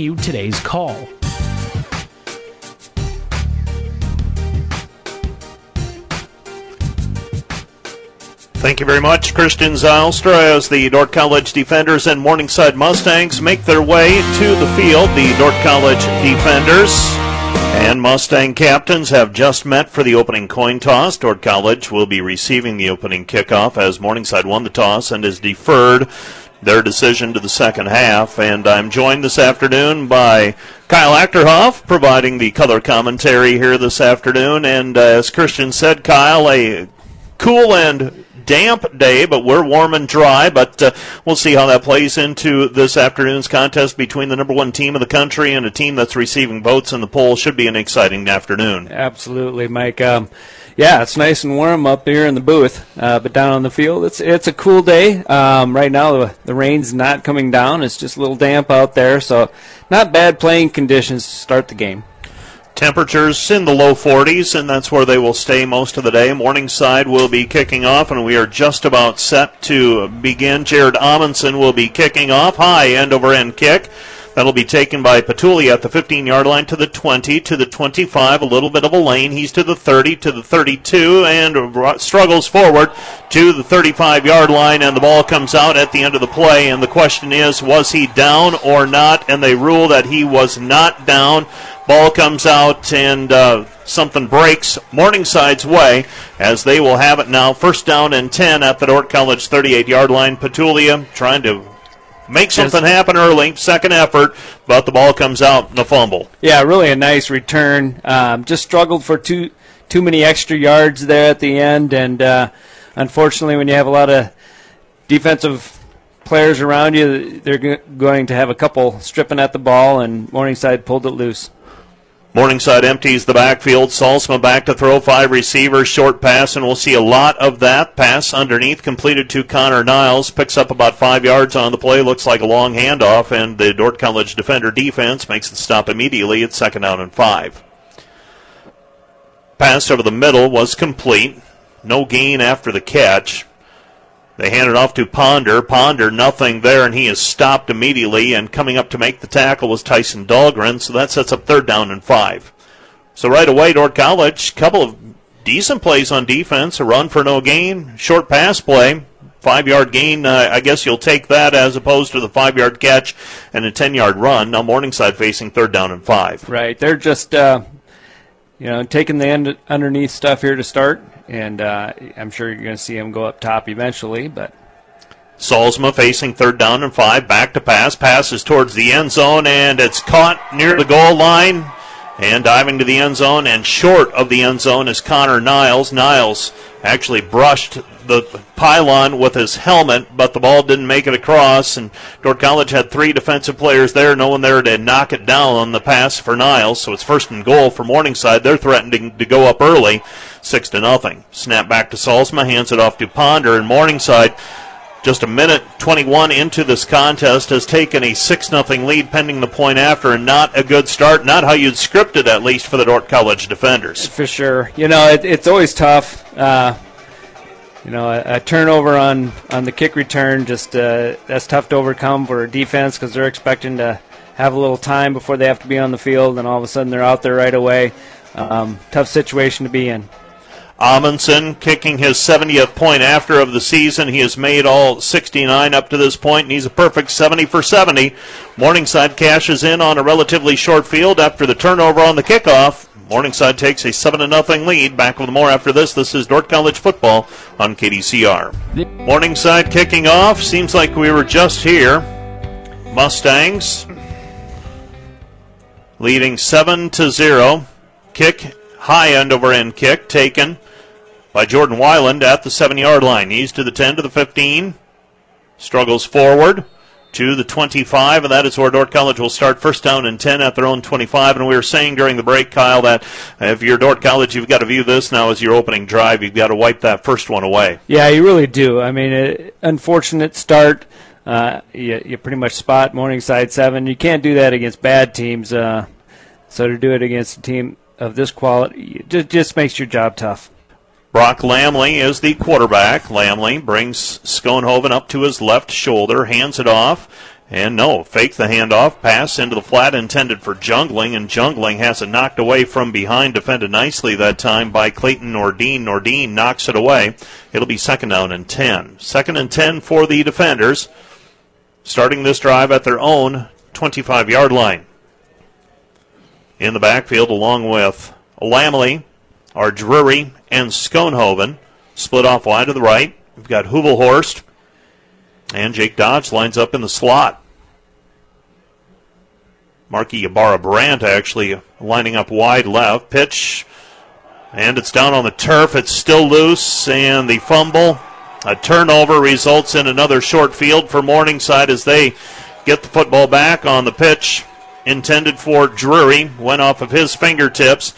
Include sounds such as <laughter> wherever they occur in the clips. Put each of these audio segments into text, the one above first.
you today's call. Thank you very much, Christian Zylstra, as the Dordt College defenders and Morningside Mustangs make their way to the field. The Dordt College defenders and Mustang captains have just met for the opening coin toss. Dordt College will be receiving the opening kickoff as Morningside won the toss and is deferred their decision to the second half. And I'm joined this afternoon by Kyle Achterhoff providing the color commentary here this afternoon. And uh, as Christian said, Kyle, a cool and damp day, but we're warm and dry. But uh, we'll see how that plays into this afternoon's contest between the number one team of the country and a team that's receiving votes in the poll. Should be an exciting afternoon. Absolutely, Mike. Um, yeah, it's nice and warm up here in the booth, uh, but down on the field, it's it's a cool day. Um, right now, the, the rain's not coming down; it's just a little damp out there, so not bad playing conditions to start the game. Temperatures in the low 40s, and that's where they will stay most of the day. Morningside will be kicking off, and we are just about set to begin. Jared Amundsen will be kicking off. High end over end kick. That'll be taken by Patuli at the 15 yard line to the 20, to the 25, a little bit of a lane. He's to the 30, to the 32, and struggles forward to the 35 yard line, and the ball comes out at the end of the play. And the question is, was he down or not? And they rule that he was not down. Ball comes out and uh, something breaks Morningside's way as they will have it now. First down and 10 at the Dordt College 38 yard line. Petulia trying to make something happen early. Second effort, but the ball comes out in a fumble. Yeah, really a nice return. Um, just struggled for too too many extra yards there at the end, and uh, unfortunately, when you have a lot of defensive players around you, they're going to have a couple stripping at the ball, and Morningside pulled it loose. Morningside empties the backfield. Solsma back to throw five receivers, short pass, and we'll see a lot of that. Pass underneath completed to Connor Niles. Picks up about five yards on the play. Looks like a long handoff, and the Dordt College defender defense makes the stop immediately. It's second down and five. Pass over the middle was complete. No gain after the catch. They hand it off to Ponder. Ponder, nothing there, and he is stopped immediately. And coming up to make the tackle was Tyson Dahlgren, so that sets up third down and five. So right away, Dordt College, couple of decent plays on defense, a run for no gain, short pass play, five yard gain. Uh, I guess you'll take that as opposed to the five yard catch and a ten yard run. Now Morningside facing third down and five. Right, they're just uh, you know taking the end underneath stuff here to start and uh, I'm sure you're going to see him go up top eventually. But Solsma facing third down and five, back to pass, passes towards the end zone, and it's caught near the goal line. And diving to the end zone and short of the end zone is Connor Niles. Niles actually brushed the pylon with his helmet, but the ball didn't make it across. And Dordt College had three defensive players there, no one there to knock it down on the pass for Niles. So it's first and goal for Morningside. They're threatening to go up early, six to nothing. Snap back to Solsma, hands it off to Ponder, and Morningside. Just a minute 21 into this contest has taken a 6 0 lead pending the point after, and not a good start. Not how you'd script it, at least, for the Dordt College defenders. For sure. You know, it, it's always tough. Uh, you know, a, a, turnover on, on the kick return, just uh, that's tough to overcome for a defense because they're expecting to have a little time before they have to be on the field, and all of a sudden they're out there right away. Um, tough situation to be in. Amundsen kicking his 70th point after of the season. He has made all 69 up to this point, and he's a perfect 70 for 70. Morningside cashes in on a relatively short field after the turnover on the kickoff. Morningside takes a 7 0 lead. Back with more after this. This is Dordt College football on KDCR. Morningside kicking off. Seems like we were just here. Mustangs leading 7 to 0. Kick, high end over end kick taken by Jordan Weiland at the 7 yard line. He's to the 10 to the 15. Struggles forward to the 25, and that is where Dordt College will start first down and 10 at their own 25. And we were saying during the break, Kyle, that if you're Dordt College, you've got to view this now as your opening drive. You've got to wipe that first one away. Yeah, you really do. I mean, it, unfortunate start. Uh, you, you pretty much spot Morningside 7. You can't do that against bad teams. Uh, so to do it against a team of this quality, just, just makes your job tough. Brock Lamley is the quarterback. Lamley brings Schoenhoven up to his left shoulder, hands it off, And no, fake the handoff, pass into the flat intended for Jungling, and Jungling has it knocked away from behind, defended nicely that time by Clayton Nordine. Nordine knocks it away. It'll be second down and 10. Second and 10 for the defenders, starting this drive at their own 25 yard line. In the backfield, along with Lamley, are Drury and Schoenhoven. Split off wide to the right. We've got Hubelhorst. And Jake Dodge lines up in the slot. Marky Ybarra Brandt actually lining up wide left. Pitch. And it's down on the turf. It's still loose. And the fumble. A turnover results in another short field for Morningside as they get the football back on the pitch intended for Drury. Went off of his fingertips.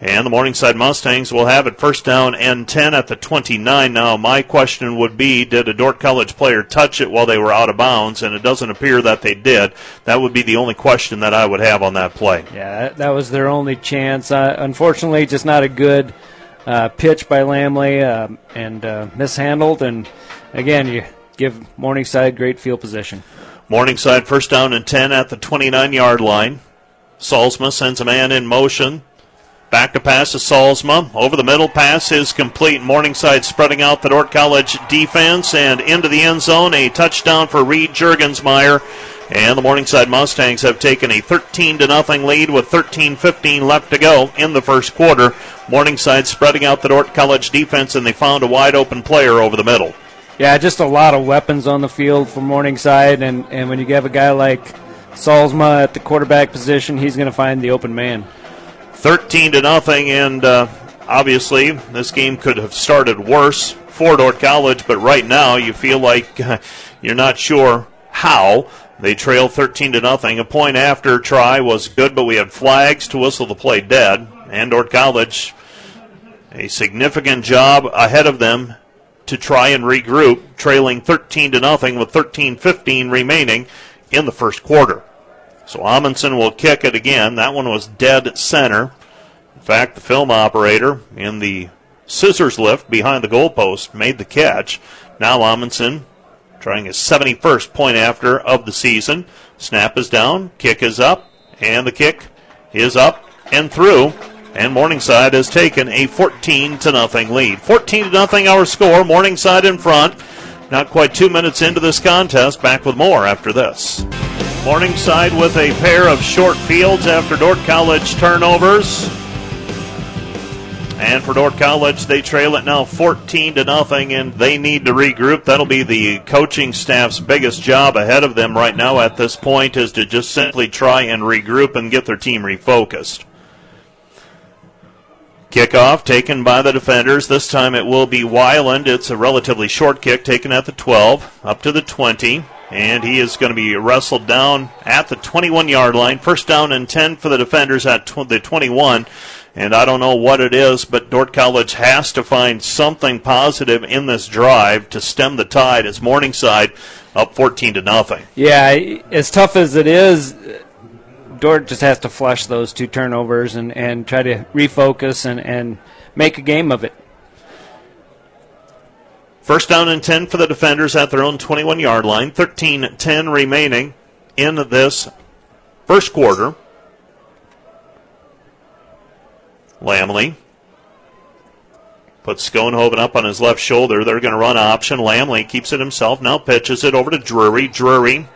And the Morningside Mustangs will have it first down and 10 at the 29. Now, my question would be Did a Dordt College player touch it while they were out of bounds? And it doesn't appear that they did. That would be the only question that I would have on that play. Yeah, that was their only chance. Uh, unfortunately, just not a good uh, pitch by Lamley uh, and uh, mishandled. And again, you give Morningside great field position. Morningside first down and 10 at the 29 yard line. Solsma sends a man in motion. Back to pass to Solsma. Over the middle pass is complete. Morningside spreading out the Dordt College defense and into the end zone. A touchdown for Reed Jurgensmeyer. And the Morningside Mustangs have taken a 13 to nothing lead with 13-15 left to go in the first quarter. Morningside spreading out the Dordt College defense and they found a wide open player over the middle. Yeah, just a lot of weapons on the field for Morningside and, and when you have a guy like Solsma at the quarterback position, he's going to find the open man. 13 to nothing, and uh, obviously this game could have started worse for Dordt College, but right now you feel like <laughs> you're not sure how. They trail 13 to nothing. A point after try was good, but we had flags to whistle the play dead. And Dordt College, a significant job ahead of them to try and regroup, trailing 13 to nothing with 13-15 remaining in the first quarter. So Amundsen will kick it again. That one was dead center. In fact, the film operator in the scissors lift behind the goalpost made the catch. Now Amundsen trying his 71st point after of the season. Snap is down, kick is up, and the kick is up and through. And Morningside has taken a 14 to nothing lead. 14 to nothing our score. Morningside in front. Not quite two minutes into this contest. Back with more after this. Morningside with a pair of short fields after Dordt College turnovers. And for Dordt College, they trail it now 14 to nothing, and they need to regroup. That'll be the coaching staff's biggest job ahead of them right now at this point is to just simply try and regroup and get their team refocused. Kickoff taken by the defenders. This time it will be Weiland. It's a relatively short kick taken at the 12, up to the 20. And he is going to be wrestled down at the 21 yard line. First down and 10 for the defenders at tw- the 21. And I don't know what it is, but Dordt College has to find something positive in this drive to stem the tide as Morningside up 14 to nothing. Yeah, as tough as it is, Dordt just has to flush those two turnovers and, and try to refocus and, and make a game of it. First down and 10 for the defenders at their own 21 yard line. 13 10 remaining in this first quarter. Lamley puts Schoenhoven up on his left shoulder. They're going to run option. Lamley keeps it himself. Now pitches it over to Drury. Drury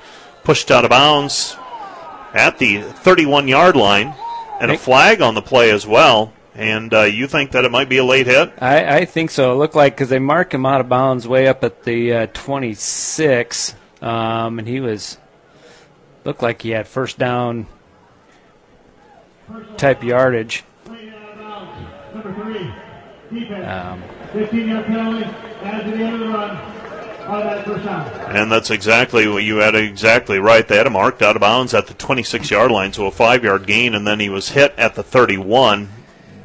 pushed out of bounds at the 31 yard line. And a flag on the play as well. And uh, you think that it might be a late hit? I, I think so. It looked like because they mark him out of bounds way up at the uh, 26, um, and he was looked like he had first down type yardage. Um, 15 yard penalty at the end of the run. And that's exactly what you had exactly right. They had him marked out of bounds at the 26 yard line, so a five yard gain, and then he was hit at the 31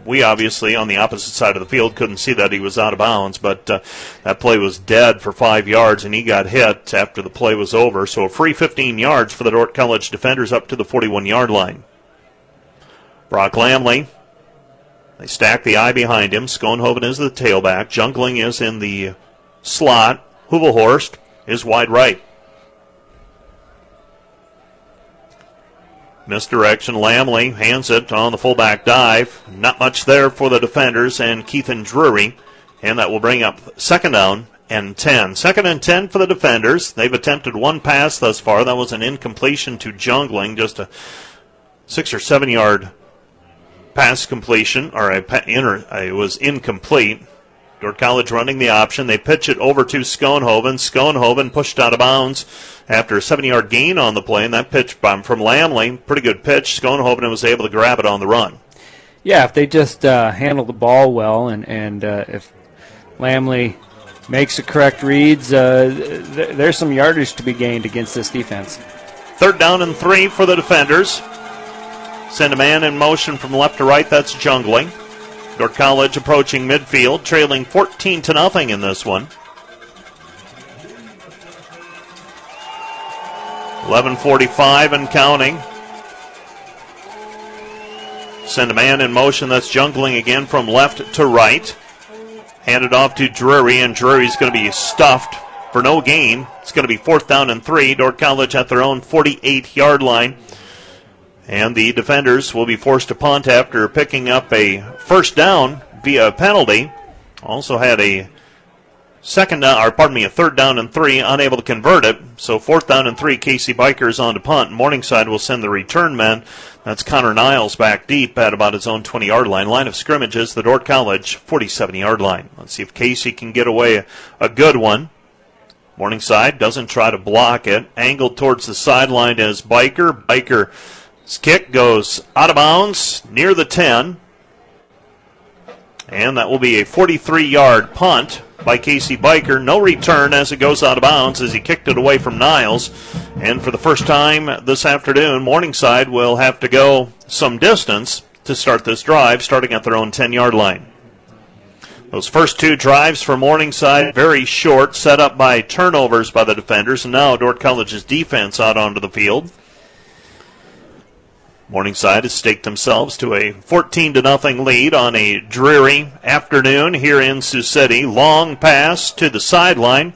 we obviously on the opposite side of the field couldn't see that he was out of bounds, but uh, that play was dead for five yards, and he got hit after the play was over. So a free 15 yards for the Dordt College defenders up to the 41 yard line. Brock Lamley. They stack the eye behind him. Schoenhoven is the tailback. Jungling is in the slot. Hubelhorst is wide right. Misdirection. Lamley hands it on the fullback dive. Not much there for the defenders and Keithan Drury. And that will bring up second down and 10. Second and 10 for the defenders. They've attempted one pass thus far. That was an incompletion to Jungling, just a six or seven yard pass completion, or a, it was incomplete. Dordt College running the option. They pitch it over to Schoenhoven. Schoenhoven pushed out of bounds after a seven yard gain on the play, and that pitch from Lamley, pretty good pitch. Schoenhoven was able to grab it on the run. Yeah, if they just uh, handle the ball well, and and uh, if Lamley makes the correct reads, uh, th- there's some yardage to be gained against this defense. Third down and three for the defenders. Send a man in motion from left to right. That's Jungling. Dordt College approaching midfield, trailing 14 to nothing in this one. 11:45 and counting. Send a man in motion. That's Jungling again from left to right. Handed off to Drury, and Drury's going to be stuffed for no gain. It's going to be fourth down and three. Dordt College at their own 48 yard line. And the defenders will be forced to punt after picking up a first down via penalty. Also had a second down, or pardon me, a third down and three, unable to convert it. So fourth down and three, Casey Bikers on to punt. Morningside will send the return men. That's Connor Niles back deep at about his own 20 yard line. Line of scrimmages, the Dordt College 47 yard line. Let's see if Casey can get away a good one. Morningside doesn't try to block it. Angled towards the sideline as Biker. Biker his kick goes out of bounds near the 10. And that will be a 43 yard punt by Casey Biker. No return as it goes out of bounds as he kicked it away from Niles. And for the first time this afternoon, Morningside will have to go some distance to start this drive, starting at their own 10 yard line. Those first two drives for Morningside, very short, set up by turnovers by the defenders, and now Dordt College's defense out onto the field. Morningside has staked themselves to a 14 to nothing lead on a dreary afternoon here in Sioux City. Long pass to the sideline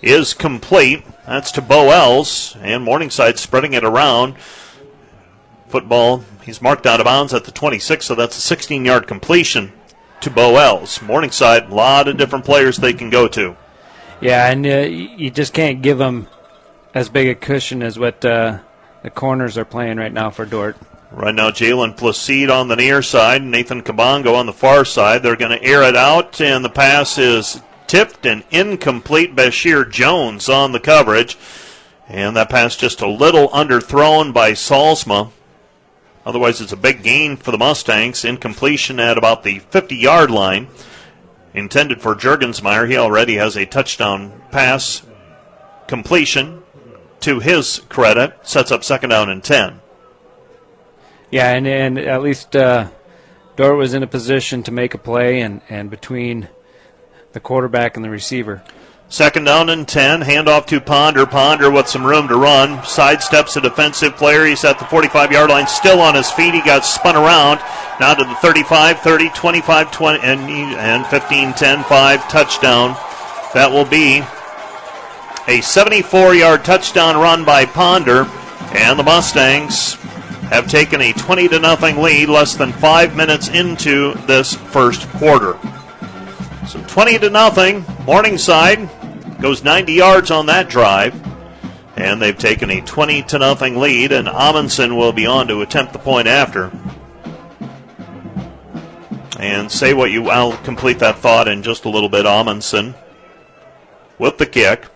is complete. That's to Bo Els, and Morningside spreading it around. Football, he's marked out of bounds at the 26, so that's a 16 yard completion to Bo Els. Morningside, a lot of different players they can go to. Yeah, and uh, you just can't give them as big a cushion as what. Uh the corners are playing right now for Dordt. Right now, Jalen Placide on the near side, Nathan Kabongo on the far side. They're going to air it out, and the pass is tipped and incomplete. Bashir Jones on the coverage. And that pass just a little underthrown by Solsma. Otherwise, it's a big gain for the Mustangs. Incompletion at about the 50 yard line. Intended for Jurgensmeyer. He already has a touchdown pass completion to his credit, sets up second down and 10. Yeah, and, and at least uh, Dordt was in a position to make a play and, and between the quarterback and the receiver. Second down and 10. Handoff to Ponder. Ponder with some room to run. Sidesteps a defensive player. He's at the 45 yard line, still on his feet. He got spun around. Now to the 35, 30, 25, 20, and, and 15, 10, 5 touchdown. That will be a 74 yard touchdown run by Ponder, and the Mustangs have taken a 20 to nothing lead less than five minutes into this first quarter. So 20 to nothing. Morningside goes 90 yards on that drive, and they've taken a 20 to nothing lead. And Amundsen will be on to attempt the point after. And say what you. I'll complete that thought in just a little bit. Amundsen with the kick.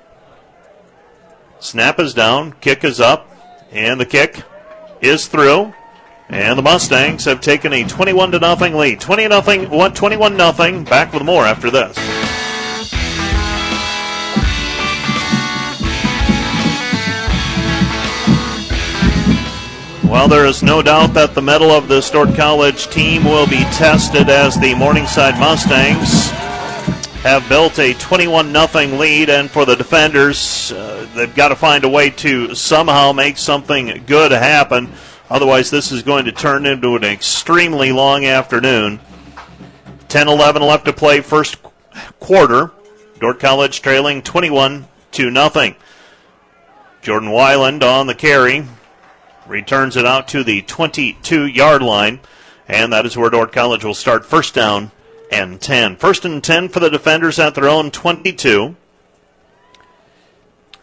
Snap is down, kick is up, and the kick is through. And the Mustangs have taken a 21 to nothing lead. 20 nothing, 21 nothing. Back with more after this. Well, there is no doubt that the mettle of the Dordt College team will be tested as the Morningside Mustangs have built a 21 0 lead, and for the defenders, uh, they've got to find a way to somehow make something good happen. Otherwise, this is going to turn into an extremely long afternoon. 10 11 left to play, first quarter. Dordt College trailing 21 to nothing. Jordan Weiland on the carry. returns it out to the 22 yard line, and that is where Dordt College will start first down and 10. First and 10 for the defenders at their own 22.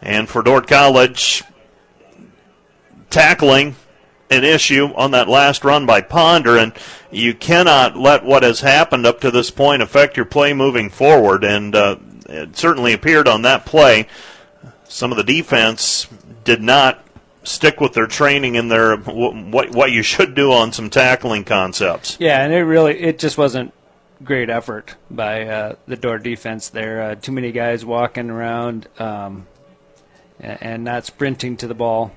And for Dordt College, tackling an issue on that last run by Ponder, and you cannot let what has happened up to this point affect your play moving forward. And uh, it certainly appeared on that play. Some of the defense did not stick with their training and their what what you should do on some tackling concepts. Yeah, and it really it just wasn't great effort by uh, the Dordt defense there. Uh, too many guys walking around um, and not sprinting to the ball.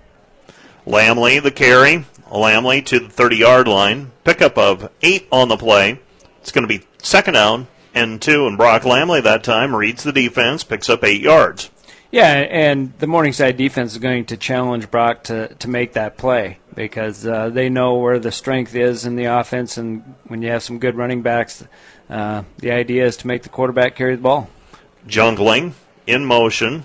Lamley, the carry. Lamley to the 30 yard line. Pickup of eight on the play. It's going to be second down and two, and Brock Lamley that time reads the defense, picks up eight yards. Yeah, and the Morningside defense is going to challenge Brock to, to make that play because uh, they know where the strength is in the offense, and when you have some good running backs, uh, the idea is to make the quarterback carry the ball. Jungling in motion.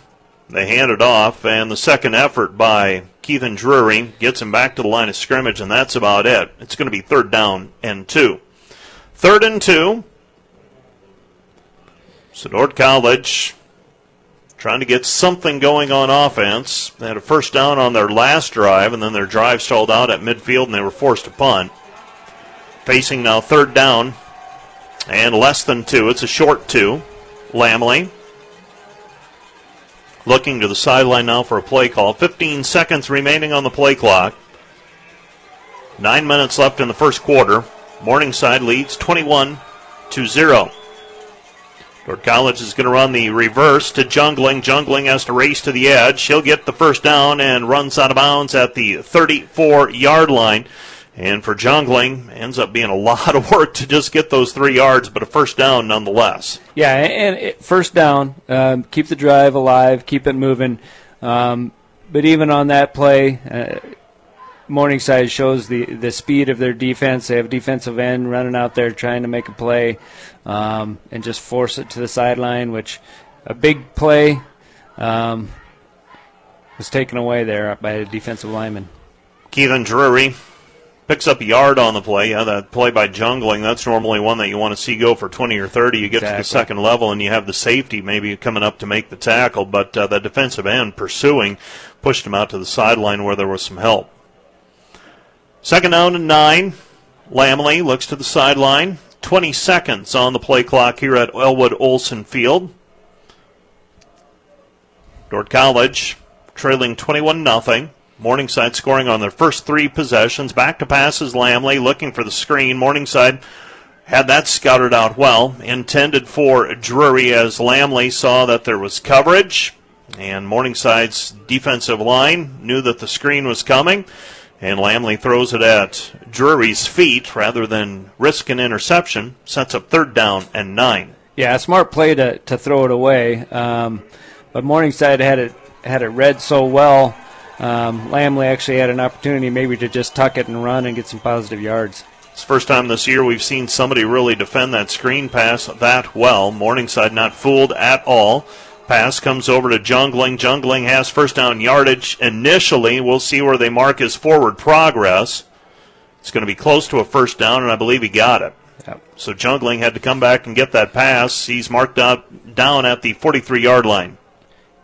They hand it off, and the second effort by Keithan Drury gets him back to the line of scrimmage, and that's about it. It's going to be third down and two. Third and two. So College trying to get something going on offense. They had a first down on their last drive, and then their drive stalled out at midfield, and they were forced to punt. Facing now third down and less than two. It's a short two. Lamley looking to the sideline now for a play call. 15 seconds remaining on the play clock. Nine minutes left in the first quarter. Morningside leads 21 to 0. Dordt College is going to run the reverse to Jungling. Jungling has to race to the edge. He'll get the first down and runs out of bounds at the 34 yard line. And for Jungling, ends up being a <laughs> lot of work to just get those three yards, but a first down nonetheless. Yeah, and it, first down, um, keep the drive alive, keep it moving. Um, but even on that play, uh, Morningside shows the, the speed of their defense. They have a defensive end running out there trying to make a play um, and just force it to the sideline, which a big play um, was taken away there by a defensive lineman. Keelan Drury picks up a yard on the play. Yeah, that play by Jungling, that's normally one that you want to see go for 20 or 30. You get exactly. to the second level and you have the safety maybe coming up to make the tackle, but uh, the defensive end pursuing pushed him out to the sideline where there was some help. Second down and nine. Lamley looks to the sideline. 20 seconds on the play clock here at Elwood Olsen Field. Dordt College trailing 21 0. Morningside scoring on their first three possessions. Back to passes, Lamley looking for the screen. Morningside had that scouted out well. Intended for Drury as Lamley saw that there was coverage. And Morningside's defensive line knew that the screen was coming. And Lamley throws it at Drury's feet rather than risk an interception. Sets up third down and nine. Yeah, smart play to, to throw it away. Um, but Morningside had it had it read so well um, Lamley actually had an opportunity maybe to just tuck it and run and get some positive yards. It's the first time this year we've seen somebody really defend that screen pass that well. Morningside not fooled at all. Pass comes over to Jungling. Jungling has first down yardage initially. We'll see where they mark his forward progress. It's going to be close to a first down, and I believe he got it. Yep. So Jungling had to come back and get that pass. He's marked out down at the 43 yard line.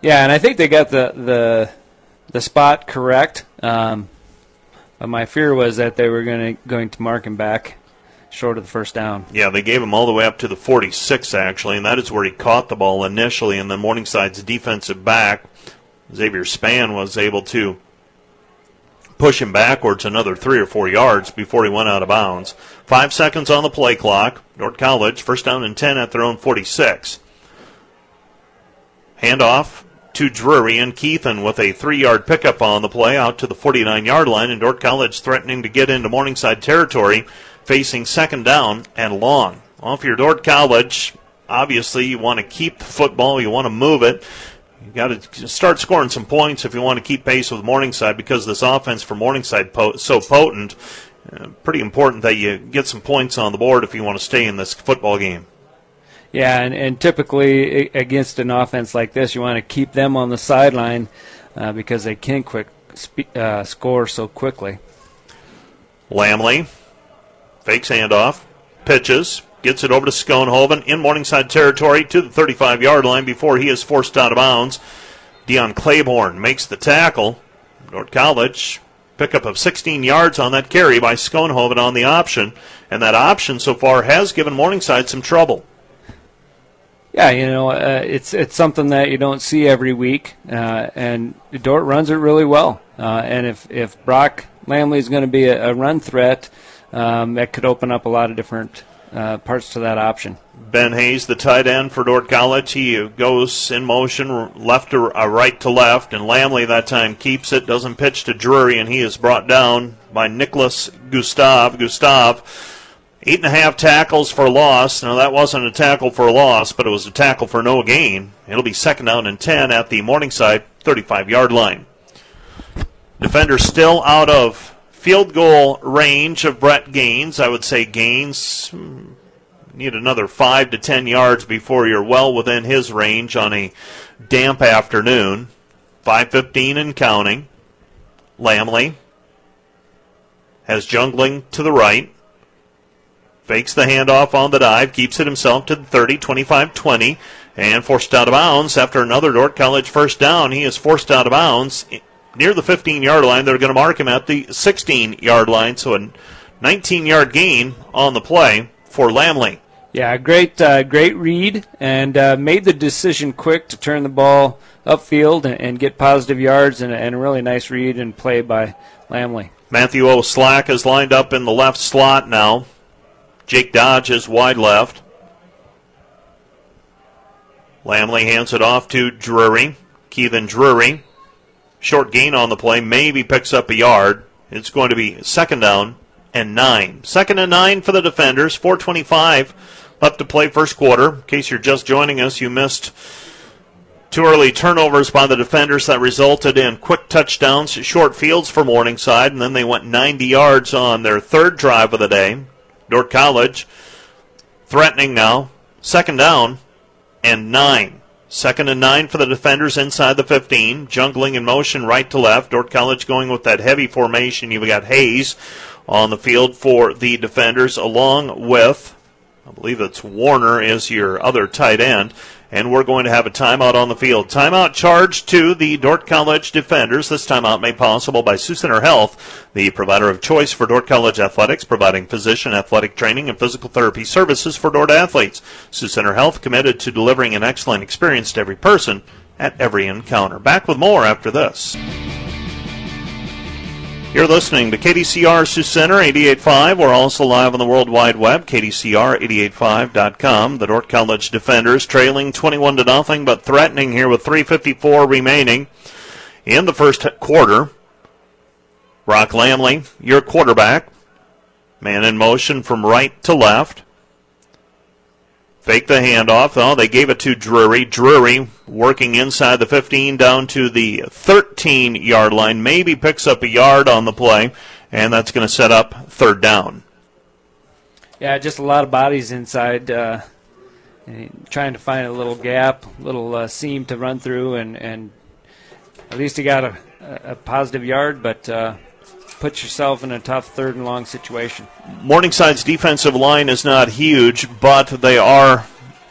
Yeah, and I think they got the the the spot correct. Um, but my fear was that they were going to going to mark him back short of the first down. Yeah, they gave him all the way up to the 46 actually, and that is where he caught the ball initially. And then Morningside's defensive back Xavier Span was able to push him backwards another three or four yards before he went out of bounds. Five seconds on the play clock. Dordt College first down and ten at their own 46. Handoff to Drury and Keithan with a three yard pickup on the play out to the 49 yard line, and Dordt College threatening to get into Morningside territory, facing second down and long. Well, if you're Dordt College, obviously you want to keep the football, you want to move it. You got to start scoring some points if you want to keep pace with Morningside because this offense for Morningside po- so potent. Uh, pretty important that you get some points on the board if you want to stay in this football game. Yeah, and, and typically against an offense like this, you want to keep them on the sideline uh, because they can quick uh, score so quickly. Lamley fakes handoff, pitches, gets it over to Schoenhoven in Morningside territory to the 35 yard line before he is forced out of bounds. Dion Claiborne makes the tackle. Dordt College pickup of 16 yards on that carry by Schoenhoven on the option, and that option so far has given Morningside some trouble. Yeah, you know, uh, it's it's something that you don't see every week, uh, and Dordt runs it really well. Uh, and if if Brock Lamley is going to be a, a, run threat, um, that could open up a lot of different uh, parts to that option. Ben Hayes, the tight end for Dordt College, he goes in motion left to uh, right to left, and Lamley that time keeps it, doesn't pitch to Drury, and he is brought down by Nicholas Gustav. Gustav Eight and a half tackles for loss. Now, that wasn't a tackle for a loss, but it was a tackle for no gain. It'll be second down and 10 at the Morningside 35 yard line. Defender still out of field goal range of Brett Gaines. I would say Gaines hmm, need another 5 to 10 yards before you're well within his range on a damp afternoon. 5.15 and counting. Lamley has Jungling to the right. Fakes the handoff on the dive, keeps it himself to the 30, 25 20, and forced out of bounds after another Dordt College first down. He is forced out of bounds near the 15 yard line. They're going to mark him at the 16 yard line, so a 19 yard gain on the play for Lamley. Yeah, great, uh, great read, and uh, made the decision quick to turn the ball upfield and, and get positive yards, and, and, a really nice read and play by Lamley. Matthew O. Slack is lined up in the left slot now. Jake Dodge is wide left. Lamley hands it off to Drury. Keithan Drury. Short gain on the play. Maybe picks up a yard. It's going to be second down and nine. Second and nine for the defenders. 425 left to play first quarter. In case you're just joining us, you missed two early turnovers by the defenders that resulted in quick touchdowns, short fields for Morningside, and then they went 90 yards on their third drive of the day. Dordt College threatening now. Second down and nine. Second and nine for the defenders inside the 15. Jungling in motion right to left. Dordt College going with that heavy formation. You've got Hayes on the field for the defenders along with, I believe it's Warner is your other tight end and we're going to have a timeout on the field. Timeout charged to the Dordt College defenders. This timeout made possible by Sioux Center Health, the provider of choice for Dordt College athletics, providing physician, athletic training, and physical therapy services for Dordt athletes. Sioux Center Health committed to delivering an excellent experience to every person at every encounter. Back with more after this. You're listening to KDCR Sioux Center 88.5. We're also live on the World Wide Web, KDCR885.com. The Dordt College defenders trailing 21 to nothing, but threatening here with 3.54 remaining in the first quarter. Brock Lamley, your quarterback. Man in motion from right to left. Fake the handoff. Oh, they gave it to Drury. Drury working inside the 15 down to the 13 yard line. Maybe picks up a yard on the play, and that's going to set up third down. Yeah, just a lot of bodies inside. Uh, trying to find a little gap, little uh, seam to run through, and, and at least he got a, a positive yard, but uh, puts yourself in a tough third and long situation. Morningside's defensive line is not huge, but they are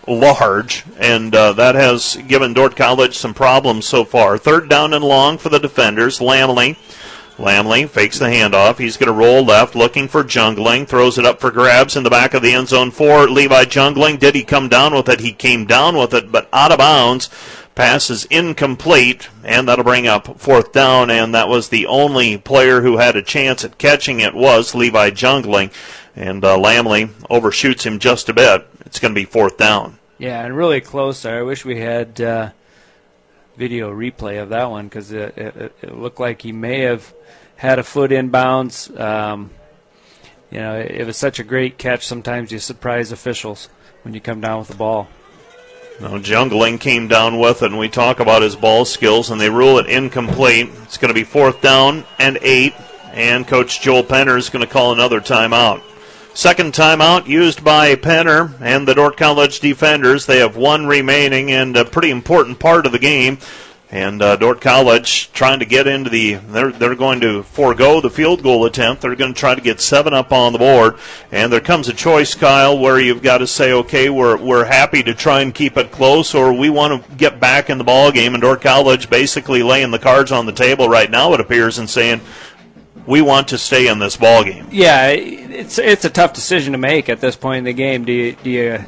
large, and uh, that has given Dordt College some problems so far. Third down and long for the defenders. Lamley. Lamley fakes the handoff. He's going to roll left, looking for Jungling. Throws it up for grabs in the back of the end zone for Levi Jungling. Did he come down with it? He came down with it, but out of bounds. Pass is incomplete, and that'll bring up fourth down. And that was the only player who had a chance at catching it was Levi Jungling, and uh, Lamley overshoots him just a bit. It's going to be fourth down. Yeah, and really close. I wish we had uh, video replay of that one because it, it, it, looked like he may have had a foot inbounds. Um, you know, it, it was such a great catch. Sometimes you surprise officials when you come down with the ball. Now, Jungling came down with it, and we talk about his ball skills, and they rule it incomplete. It's going to be fourth down and eight, and Coach Joel Penner is going to call another timeout. Second timeout used by Penner and the Dordt College defenders. They have one remaining and a pretty important part of the game. And uh, Dordt College trying to get into the. They're they're going to forego the field goal attempt. They're going to try to get seven up on the board. And there comes a choice, Kyle, where you've got to say, okay, we're we're happy to try and keep it close, or we want to get back in the ball game. And Dordt College basically laying the cards on the table right now. It appears and saying we want to stay in this ball game. Yeah, it's it's a tough decision to make at this point in the game. Do you do you?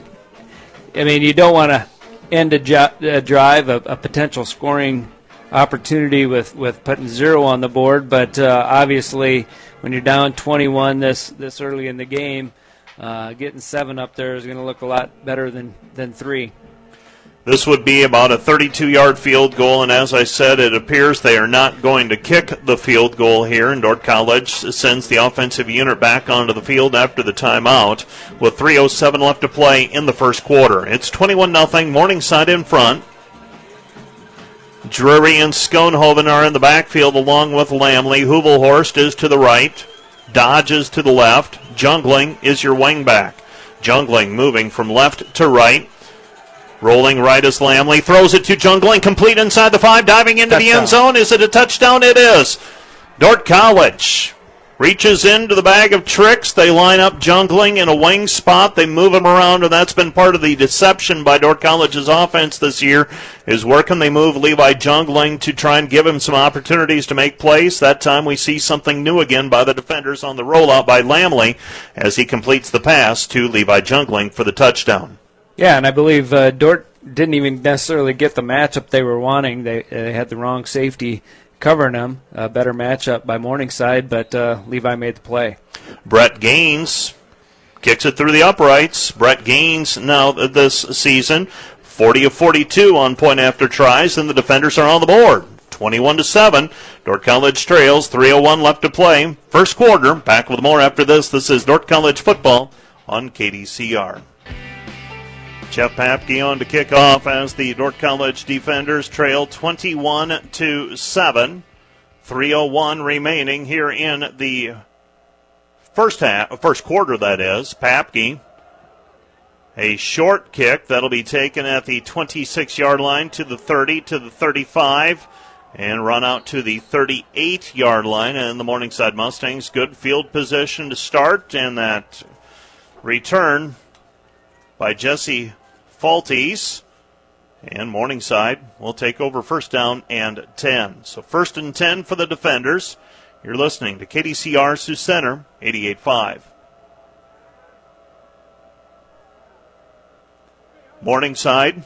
I mean, you don't want to end a, jo- a drive, a, a, potential scoring opportunity with, with putting zero on the board, but uh, obviously when you're down 21 this this early in the game, uh, getting seven up there is going to look a lot better than than three. This would be about a 32 yard field goal, and as I said, it appears they are not going to kick the field goal here. And Dordt College sends the offensive unit back onto the field after the timeout with 3.07 left to play in the first quarter. It's 21 0, Morningside in front. Drury and Schoenhoven are in the backfield along with Lamley. Hubelhorst is to the right. Dodge is to the left. Jungling is your wingback. Jungling moving from left to right. Rolling right as Lamley throws it to Jungling, complete inside the five, diving into touchdown. the end zone. Is it a touchdown? It is. Dordt College reaches into the bag of tricks. They line up Jungling in a wing spot. They move him around, and that's been part of the deception by Dordt College's offense this year. Is where can they move Levi Jungling to try and give him some opportunities to make plays? That time we see something new again by the defenders on the rollout by Lamley as he completes the pass to Levi Jungling for the touchdown. Yeah, and I believe uh, Dordt didn't even necessarily get the matchup they were wanting. They, they had the wrong safety covering them. A better matchup by Morningside, but uh, Levi made the play. Brett Gaines kicks it through the uprights. Brett Gaines now this season 40 of 42 on point after tries, and the defenders are on the board. 21 to 7. Dordt College trails. 301 left to play. First quarter. Back with more after this. This is Dordt College football on KDCR. Jeff Papke on to kick off as the Dordt College defenders trail 21 to 7. 301 remaining here in the first half, first quarter that is. Papke a short kick that'll be taken at the 26 yard line to the 30 to the 35 and run out to the 38 yard line. And the Morningside Mustangs, good field position to start, and that return by Jesse Falties. And Morningside will take over first down and 10. So first and 10 for the defenders. You're listening to KDCR Sioux Center, 88.5. Morningside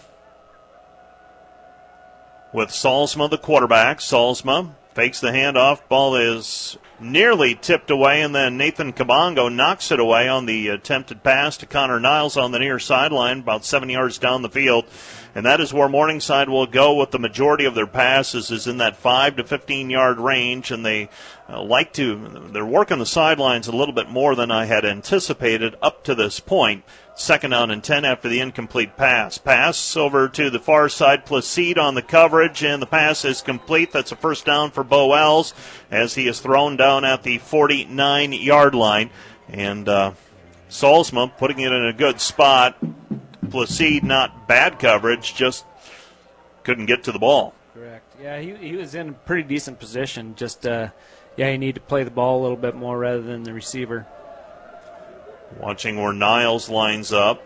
with Solsma, the quarterback. Solsma fakes the handoff. Ball is nearly tipped away, and then Nathan Kabongo knocks it away on the attempted pass to Connor Niles on the near sideline, about seven yards down the field. And that is where Morningside will go with the majority of their passes is in that five to 15 yard range, and they uh, like to they're working the sidelines a little bit more than I had anticipated up to this point. Second down and 10 after the incomplete pass. Pass over to the far side. Placide on the coverage, and the pass is complete. That's a first down for Bo Wells as he is thrown down at the 49 yard line. And uh, Solsma putting it in a good spot. Placide, not bad coverage, just couldn't get to the ball. Correct. Yeah, he, he was in a pretty decent position. Just, uh, yeah, you need to play the ball a little bit more rather than the receiver. Watching where Niles lines up.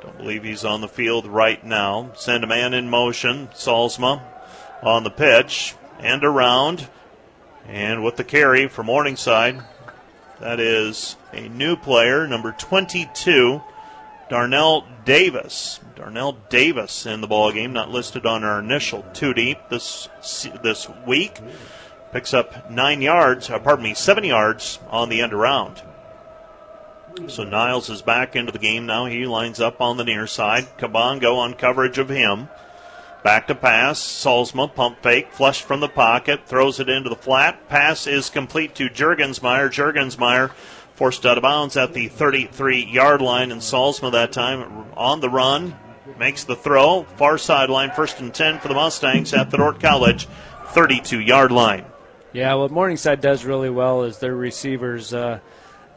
Don't believe he's on the field right now. Send a man in motion. Solsma on the pitch and around. And with the carry for Morningside, that is a new player, number 22, Darnell Davis. Darnell Davis in the ball game, not listed on our initial two deep this this week. Picks up nine yards, uh, pardon me, seven yards on the end around. So Niles is back into the game now. He lines up on the near side. Kabongo on coverage of him. Back to pass. Solsma, pump fake, flush from the pocket, throws it into the flat. Pass is complete to Jurgensmeyer. Jurgensmeyer forced out of bounds at the 33 yard line, and Solsma that time on the run makes the throw. Far sideline, first and 10 for the Mustangs at the Dordt College 32 yard line. Yeah, what Morningside does really well is their receivers. Uh,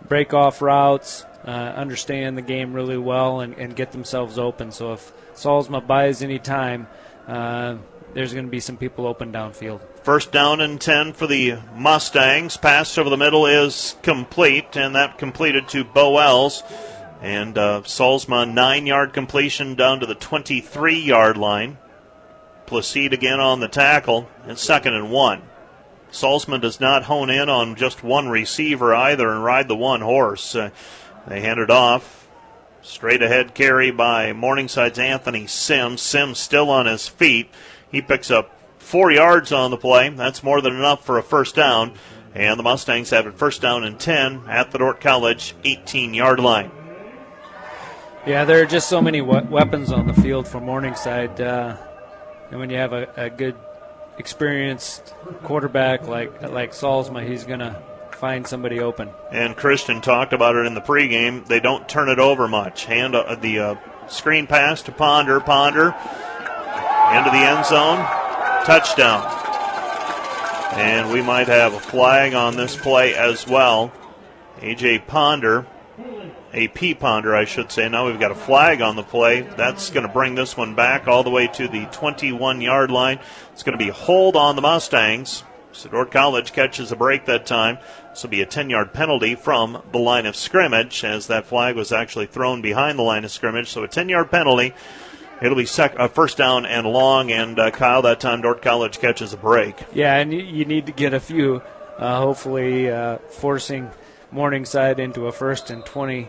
break off routes, uh, understand the game really well, and, and, get themselves open. So if Solsma buys any time, uh, there's going to be some people open downfield. First down and 10 for the Mustangs. Pass over the middle is complete, and that completed to Bo Els. And uh, Salzman, nine yard completion down to the 23 yard line. Placide again on the tackle, and second and one. Solsma does not hone in on just one receiver either and ride the one horse. Uh, they hand it off. Straight ahead carry by Morningside's Anthony Sims. Sims still on his feet. He picks up four yards on the play. That's more than enough for a first down. And the Mustangs have it first down and 10 at the Dordt College 18 yard line. Yeah, there are just so many we- weapons on the field for Morningside. Uh, and when you have a, a good, experienced quarterback like like Solsma, he's going to find somebody open. And Christian talked about it in the pregame. They don't turn it over much. Hand uh, the uh, screen pass to Ponder. Ponder into the end zone. Touchdown. And we might have a flag on this play as well. AJ Ponder AP Ponder, I should say. Now we've got a flag on the play. That's going to bring this one back all the way to the 21 yard line. It's going to be hold on the Mustangs. Dordt College catches a break that time. This will be a 10 yard penalty from the line of scrimmage as that flag was actually thrown behind the line of scrimmage. So a 10 yard penalty. It'll be sec- uh, first down and long, and uh, Kyle, that time Dordt College catches a break. Yeah, and you need to get a few, uh, hopefully uh, forcing Morningside into a first and 20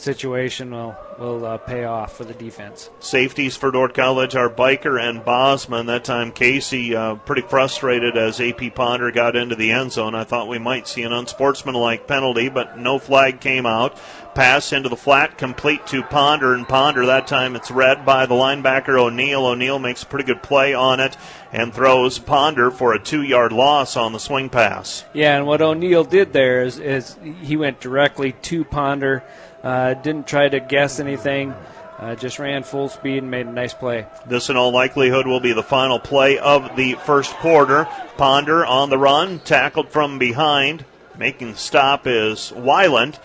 situation will will uh, pay off for the defense. Safeties for Dordt College are Biker and Bosma. That time Casey uh, pretty frustrated as AP Ponder got into the end zone. I thought we might see an unsportsmanlike penalty, but no flag came out. Pass into the flat, complete to Ponder, and Ponder that time it's read by the linebacker O'Neill. O'Neill makes a pretty good play on it and throws Ponder for a two-yard loss on the swing pass. Yeah, and what O'Neill did there is, is he went directly to Ponder uh, didn't try to guess anything. Uh, just ran full speed and made a nice play. This, in all likelihood, will be the final play of the first quarter. Ponder on the run, tackled from behind. Making the stop is Weiland.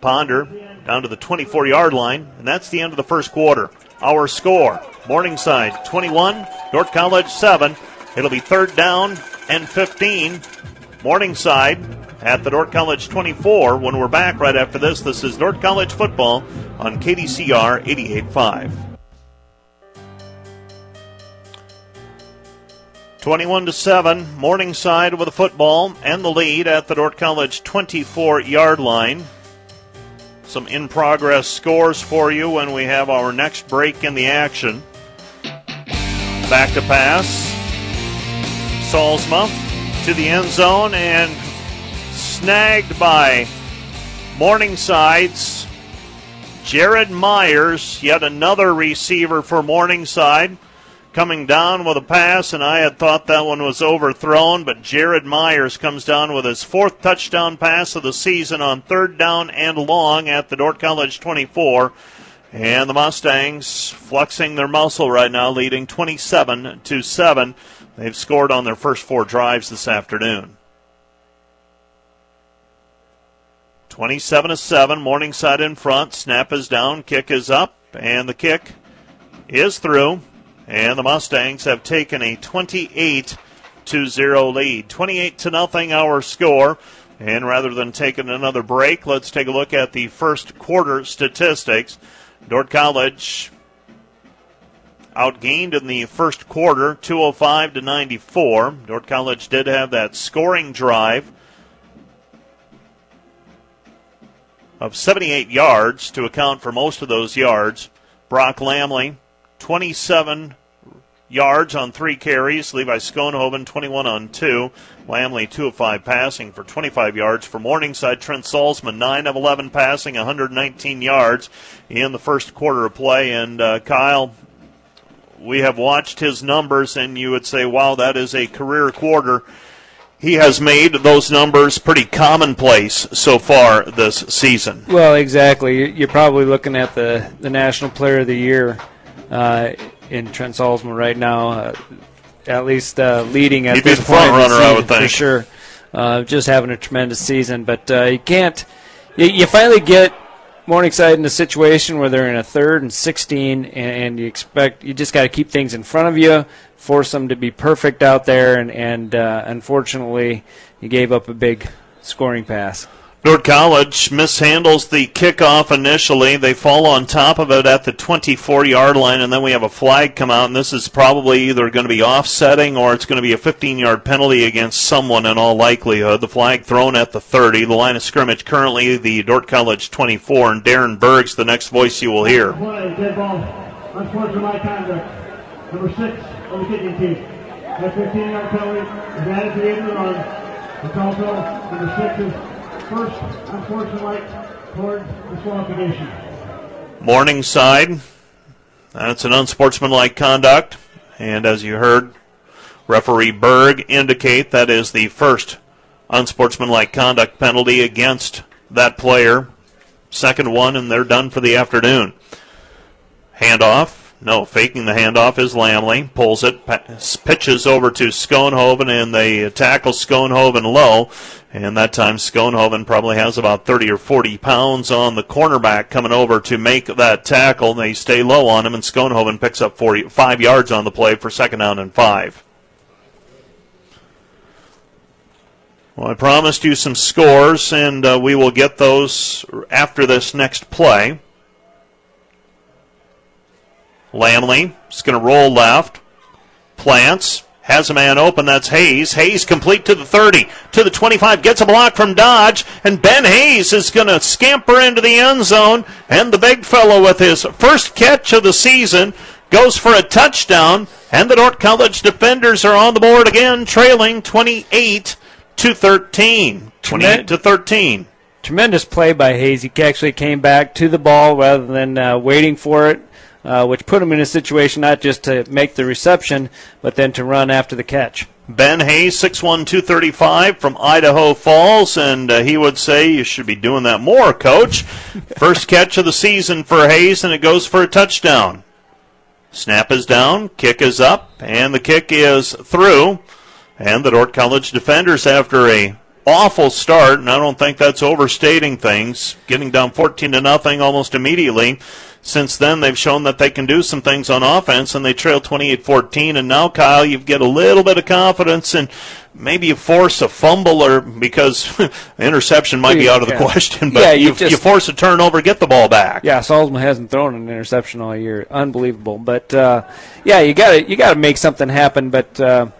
Ponder down to the 24 yard line, and that's the end of the first quarter. Our score Morningside 21, Dordt College 7. It'll be third down and 15. Morningside at the Dordt College 24. When we're back right after this, this is Dordt College football on KDCR 88.5. 21 to 7, Morningside with a football and the lead at the Dordt College 24 yard line. Some in progress scores for you when we have our next break in the action. Back to pass. Solsma to the end zone and snagged by Morningside's Jared Myers, yet another receiver for Morningside, coming down with a pass, and I had thought that one was overthrown, but Jared Myers comes down with his fourth touchdown pass of the season on third down and long at the Dordt College 24. And the Mustangs flexing their muscle right now, leading 27 to 7. They've scored on their first four drives this afternoon. 27 to 7, Morningside in front. Snap is down, kick is up, and the kick is through. And the Mustangs have taken a 28 to 0 lead. 28 to nothing our score. And rather than taking another break, let's take a look at the first quarter statistics. Dordt College outgained in the first quarter, 205 to 94. Dordt College did have that scoring drive of 78 yards to account for most of those yards. Brock Lamley, 27 yards on three carries. Levi Schoenhoven, 21 on two. Lamley, 2 of 5 passing for 25 yards. For Morningside, Trent Solsma, 9 of 11 passing, 119 yards in the first quarter of play. And uh, Kyle, we have watched his numbers, and you would say, wow, that is a career quarter he has made those numbers pretty commonplace so far this season. Well, exactly. You're probably looking at the, the National Player of the Year uh, in Trent Solsma right now, uh, at least uh, leading at He'd this be the point front runner, season, I would think. for sure. Uh, just having a tremendous season, but uh, you can't. You, you finally get Morningside in a situation where they're in a third and 16, and, you expect you just got to keep things in front of you, force them to be perfect out there, and, and uh, unfortunately, you gave up a big scoring pass. Dordt College mishandles the kickoff initially. They fall on top of it at the 24 yard line, and then we have a flag come out, and this is probably either going to be offsetting or it's going to be a 15 yard penalty against someone in all likelihood. The flag thrown at the 30. The line of scrimmage currently the Dordt College 24, and Darren Berg's the next voice you will hear. Number six on the kicking team. That 15 yard penalty is the end of the run. It's also number six is first unsportsmanlike toward disqualification. Morningside. That's an unsportsmanlike conduct. And as you heard, referee Berg indicate that is the first unsportsmanlike conduct penalty against that player. Second one, and they're done for the afternoon. Handoff. No, faking the handoff is Lamley. Pulls it, pitches over to Schoenhoven, and they tackle Schoenhoven low. And that time, Schoenhoven probably has about 30 or 40 pounds on the cornerback coming over to make that tackle. They stay low on him, and Schoenhoven picks up 40, five yards on the play for second down and five. Well, I promised you some scores, and uh, we will get those after this next play. Lamley is going to roll left. Plants has a man open. That's Hayes. Hayes complete to the 30, to the 25, gets a block from Dodge, and Ben Hayes is going to scamper into the end zone. And the big fellow with his first catch of the season goes for a touchdown. And the Dordt College defenders are on the board again, trailing 28 to 13. 28 to 13. Tremendous play by Hayes. He actually came back to the ball rather than uh, waiting for it uh, which put him in a situation not just to make the reception, but then to run after the catch. Ben Hayes, 6'1", 235 from Idaho Falls, and uh, he would say you should be doing that more, Coach. <laughs> First catch of the season for Hayes, and it goes for a touchdown. Snap is down, kick is up, and the kick is through. And the Dordt College defenders, after a awful start, and I don't think that's overstating things, getting down 14 to nothing almost immediately, since then they've shown that they can do some things on offense and they trail 28-14 and now Kyle you get a little bit of confidence and maybe you force a fumble or because <laughs> interception might be out of the yeah. question but yeah, you, you, just, you, force a turnover get the ball back. Yeah Solsma hasn't thrown an interception all year. Unbelievable. But uh, yeah you got to you got to make something happen. But uh,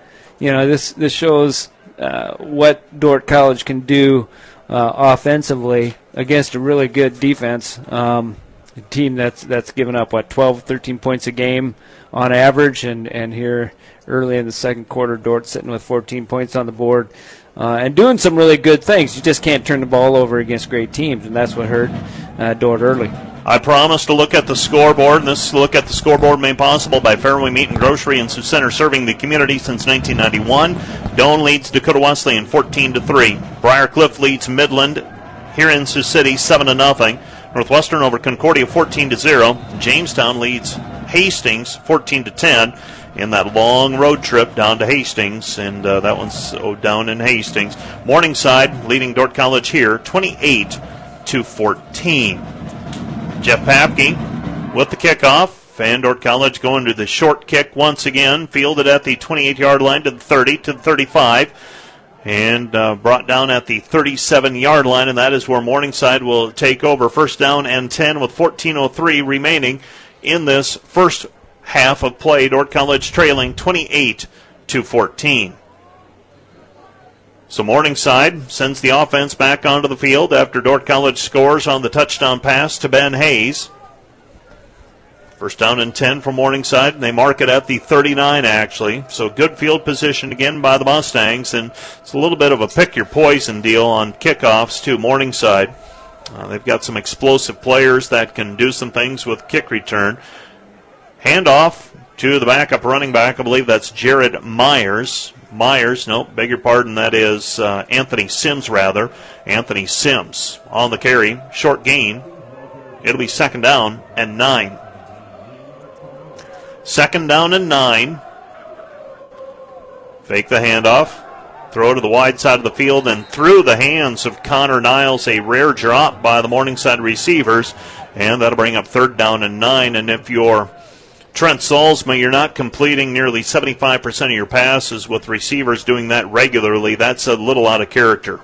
you know this this shows uh, what Dordt College can do uh, offensively against a really good defense um, a team that's that's given up what 12, 13 points a game on average, and and here early in the second quarter, Dordt sitting with 14 points on the board. Uh, and doing some really good things. You just can't turn the ball over against great teams, and that's what hurt uh, Dordt early. I promise to look at the scoreboard, and this look at the scoreboard made possible by Fairway Meat and Grocery Sioux Center, serving the community since 1991. Doane leads Dakota Wesleyan 14 to three. Briarcliff leads Midland here in Sioux City 7 to nothing. Northwestern over Concordia 14 to 0. Jamestown leads Hastings 14 to 10 in that long road trip down to Hastings, and uh, that one's oh, down in Hastings. Morningside leading Dordt College here 28 to 14. Jeff Papke with the kickoff. Fandor College going to the short kick once again, fielded at the 28 yard line to the 30 to the 35 and uh, brought down at the 37 yard line, and that is where Morningside will take over. First down and 10 with 14.03 remaining in this first half of play. Dordt College trailing 28 to 14. So Morningside sends the offense back onto the field after Dordt College scores on the touchdown pass to Ben Hayes. First down and 10 for Morningside, and they mark it at the 39, actually. So good field position again by the Mustangs, and it's a little bit of a pick your poison deal on kickoffs to Morningside. Uh, they've got some explosive players that can do some things with kick return. Handoff to the backup running back. I believe that's Jared Myers. Myers, no, beg your pardon, that is uh, Anthony Sims, rather. Anthony Sims on the carry. Short gain. It'll be second down and nine. Second down and nine. Fake the handoff. Throw to the wide side of the field and through the hands of Connor Niles. A rare drop by the Morningside receivers. And that'll bring up third down and nine. And if you're Trent Solsma, you're not completing nearly 75% of your passes with receivers doing that regularly. That's a little out of character.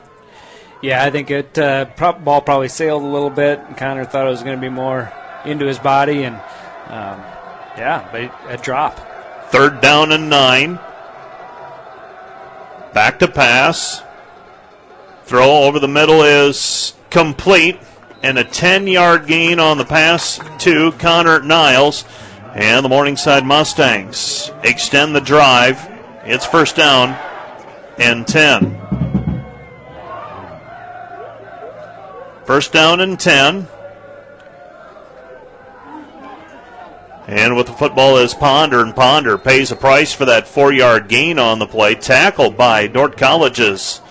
Yeah, I think it uh, ball probably sailed a little bit. Connor thought it was going to be more into his body, and um, yeah, but a drop. Third down and nine. Back to pass. Throw over the middle is complete, and a 10 yard gain on the pass to Connor Niles. And the Morningside Mustangs extend the drive. It's first down and 10. First down and 10. And with the football is Ponder, and Ponder pays a price for that four yard gain on the play. Tackled by Dordt College's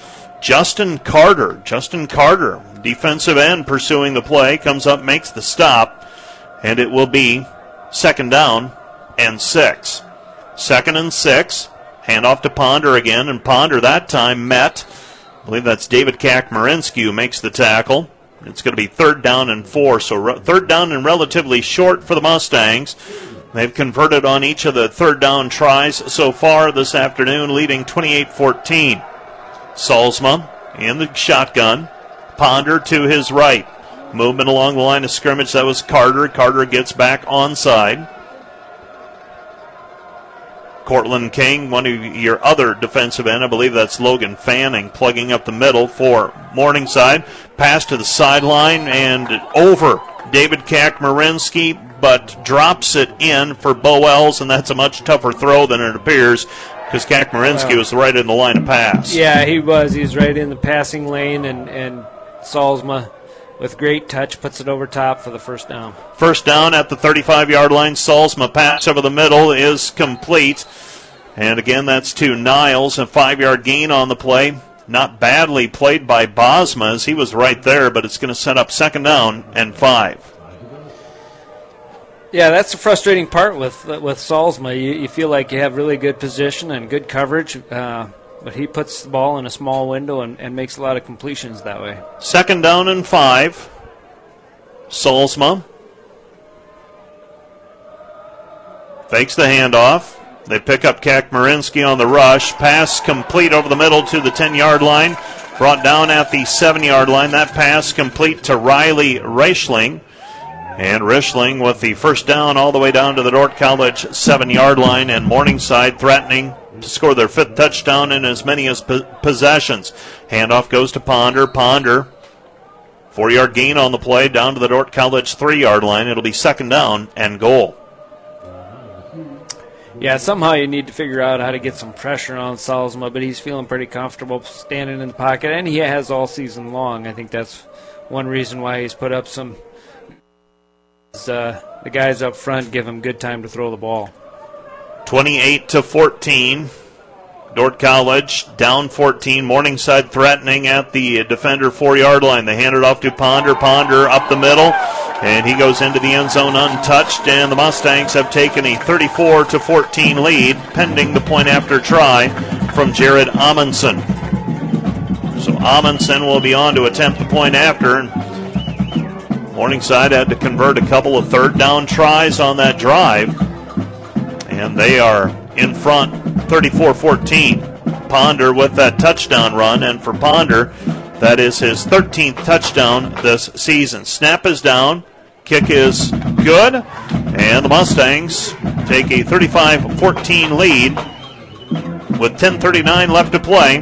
Justin Carter. Justin Carter, defensive end, pursuing the play, comes up, makes the stop, and it will be second down and six. Second and six. Handoff to Ponder again, and Ponder that time met. I believe that's David Kakmarinsky who makes the tackle. It's going to be third down and four, so re- third down and relatively short for the Mustangs. They've converted on each of the third down tries so far this afternoon, leading 28 14. Solsma in the shotgun. Ponder to his right. Movement along the line of scrimmage. That was Carter. Carter gets back onside. Cortland King, one of your other defensive end. I believe that's Logan Fanning plugging up the middle for Morningside. Pass to the sideline and over David Kakmarinsky, but drops it in for Bo Els, and that's a much tougher throw than it appears because Kakmarinsky was right in the line of pass. Yeah, he was. He's right in the passing lane, and, and Solsma with great touch puts it over top for the first down. First down at the 35 yard line. Solsma pass over the middle is complete. And again, that's to Niles. A five yard gain on the play. Not badly played by Bosma as he was right there, but it's going to set up second down and five. Yeah, that's the frustrating part with with Solsma. You, you feel like you have really good position and good coverage, uh, but he puts the ball in a small window and, and makes a lot of completions that way. Second down and five. Solsma fakes the handoff. They pick up Kakmarinsky on the rush. Pass complete over the middle to the 10 yard line. Brought down at the 7 yard line. That pass complete to Riley Reichling. And Reichling with the first down all the way down to the Dordt College 7 yard line. And Morningside threatening to score their fifth touchdown in as many as possessions. Handoff goes to Ponder. Ponder. Four yard gain on the play down to the Dordt College three yard line. It'll be second down and goal. Yeah, somehow you need to figure out how to get some pressure on Solsma, but he's feeling pretty comfortable standing in the pocket, and he has all season long. I think that's one reason why he's put up some. Uh, the guys up front give him good time to throw the ball. 28 to 14. Dordt College down 14. Morningside threatening at the defender four yard line. They hand it off to Ponder. Ponder up the middle. And he goes into the end zone untouched, and the Mustangs have taken a 34 to 14 lead, pending the point after try from Jared Amundsen. So Amundsen will be on to attempt the point after. Morningside had to convert a couple of third down tries on that drive, and they are in front 34 14. Ponder with that touchdown run, and for Ponder, that is his 13th touchdown this season. Snap is down. Kick is good. And the Mustangs take a 35 14 lead with 10.39 left to play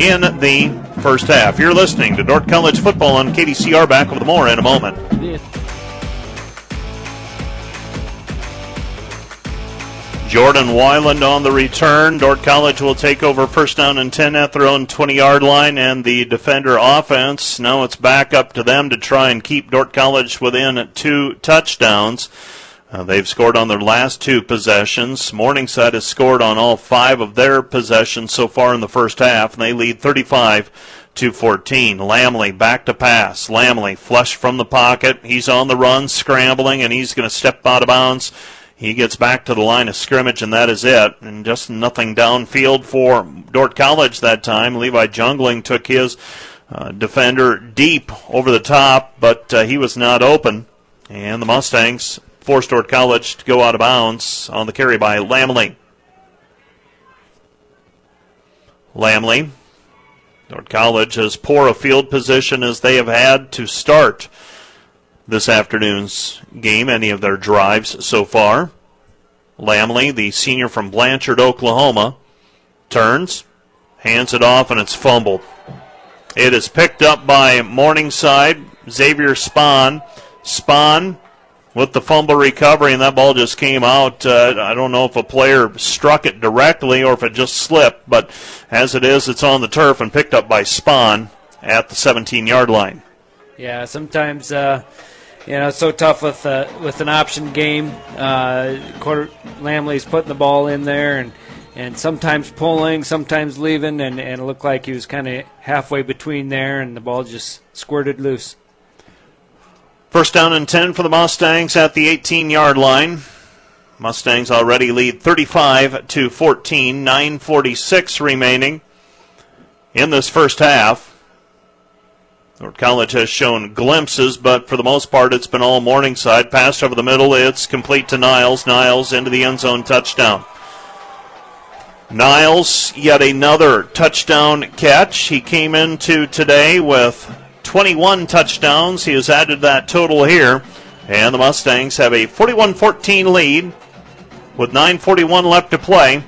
in the first half. You're listening to Dordt College football on KDCR. Back with more in a moment. Jordan Weiland on the return. Dordt College will take over first down and 10 at their own 20 yard line, and the defender offense. Now it's back up to them to try and keep Dordt College within two touchdowns. Uh, they've scored on their last two possessions. Morningside has scored on all five of their possessions so far in the first half, and they lead 35 to 14. Lamley back to pass. Lamley flush from the pocket. He's on the run, scrambling, and he's going to step out of bounds He gets back to the line of scrimmage, and that is it. And just nothing downfield for Dordt College that time. Levi Jungling took his uh, defender deep over the top, but uh, he was not open. And the Mustangs forced Dordt College to go out of bounds on the carry by Lamley. Lamley. Dordt College as poor a field position as they have had to start this afternoon's game, any of their drives so far. Lamley, the senior from Blanchard, Oklahoma, turns, hands it off, and it's fumbled. It is picked up by Morningside, Xavier Spahn. Spahn with the fumble recovery, and that ball just came out. Uh, I don't know if a player struck it directly or if it just slipped, but as it is, it's on the turf and picked up by Spahn at the 17 yard line. Yeah, sometimes. Uh, you know, it's so tough with uh, with an option game. Uh, quarter, Lamley's putting the ball in there and, and sometimes pulling, sometimes leaving, and, and it looked like he was kind of halfway between there, and the ball just squirted loose. First down and 10 for the Mustangs at the 18 yard line. Mustangs already lead 35 to 14, 946 remaining in this first half. Dordt College has shown glimpses, but for the most part, it's been all Morningside. Pass over the middle, it's complete to Niles. Niles into the end zone touchdown. Niles, yet another touchdown catch. He came into today with 21 touchdowns. He has added that total here. And the Mustangs have a 41 14 lead with 9.41 left to play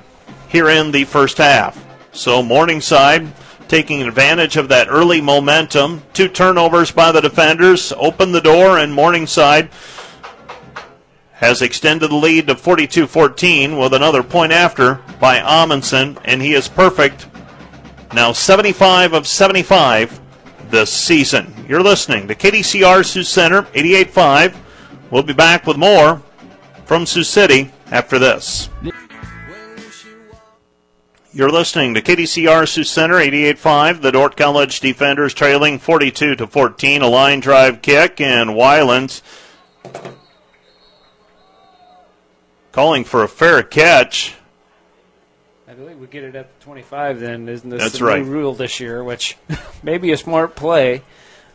here in the first half. So Morningside taking advantage of that early momentum. Two turnovers by the defenders open the door, and Morningside has extended the lead to 42 14 with another point after by Amundsen, and he is perfect. Now 75 of 75 this season. You're listening to KDCR Sioux Center 88.5. We'll be back with more from Sioux City after this. You're listening to KDCR Sioux Center 88.5. The Dordt College defenders trailing 42 to 14. A line drive kick and Weiland's calling for a fair catch. I believe we get it at 25. Then isn't this That's the right. new rule this year? Which <laughs> may be a smart play.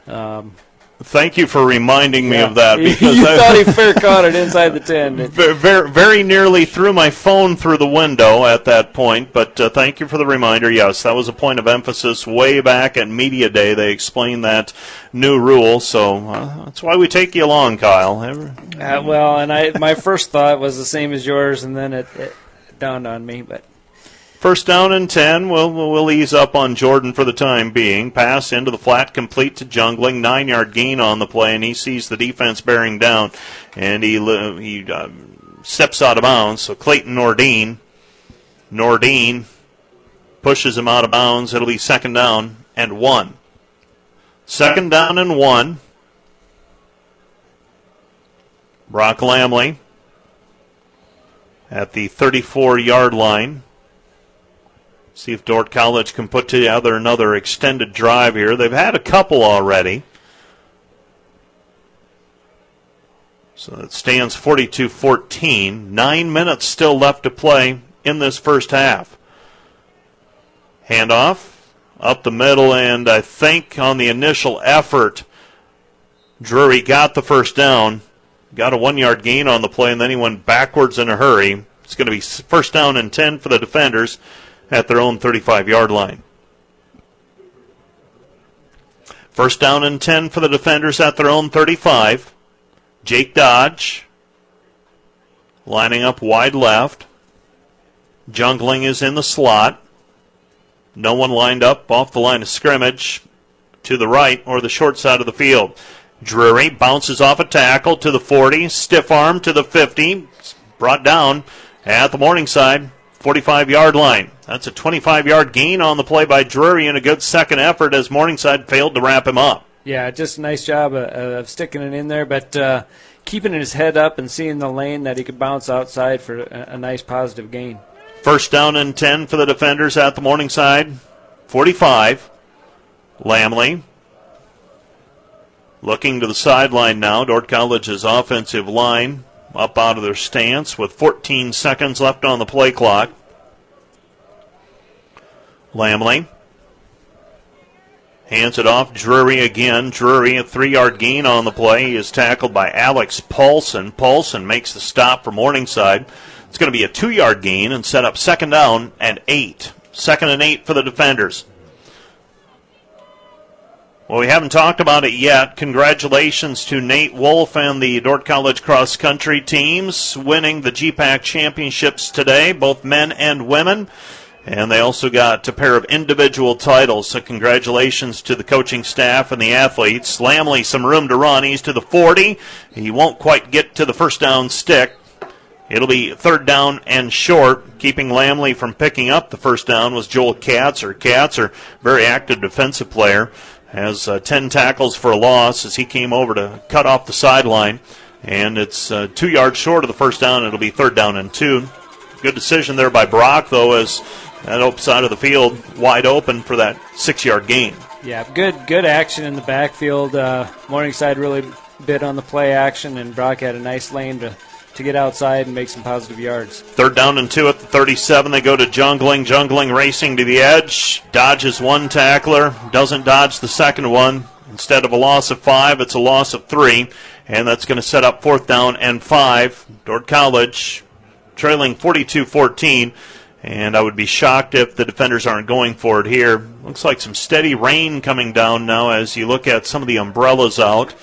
Um, Thank you for reminding me yeah. of that <laughs> because you I- thought he <laughs> fair caught it inside the 10. <laughs> Very, very nearly threw my phone through the window at that point, but uh, thank you for the reminder. Yes, that was a point of emphasis way back at Media Day. They explained that new rule, so uh, that's why we take you along, Kyle. Every- Uh, well, and I my first thought was the same as yours, and then it, it dawned on me. But First down and 10. We'll, we'll ease up on Jordan for the time being. Pass into the flat, complete to Jungling. Nine yard gain on the play, and he sees the defense bearing down, and he, he uh, steps out of bounds. So Clayton Nordine, Nordine pushes him out of bounds. It'll be second down and one. Second down and one. Brock Lamley at the 34 yard line. See if Dordt College can put together another extended drive here. They've had a couple already. So it stands 42 14. Nine minutes still left to play in this first half. Handoff up the middle, and I think on the initial effort, Drury got the first down, got a one yard gain on the play, and then he went backwards in a hurry. It's going to be first down and 10 for the defenders at their own 35 yard line. First down and 10 for the defenders at their own 35. Jake Dodge lining up wide left. Jungling is in the slot. No one lined up off the line of scrimmage to the right or the short side of the field. Drury bounces off a tackle to the 40, stiff arm to the 50, brought down at the Morningside 45 yard line. That's a 25 yard gain on the play by Drury and a good second effort as Morningside failed to wrap him up. yeah, just a nice job of, of sticking it in there, but uh, keeping his head up and seeing the lane that he could bounce outside for a, a nice positive gain. First down and 10 for the defenders at the Morningside 45. Lamley looking to the sideline now. Dordt College's offensive line up out of their stance with 14 seconds left on the play clock. Lamley hands it off. Drury again. Drury, a three yard gain on the play. He is tackled by Alex Paulson. Paulson makes the stop for Morningside. It's going to be a two yard gain and set up second down and eight. Second and eight for the defenders. Well, we haven't talked about it yet. Congratulations to Nate Wolf and the Dordt College cross country teams winning the GPAC championships today, both men and women. And they also got a pair of individual titles. So congratulations to the coaching staff and the athletes. Lamley some room to run. He's to the 40. He won't quite get to the first down stick. It'll be third down and short. Keeping Lamley from picking up the first down was Joel Katzer. Katzer, very active defensive player, has uh, 10 tackles for a loss as he came over to cut off the sideline. And it's uh, two yards short of the first down. It'll be third down and two. Good decision there by Brock, though, as that side of the field wide open for that six yard gain. Yeah, good good action in the backfield. Uh, Morningside really bit on the play action, and Brock had a nice lane to, to get outside and make some positive yards. Third down and two at the 37. They go to Jungling. Jungling racing to the edge. Dodges one tackler. Doesn't dodge the second one. Instead of a loss of five, it's a loss of three. And that's going to set up fourth down and five. Dordt College trailing 42 14. And I would be shocked if the defenders aren't going for it here. Looks like some steady rain coming down now as you look at some of the umbrellas out.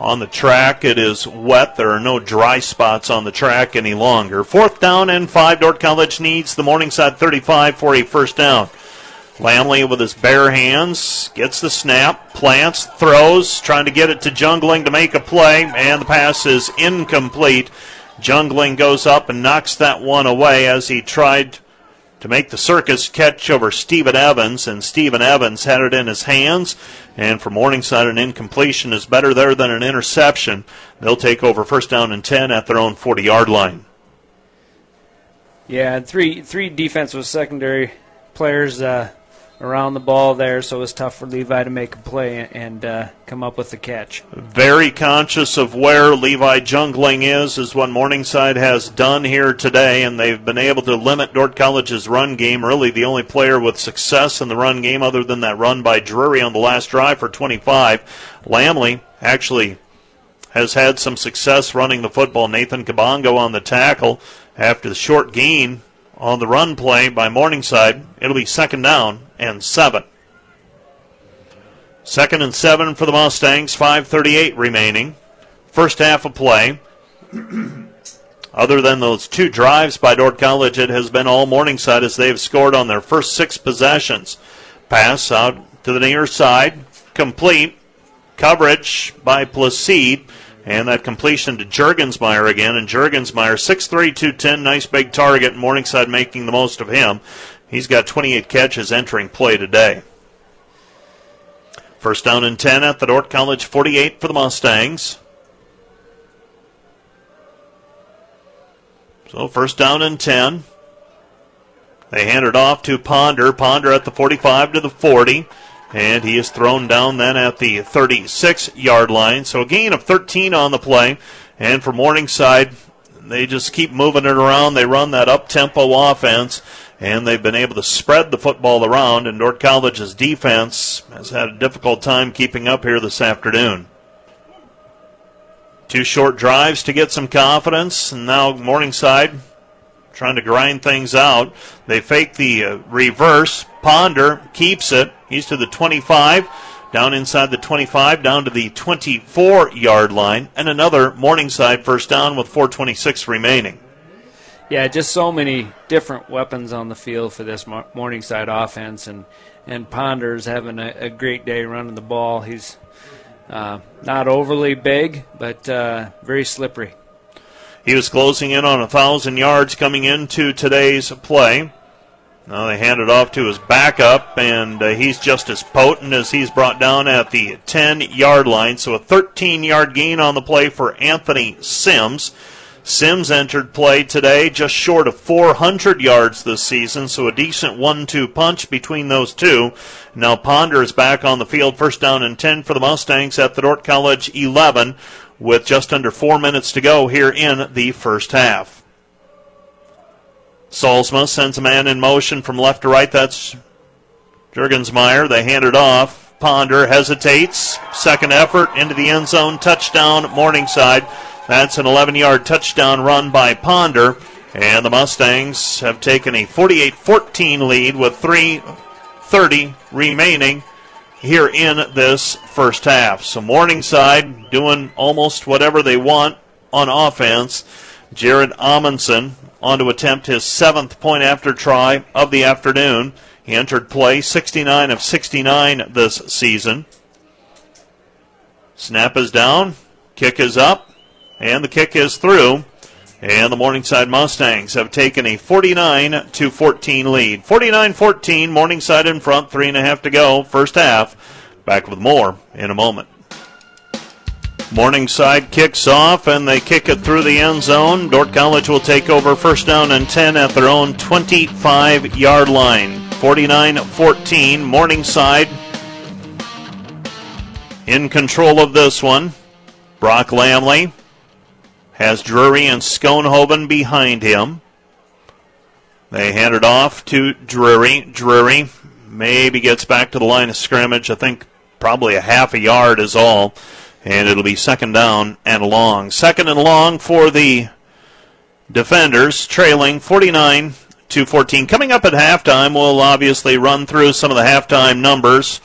On the track, it is wet. There are no dry spots on the track any longer. Fourth down and five. Dordt College needs the Morningside 35 for a first down. Lamley with his bare hands gets the snap, plants, throws, trying to get it to Jungling to make a play, and the pass is incomplete. Jungling goes up and knocks that one away as he tried to make the circus catch over Stephen Evans, and Stephen Evans had it in his hands. And for Morningside, an incompletion is better there than an interception. They'll take over first down and 10 at their own 40 yard line. Yeah, and three three defensive secondary players uh, around the ball there, so it was tough for Levi to make a play and uh, come up with the catch. Very conscious of where Levi Jungling is, is what Morningside has done here today, and they've been able to limit Dordt College's run game. Really, the only player with success in the run game, other than that run by Drury on the last drive for 25. Lamley actually has had some success running the football. Nathan Kabongo on the tackle after the short gain on the run play by Morningside. It'll be second down and seven. Second and seven for the Mustangs, 5.38 remaining. First half of play. <clears throat> Other than those two drives by Dordt College, it has been all Morningside as they've scored on their first six possessions. Pass out to the near side, complete. Coverage by Placide. And that completion to Jurgensmeyer again. And Jurgensmeyer, 6'3", 210, nice big target. Morningside making the most of him. He's got 28 catches entering play today. First down and 10 at the Dordt College 48 for the Mustangs. So first down and 10. They hand it off to Ponder. Ponder at the 45 to the 40. And he is thrown down then at the 36 yard line. So a gain of 13 on the play. And for Morningside, they just keep moving it around. They run that up tempo offense and they've been able to spread the football around, and Dordt College's defense has had a difficult time keeping up here this afternoon. Two short drives to get some confidence, and now Morningside trying to grind things out. They fake the uh, reverse. Ponder keeps it. He's to the 25, down inside the 25, down to the 24 yard line, and another Morningside first down with 426 remaining. Yeah, just so many different weapons on the field for this Morningside offense, and and Ponder's having a, a great day running the ball. He's uh, not overly big, but uh, very slippery. He was closing in on a thousand yards coming into today's play. Now they hand it off to his backup, and uh, he's just as potent as he's brought down at the 10 yard line. So a 13 yard gain on the play for Anthony Sims. Sims entered play today just short of 400 yards this season, so a decent one-two punch between those two. Now Ponder is back on the field, first down and 10 for the Mustangs at the Dordt College 11 with just under four minutes to go here in the first half. Solsma sends a man in motion from left to right. That's Jurgensmeyer. They hand it off. Ponder hesitates. Second effort into the end zone. Touchdown, Morningside. That's an 11 yard touchdown run by Ponder. And the Mustangs have taken a 48 14 lead with 3.30 remaining here in this first half. So Morningside doing almost whatever they want on offense. Jared Amundsen on to attempt his seventh point after try of the afternoon. He entered play 69 of 69 this season. Snap is down, kick is up, and the kick is through. And the Morningside Mustangs have taken a 49 to 14 lead. 49 14, Morningside in front, three and a half to go, first half. Back with more in a moment. Morningside kicks off and they kick it through the end zone. Dordt College will take over first down and 10 at their own 25 yard line. 49 14, Morningside in control of this one. Brock Lamley has Drury and Schoenhoven behind him. They hand it off to Drury. Drury maybe gets back to the line of scrimmage. I think probably a half a yard is all. And it'll be second down and long. Second and long for the defenders, trailing 49 to 14. Coming up at halftime, we'll obviously run through some of the halftime numbers.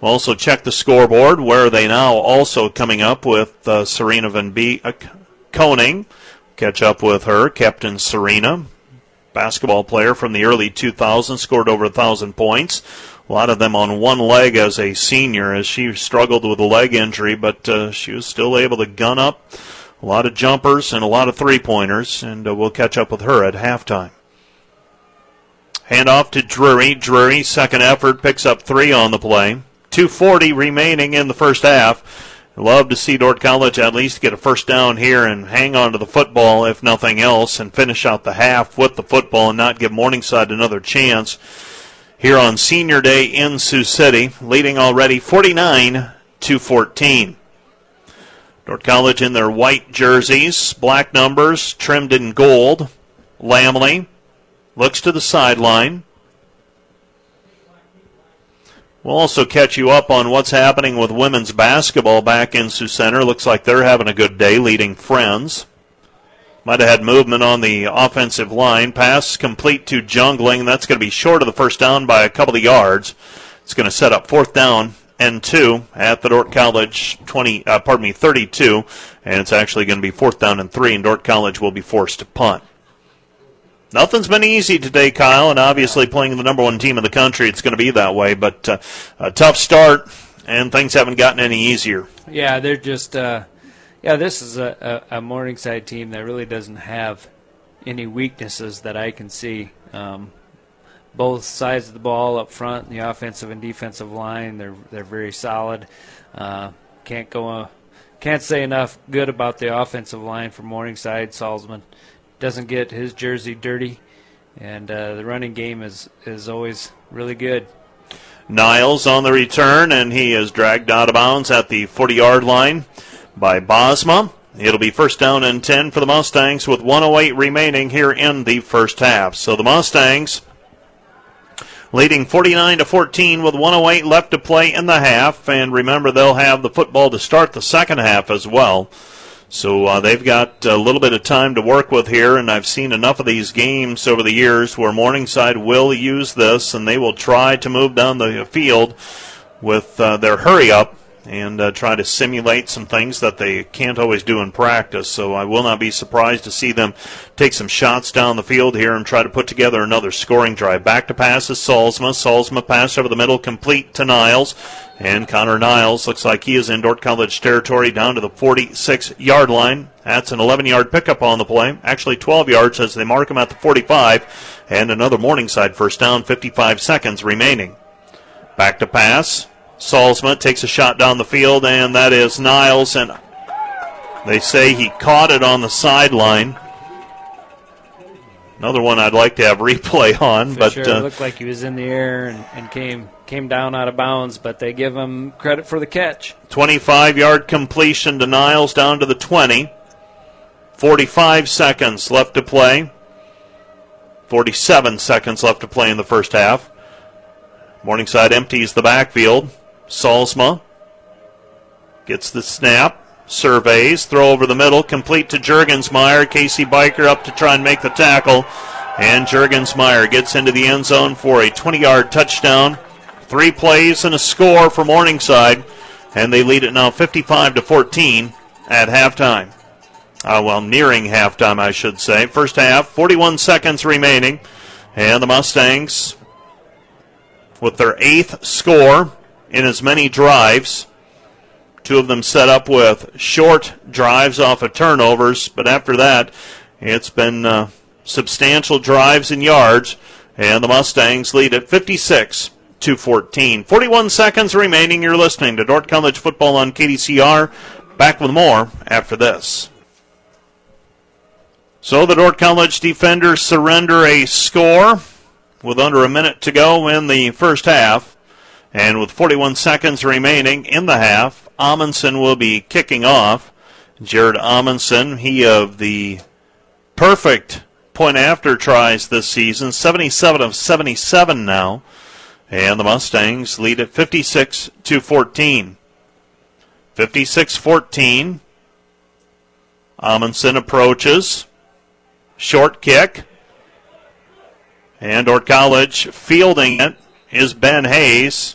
We'll also check the scoreboard. Where are they now? Also coming up with uh, Serena Van Be- uh, Koning. Catch up with her, Captain Serena, basketball player from the early 2000s, scored over a thousand points. A lot of them on one leg as a senior, as she struggled with a leg injury, but uh, she was still able to gun up a lot of jumpers and a lot of three pointers, and uh, we'll catch up with her at halftime. Hand off to Drury. Drury, second effort, picks up three on the play. 240 remaining in the first half. Love to see Dordt College at least get a first down here and hang on to the football, if nothing else, and finish out the half with the football and not give Morningside another chance here on Senior Day in Sioux City, leading already 49 to 14. Dordt College in their white jerseys, black numbers trimmed in gold. Lamley looks to the sideline. We'll also catch you up on what's happening with women's basketball back in Sioux Center. Looks like they're having a good day leading friends. Might have had movement on the offensive line. Pass complete to Jungling. That's going to be short of the first down by a couple of yards. It's going to set up fourth down and two at the Dordt College 20, uh, pardon me, 32. And it's actually going to be fourth down and three, and Dordt College will be forced to punt. Nothing's been easy today, Kyle, and obviously playing the number one team in the country, it's going to be that way. But uh, a tough start, and things haven't gotten any easier. Yeah, they're just, uh, yeah, this is a, a, a, Morningside team that really doesn't have any weaknesses that I can see. Um, both sides of the ball up front, the offensive and defensive line, they're they're very solid. Uh, can't go, uh, can't say enough good about the offensive line for Morningside. Solsma doesn't get his jersey dirty, and uh, the running game is is always really good. Niles on the return, and he is dragged out of bounds at the 40 yard line by Bosma. It'll be first down and 10 for the Mustangs with 108 remaining here in the first half. So the Mustangs leading 49 to 14 with 108 left to play in the half. And remember, they'll have the football to start the second half as well. So uh, they've got a little bit of time to work with here, and I've seen enough of these games over the years where Morningside will use this, and they will try to move down the field with uh, their hurry up and uh, try to simulate some things that they can't always do in practice. So I will not be surprised to see them take some shots down the field here and try to put together another scoring drive. Back to passes Solsma. Solsma pass over the middle, complete to Niles. And Connor Niles looks like he is in Dordt College territory down to the 46 yard line. That's an 11 yard pickup on the play. Actually 12 yards as they mark him at the 45. And another Morningside first down, 55 seconds remaining. Back to pass. Solsma takes a shot down the field, and that is Niles. And They say he caught it on the sideline. Another one I'd like to have <laughs> replay on, but uh, looked like he was in the air and, and came came down out of bounds, but they give him credit for the catch. 25 yard completion to Niles down to the 20. 45 seconds left to play. 47 seconds left to play in the first half. Morningside empties the backfield. Solsma gets the snap, surveys, throw over the middle, complete to Jurgensmeyer. Casey Biker up to try and make the tackle. And Jurgensmeyer gets into the end zone for a 20 yard touchdown. Three plays and a score for Morningside, and they lead it now 55 to 14 at halftime. Uh, well, nearing halftime, I should say. First half, 41 seconds remaining, and the Mustangs, with their eighth score in as many drives, two of them set up with short drives off of turnovers, but after that, it's been uh, substantial drives and yards, and the Mustangs lead at 56 to 14. 41 seconds remaining. You're listening to Dordt College Football on KDCR. Back with more after this. So the Dordt College defenders surrender a score with under a minute to go in the first half. And with 41 seconds remaining in the half, Amundsen will be kicking off. Jared Amundsen, he of the perfect point after tries this season, 77 of 77 now. And the Mustangs lead at 56 to 14. 56 14. Amundsen approaches. Short kick. And Dordt College fielding it is Ben Hayes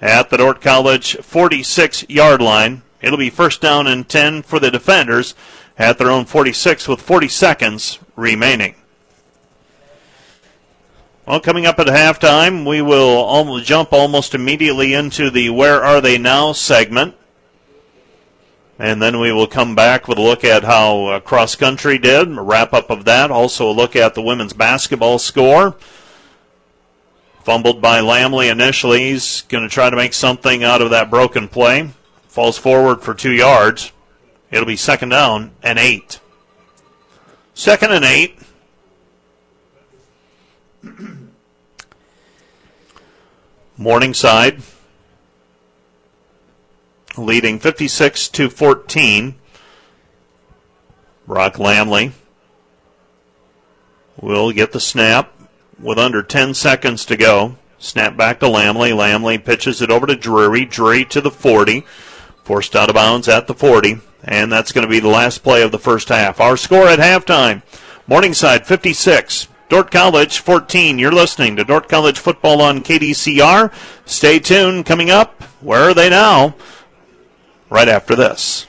at the Dordt College 46 yard line. It'll be first down and 10 for the defenders at their own 46 with 40 seconds remaining. Well, coming up at halftime, we will almost jump almost immediately into the Where Are They Now segment. And then we will come back with a look at how uh, cross country did, a wrap up of that. Also, a look at the women's basketball score. Fumbled by Lamley initially. He's going to try to make something out of that broken play. Falls forward for two yards. It'll be second down and eight. Second and eight. <clears throat> Morningside leading 56 to 14. Brock Lamley will get the snap with under 10 seconds to go. Snap back to Lamley. Lamley pitches it over to Drury. Drury to the 40. Forced out of bounds at the 40. And that's going to be the last play of the first half. Our score at halftime Morningside 56, Dordt College 14. You're listening to Dordt College football on KDCR. Stay tuned. Coming up, where are they now? Right after this.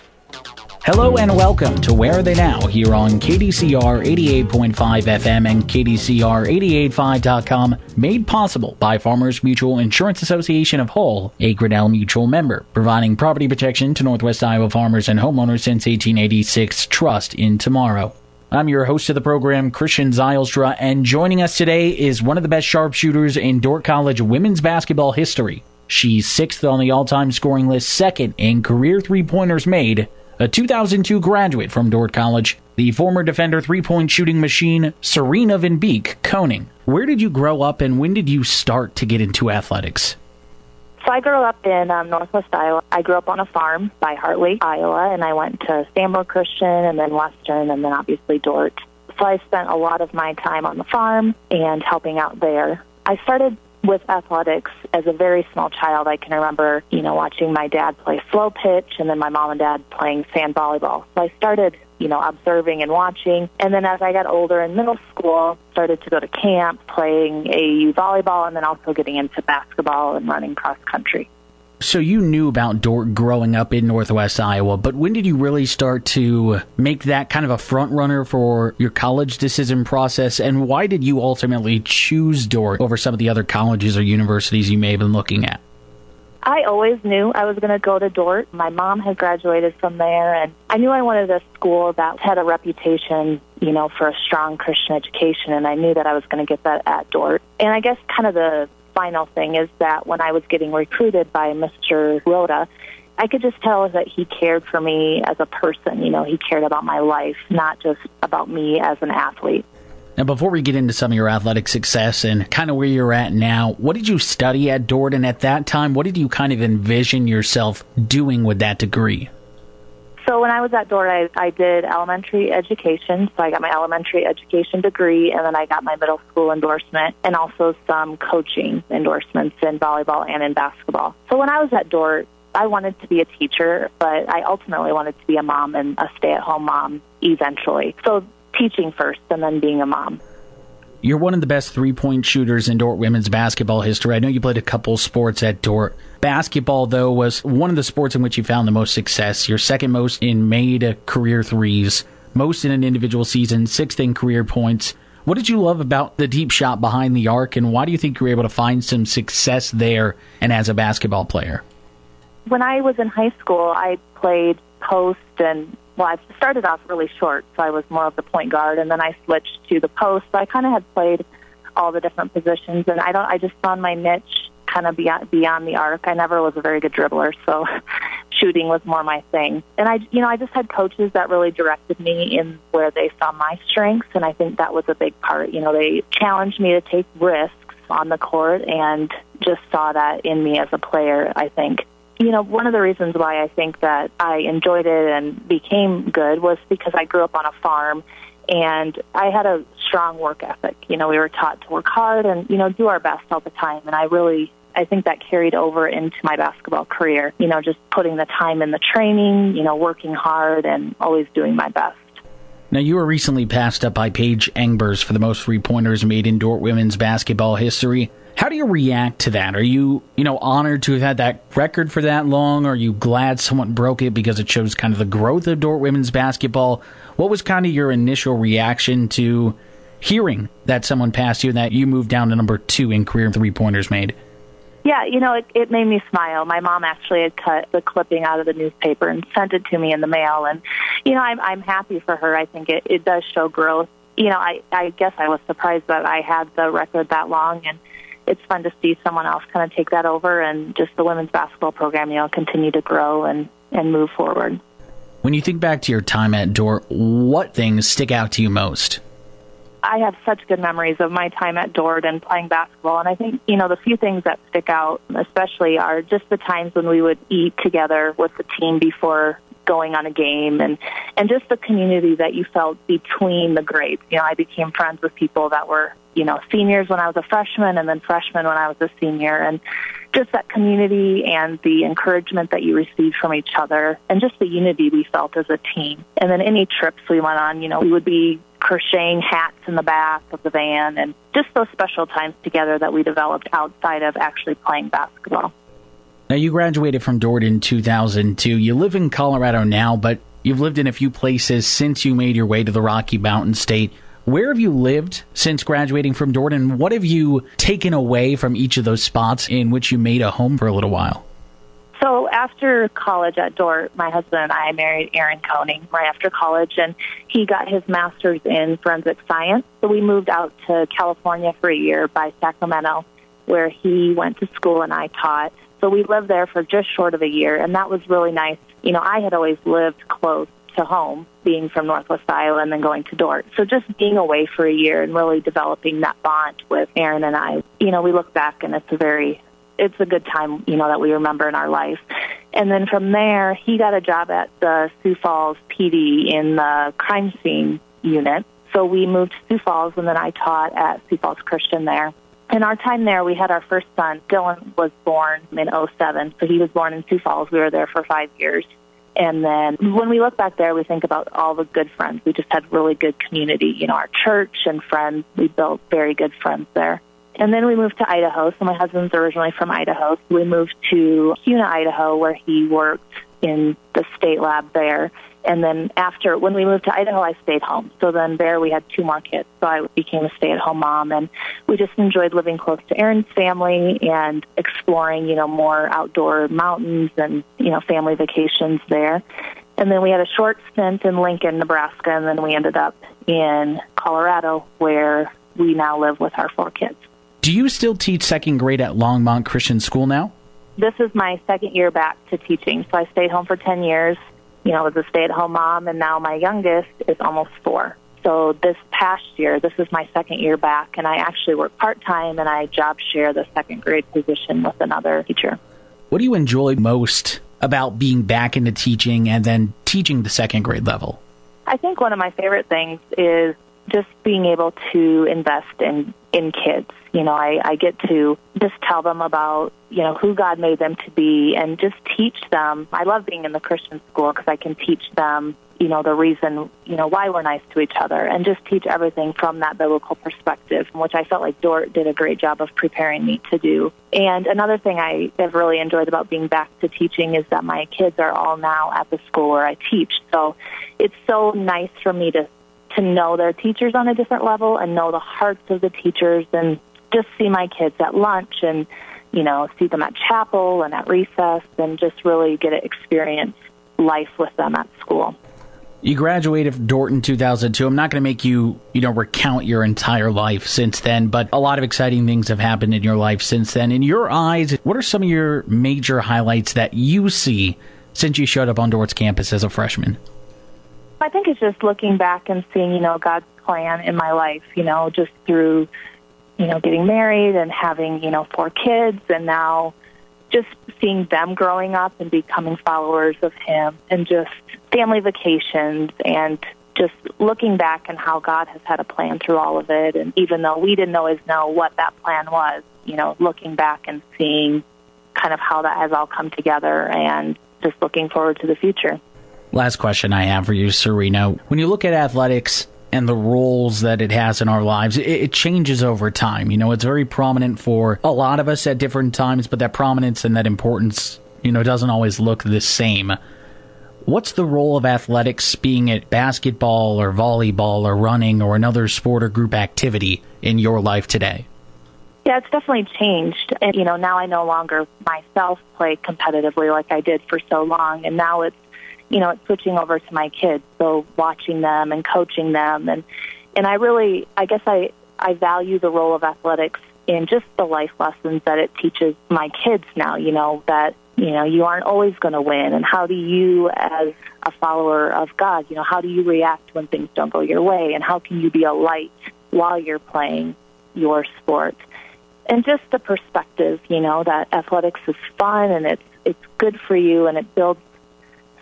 Hello and welcome to Where Are They Now here on KDCR 88.5 FM and KDCR885.com, made possible by Farmers Mutual Insurance Association of Hull, a Grinnell Mutual member, providing property protection to Northwest Iowa farmers and homeowners since 1886. Trust in tomorrow. I'm your host of the program, Christian Zylstra, and joining us today is one of the best sharpshooters in Dordt College women's basketball history. She's sixth on the all-time scoring list, second in career three-pointers made, a 2002 graduate from Dordt College, the former defender three-point shooting machine, Serena Van Beek Koning. Where did you grow up and when did you start to get into athletics? So I grew up in um, Northwest Iowa. I grew up on a farm by Hartley, Iowa, and I went to Stanborough Christian and then Western and then obviously Dordt. So I spent a lot of my time on the farm and helping out there. I started with athletics as a very small child. I can remember, you know, watching my dad play slow pitch and then my mom and dad playing sand volleyball. So I started, you know, observing and watching. And then as I got older in middle school, started to go to camp, playing AAU volleyball, and then also getting into basketball and running cross country. So you knew about Dordt growing up in Northwest Iowa, but when did you really start to make that kind of a front runner for your college decision process? And why did you ultimately choose Dordt over some of the other colleges or universities you may have been looking at? I always knew I was going to go to Dordt. My mom had graduated from there, and I knew I wanted a school that had a reputation, you know, for a strong Christian education, and I knew that I was going to get that at Dordt. And I guess kind of the final thing is that when I was getting recruited by Mr. Rhoda, I could just tell that he cared for me as a person. You know, he cared about my life, not just about me as an athlete. Now, before we get into some of your athletic success and kind of where you're at now, what did you study at Dordt? At that time, what did you kind of envision yourself doing with that degree? So when I was at Dordt, I, I did elementary education. So I got my elementary education degree, and then I got my middle school endorsement, and also some coaching endorsements in volleyball and in basketball. So when I was at Dordt, I wanted to be a teacher, but I ultimately wanted to be a mom and a stay-at-home mom eventually. So teaching first and then being a mom. You're one of the best three point shooters in Dordt women's basketball history. I know you played a couple sports at Dordt. Basketball, though, was one of the sports in which you found the most success. You're second most in made career threes, most in an individual season, sixth in career points. What did you love about the deep shot behind the arc, and why do you think you were able to find some success there and as a basketball player? When I was in high school, I played post and well, I started off really short, so I was more of the point guard, and then I switched to the post. So I kind of had played all the different positions, and I don't. I just found my niche kind of beyond beyond the arc. I never was a very good dribbler, so <laughs> shooting was more my thing. And I, you know, I just had coaches that really directed me in where they saw my strengths, and I think that was a big part. You know, they challenged me to take risks on the court, and just saw that in me as a player. I think you know, one of the reasons why I think that I enjoyed it and became good was because I grew up on a farm and I had a strong work ethic. You know, we were taught to work hard and, you know, do our best all the time. And I really, I think that carried over into my basketball career. You know, just putting the time in the training, you know, working hard and always doing my best. Now, you were recently passed up by Paige Engbers for the most three pointers made in Dordt women's basketball history. How do you react to that? Are you, you know, honored to have had that record for that long? Are you glad someone broke it because it shows kind of the growth of Dordt women's basketball? What was kind of your initial reaction to hearing that someone passed you and that you moved down to number two in career three pointers made? Yeah, you know, it, it made me smile. My mom actually had cut the clipping out of the newspaper and sent it to me in the mail, and you know, I'm I'm happy for her. I think it it does show growth. You know, I I guess I was surprised that I had the record that long, and it's fun to see someone else kind of take that over and just the women's basketball program, you know, continue to grow and, and move forward. When you think back to your time at Dordt, what things stick out to you most? I have such good memories of my time at Dordt and playing basketball. And I think, you know, the few things that stick out, especially, are just the times when we would eat together with the team before going on a game and and just the community that you felt between the grades. You know, I became friends with people that were you know, seniors when I was a freshman and then freshmen when I was a senior. And just that community and the encouragement that you received from each other and just the unity we felt as a team. And then any trips we went on, you know, we would be crocheting hats in the back of the van and just those special times together that we developed outside of actually playing basketball. Now, you graduated from Dordt in 2002. You live in Colorado now, but you've lived in a few places since you made your way to the Rocky Mountain State. Where have you lived since graduating from Dordt, and what have you taken away from each of those spots in which you made a home for a little while? So after college at Dordt, my husband and I married Aaron Koning right after college, and he got his master's in forensic science. So we moved out to California for a year by Sacramento, where he went to school and I taught. So we lived there for just short of a year, and that was really nice. You know, I had always lived close to home, being from Northwest Iowa and then going to Dordt. So just being away for a year and really developing that bond with Aaron and I, you know, we look back and it's a very, it's a good time, you know, that we remember in our life. And then from there, he got a job at the Sioux Falls PD in the crime scene unit. So we moved to Sioux Falls and then I taught at Sioux Falls Christian there. In our time there, we had our first son. Dylan was born in 07, so he was born in Sioux Falls. We were there for five years. And then when we look back there, we think about all the good friends. We just had really good community. You know, our church and friends, we built very good friends there. And then we moved to Idaho. So my husband's originally from Idaho. So we moved to Kuna, Idaho, where he worked in the state lab there. And then after, when we moved to Idaho, I stayed home. So then there we had two more kids. So I became a stay-at-home mom, and we just enjoyed living close to Aaron's family and exploring, you know, more outdoor mountains and you know family vacations there. And then we had a short stint in Lincoln, Nebraska, and then we ended up in Colorado, where we now live with our four kids. Do you still teach second grade at Longmont Christian School now? This is my second year back to teaching. So I stayed home for 10 years, you know, as a stay-at-home mom, and now my youngest is almost four. So this past year, this is my second year back, and I actually work part-time and I job share the second grade position with another teacher. What do you enjoy most about being back into teaching and then teaching the second grade level? I think one of my favorite things is just being able to invest in in kids. You know, I, I get to just tell them about you know who God made them to be, and just teach them. I love being in the Christian school because I can teach them you know the reason you know why we're nice to each other, and just teach everything from that biblical perspective, which I felt like Dordt did a great job of preparing me to do. And another thing I have really enjoyed about being back to teaching is that my kids are all now at the school where I teach. So it's so nice for me to to know their teachers on a different level and know the hearts of the teachers and just see my kids at lunch and you know see them at chapel and at recess and just really get to experience life with them at school. You graduated from Dordt in 2002. I'm not going to make you, you know, recount your entire life since then, but a lot of exciting things have happened in your life since then. In your eyes, what are some of your major highlights that you see since you showed up on Dordt's campus as a freshman? I think it's just looking back and seeing, you know, God's plan in my life, you know, just through, you know, getting married and having, you know, four kids and now just seeing them growing up and becoming followers of Him and just family vacations and just looking back and how God has had a plan through all of it. And even though we didn't always know what that plan was, you know, looking back and seeing kind of how that has all come together and just looking forward to the future. Last question I have for you, Serena. When you look at athletics and the roles that it has in our lives, it, it, changes over time. You know, it's very prominent for a lot of us at different times, but that prominence and that importance, you know, doesn't always look the same. What's the role of athletics, being it basketball or volleyball or running or another sport or group activity in your life today? Yeah, it's definitely changed. And, you know, now I no longer myself play competitively like I did for so long. And now it's you know, it's switching over to my kids. So watching them and coaching them and and I really I guess I I value the role of athletics in just the life lessons that it teaches my kids now, you know, that you know, you aren't always going to win and how do you as a follower of God, you know, how do you react when things don't go your way and how can you be a light while you're playing your sport? And just the perspective, you know, that athletics is fun and it's it's good for you and it builds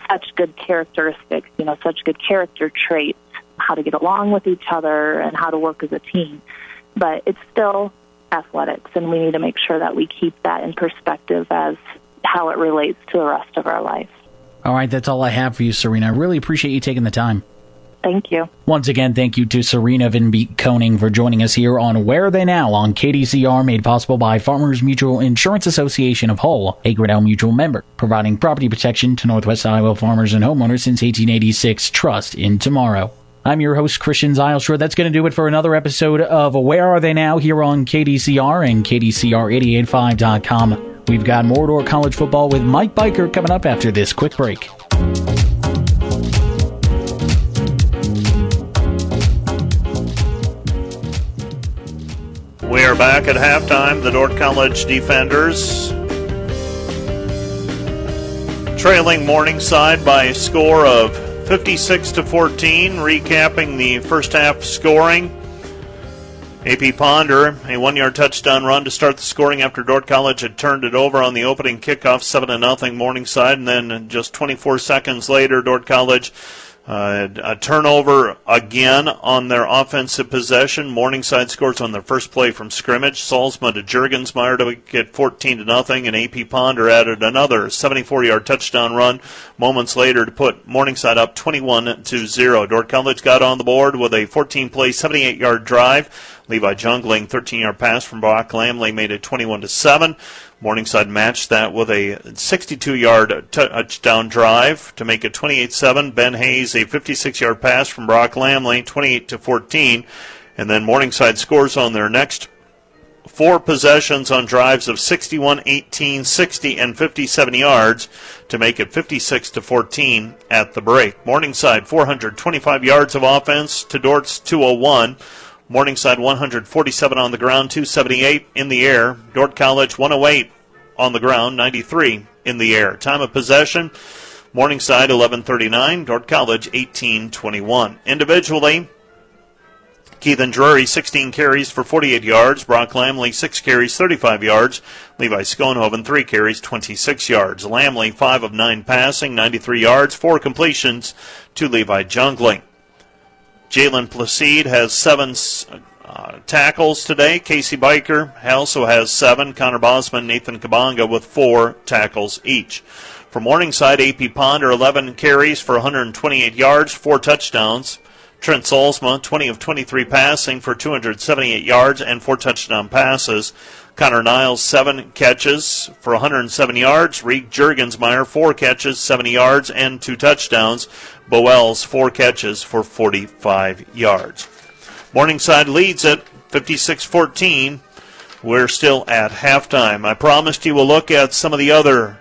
such good characteristics, you know, such good character traits, how to get along with each other and how to work as a team. But it's still athletics, and we need to make sure that we keep that in perspective as how it relates to the rest of our life. All right, that's all I have for you, Serena. I really appreciate you taking the time. Thank you. Once again, thank you to Serena Van Beek Koning for joining us here on Where Are They Now on KDCR, made possible by Farmers Mutual Insurance Association of Hull, a Grinnell Mutual member, providing property protection to Northwest Iowa farmers and homeowners since 1886. Trust in tomorrow. I'm your host, Christian Zylstra. That's going to do it for another episode of Where Are They Now here on KDCR and KDCR885.com. We've got more Dordt College football with Mike Biker coming up after this quick break. We are back at halftime. The Dordt College defenders trailing Morningside by a score of 56 to 14. Recapping the first half scoring. AP Ponder, a one yard touchdown run to start the scoring after Dordt College had turned it over on the opening kickoff, 7 to 0 Morningside. And then just 24 seconds later, Dordt College uh, a turnover again on their offensive possession. Morningside scores on their first play from scrimmage. Solsma to Jurgensmeyer to get 14 to nothing, and AP Ponder added another 74-yard touchdown run moments later to put Morningside up 21 to zero. Dordt College got on the board with a 14-play, 78-yard drive. Levi Jungling 13-yard pass from Brock Lamley made it 21 to seven. Morningside matched that with a 62-yard uh, touchdown drive to make it 28-7. Ben Hayes a 56-yard pass from Brock Lamley, 28 to 14, and then Morningside scores on their next four possessions on drives of 61, 18, 60, and 57 yards to make it 56 to 14 at the break. Morningside 425 yards of offense to Dordt's 201. Morningside 147 on the ground, 278 in the air. Dordt College 108 on the ground, 93 in the air. Time of possession, Morningside 1139, Dordt College 1821. Individually, Keithan Drury, 16 carries for 48 yards. Brock Lamley, 6 carries, 35 yards. Levi Schoenhoven, 3 carries, 26 yards. Lamley, 5 of 9 passing, 93 yards, 4 completions to Levi Jungling. Jalen Placide has 7 uh, tackles today. Casey Biker also has 7. Connor Bosma, Nathan Kabongo with 4 tackles each. For Morningside, AP Ponder, 11 carries for 128 yards, 4 touchdowns. Trent Solsma, 20 of 23 passing for 278 yards and four touchdown passes. Connor Niles, seven catches for 107 yards. Reek Jurgensmeyer, four catches, 70 yards, and two touchdowns. Bo Els, four catches for 45 yards. Morningside leads it 56 14. We're still at halftime. I promised you we'll look at some of the other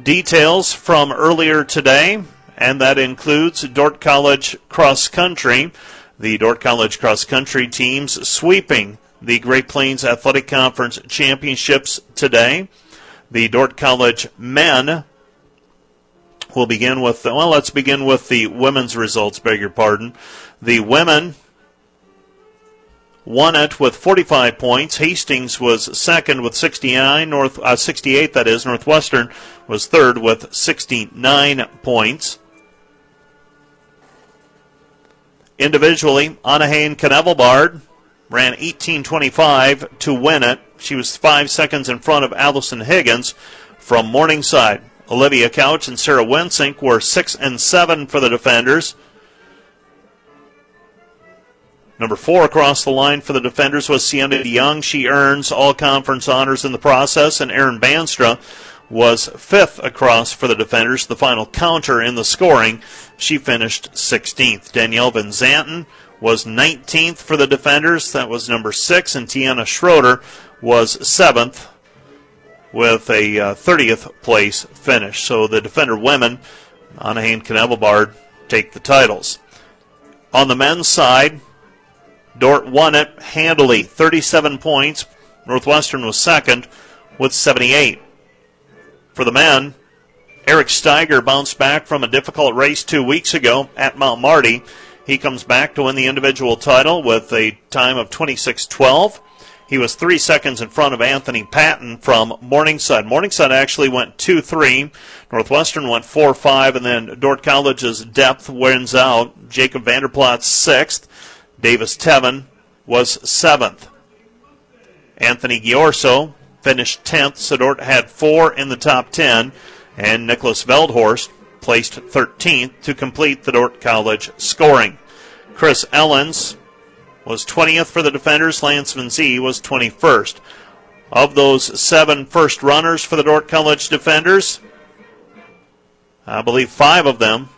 details from earlier today and that includes Dordt College cross country. The Dordt College cross country teams sweeping the Great Plains Athletic Conference championships today. The Dordt College men will begin with, well, let's begin with the women's results, beg your pardon. The women won it with 45 points. Hastings was second with 69, North uh, 68 that is. Northwestern was third with 69 points. Individually, Anahane Knevelbard ran 18.25 to win it. She was five seconds in front of Allison Higgins from Morningside. Olivia Couch and Sarah Wensink were six and seven for the defenders. Number four across the line for the defenders was Sienna Young. She earns all conference honors in the process, and Aaron Banstra was fifth across for the defenders. The final counter in the scoring she finished 16th. Danielle Van Zanten was 19th for the defenders. That was number six. And Tiana Schroeder was seventh with a uh, 30th place finish. So the defender women, Anahane Knevelbard, take the titles. On the men's side, Dordt won it handily, 37 points. Northwestern was second with 78. For the men, Eric Steiger bounced back from a difficult race two weeks ago at Mount Marty. He comes back to win the individual title with a time of 26:12. He was three seconds in front of Anthony Patton from Morningside. Morningside actually went 2 3. Northwestern went 4 5, and then Dordt College's depth wins out. Jacob Vanderplaat, sixth. Davis Tevin was seventh. Anthony Giorso finished 10th. So Dordt had four in the top 10 and Nicholas Veldhorst placed 13th to complete the Dordt College scoring. Chris Ellens was 20th for the defenders. Lance Van Z was 21st. Of those seven first runners for the Dordt College defenders, I believe five of them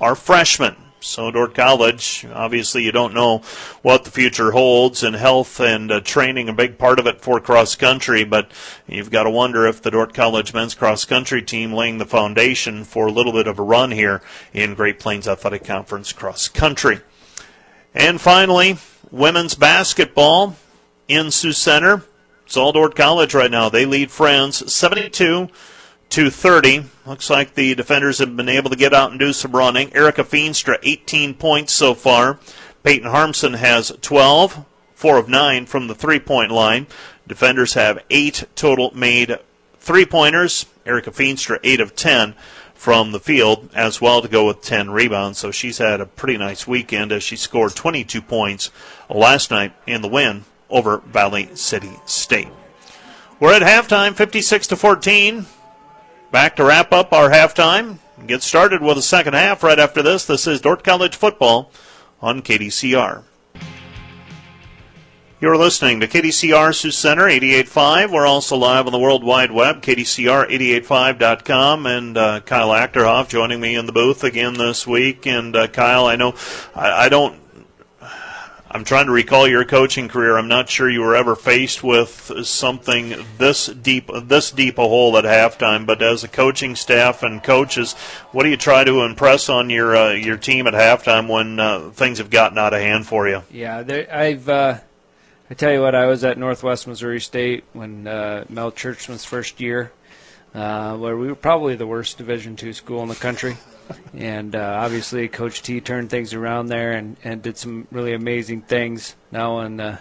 are freshmen. So Dordt College, obviously, you don't know what the future holds, and health and uh, training a big part of it for cross country. But you've got to wonder if the Dordt College men's cross country team laying the foundation for a little bit of a run here in Great Plains Athletic Conference cross country. And finally, women's basketball in Sioux Center. All College right now. They lead Friends 72 230. Looks like the defenders have been able to get out and do some running. Erica Feenstra, 18 points so far. Peyton Harmson has 12, 4 of 9 from the three point line. Defenders have 8 total made three pointers. Erica Feenstra, 8 of 10 from the field as well to go with 10 rebounds. So she's had a pretty nice weekend as she scored 22 points last night in the win over Valley City State. We're at halftime, 56 to 14. Back to wrap up our halftime. Get started with the second half right after this. This is Dordt College football on KDCR. You're listening to KDCR Sioux Center 88.5. We're also live on the World Wide Web, KDCR885.com. And uh, Kyle Achterhoff joining me in the booth again this week. And uh, Kyle, I know I, I don't I'm trying to recall your coaching career. I'm not sure you were ever faced with something this deep, this deep a hole at halftime. But as a coaching staff and coaches, what do you try to impress on your uh, your team at halftime when uh, things have gotten out of hand for you? Yeah, there, I've uh, I tell you what, I was at Northwest Missouri State when uh, Mel Tjeerdsma's first year, uh, where we were probably the worst Division two school in the country. <laughs> And uh, obviously, Coach T turned things around there and, and did some really amazing things now in the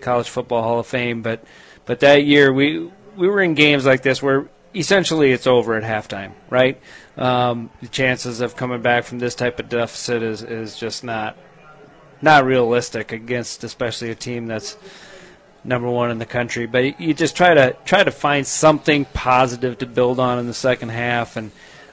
College Football Hall of Fame. But but that year we we were in games like this where essentially it's over at halftime, right? Um, the chances of coming back from this type of deficit is, is just not not realistic against especially a team that's number one in the country. But you just try to try to find something positive to build on in the second half and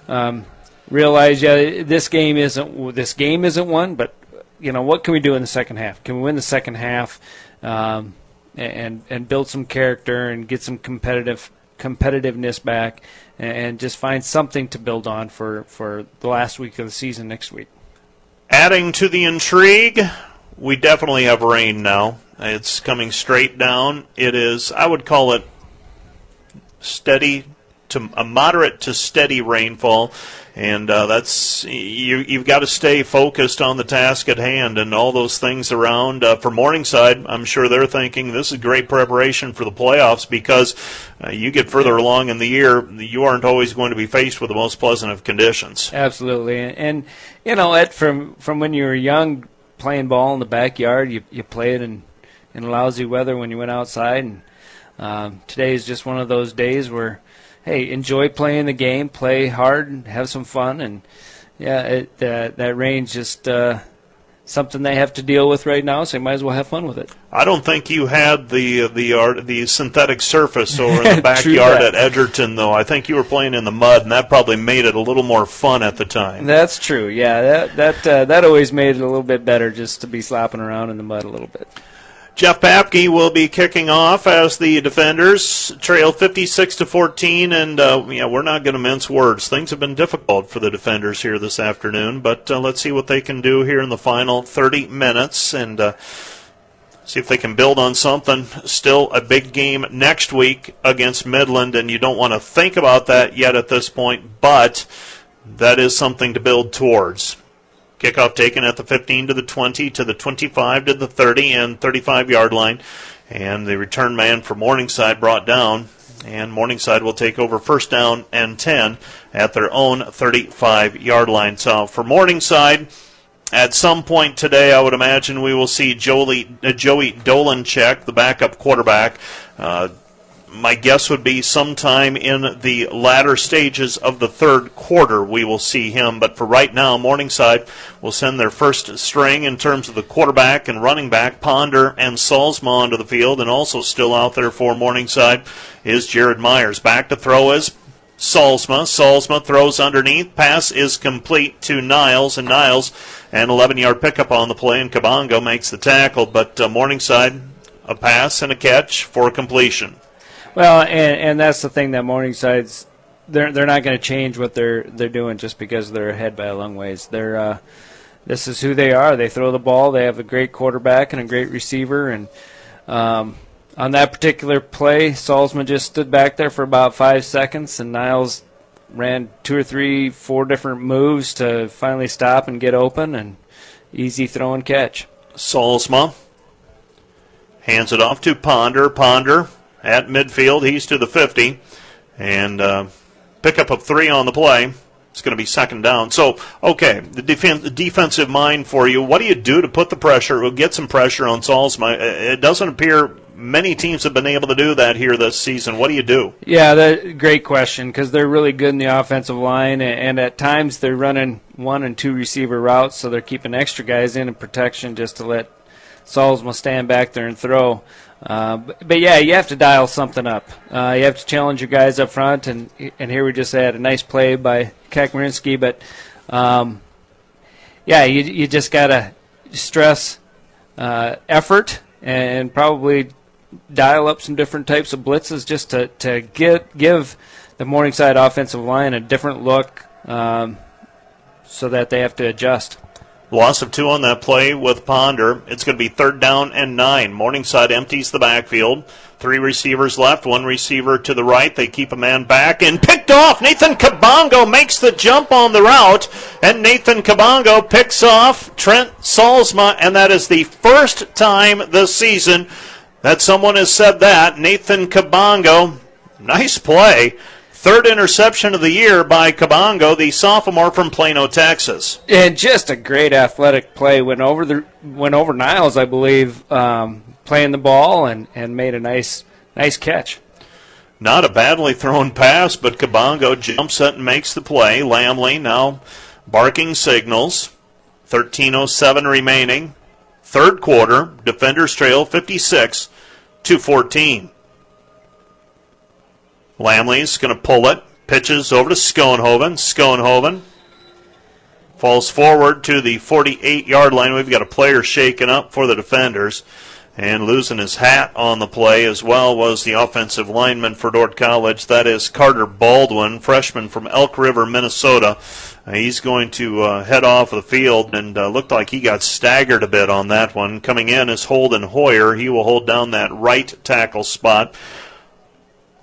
um, realize yeah this game isn't this game isn't one, but you know what can we do in the second half? Can we win the second half? Um, and and build some character and get some competitive competitiveness back and just find something to build on for, for the last week of the season next week. Adding to the intrigue, we definitely have rain now. It's coming straight down. It is, I would call it steady to a moderate to steady rainfall and uh, that's you. You've got to stay focused on the task at hand and all those things around. Uh, for Morningside, I'm sure they're thinking this is great preparation for the playoffs because uh, you get further along in the year, you aren't always going to be faced with the most pleasant of conditions. Absolutely, and, and you know, from from when you were young, playing ball in the backyard, you you played in in lousy weather when you went outside, and um, today is just one of those days where hey, enjoy playing the game, play hard, and have some fun. And yeah, it, uh, that rain's just uh, something they have to deal with right now, so you might as well have fun with it. I don't think you had the the art, the synthetic surface over in <laughs> the backyard at Edgerton, though. I think you were playing in the mud, and that probably made it a little more fun at the time. That's true. Yeah, that that uh, that always made it a little bit better just to be slapping around in the mud a little bit. Jeff Papke will be kicking off as the defenders trail 56 to 14, and uh, yeah, we're not going to mince words. Things have been difficult for the defenders here this afternoon, but uh, let's see what they can do here in the final 30 minutes and uh, see if they can build on something. Still a big game next week against Midland, and you don't want to think about that yet at this point, but that is something to build towards. Kickoff taken at the 15 to the 20 to the 25 to the 30 and 35 yard line. And the return man for Morningside brought down. And Morningside will take over first down and 10 at their own 35 yard line. So for Morningside, at some point today, I would imagine we will see Joey, uh, Joey Dolanchek, the backup quarterback, uh, my guess would be sometime in the latter stages of the third quarter we will see him. But for right now, Morningside will send their first string in terms of the quarterback and running back, Ponder and Solsma onto the field, and also still out there for Morningside is Jared Myers. Back to throw is Solsma. Solsma throws underneath. Pass is complete to Niles, and Niles an 11 yard pickup on the play, and Kabongo makes the tackle. But uh, Morningside, a pass and a catch for completion. Well, and, and that's the thing that Morningside's they're they're not going to change what they're they're doing just because they're ahead by a long ways. They're uh, this is who they are. They throw the ball. They have a great quarterback and a great receiver. And um, on that particular play, Salzman just stood back there for about five seconds, and Niles ran two or three, four different moves to finally stop and get open, and easy throw and catch. Solsma hands it off to Ponder. Ponder at midfield. He's to the 50. And uh, pickup of three on the play. It's going to be second down. So, okay, the, defen- defensive mind for you. What do you do to put the pressure, get some pressure on Solsma? It doesn't appear many teams have been able to do that here this season. What do you do? Yeah, that great question because they're really good in the offensive line, and at times they're running one and two receiver routes, so they're keeping extra guys in in protection just to let Solsma stand back there and throw. Uh, but, but, yeah, you have to dial something up. Uh, you have to challenge your guys up front, and and here we just had a nice play by Kakmarinsky, but um, yeah, you you just gotta stress uh, effort and probably dial up some different types of blitzes just to to get give the Morningside offensive line a different look, um, so that they have to adjust. Loss of two on that play with Ponder. It's going to be third down and nine. Morningside empties the backfield. Three receivers left, one receiver to the right. They keep a man back and picked off. Nathan Kabongo makes the jump on the route, and Nathan Kabongo picks off Trent Solsma, and that is the first time this season that someone has said that. Nathan Kabongo, nice play. Third interception of the year by Kabongo, the sophomore from Plano, Texas. And just a great athletic play. Went over the went over Niles, I believe, um, playing the ball and, and made a nice nice catch. Not a badly thrown pass, but Kabongo jumps it and makes the play. Lamley now barking signals. 13.07 remaining. Third quarter. Defenders trail 56 to 14. Lamley's going to pull it. Pitches over to Schoenhoven. Schoenhoven falls forward to the 48 yard line. We've got a player shaken up for the defenders. And losing his hat on the play as well was the offensive lineman for Dordt College. That is Carter Baldwin, freshman from Elk River, Minnesota. He's going to uh, head off the field and uh, looked like he got staggered a bit on that one. Coming in is Holden Hoyer. He will hold down that right tackle spot.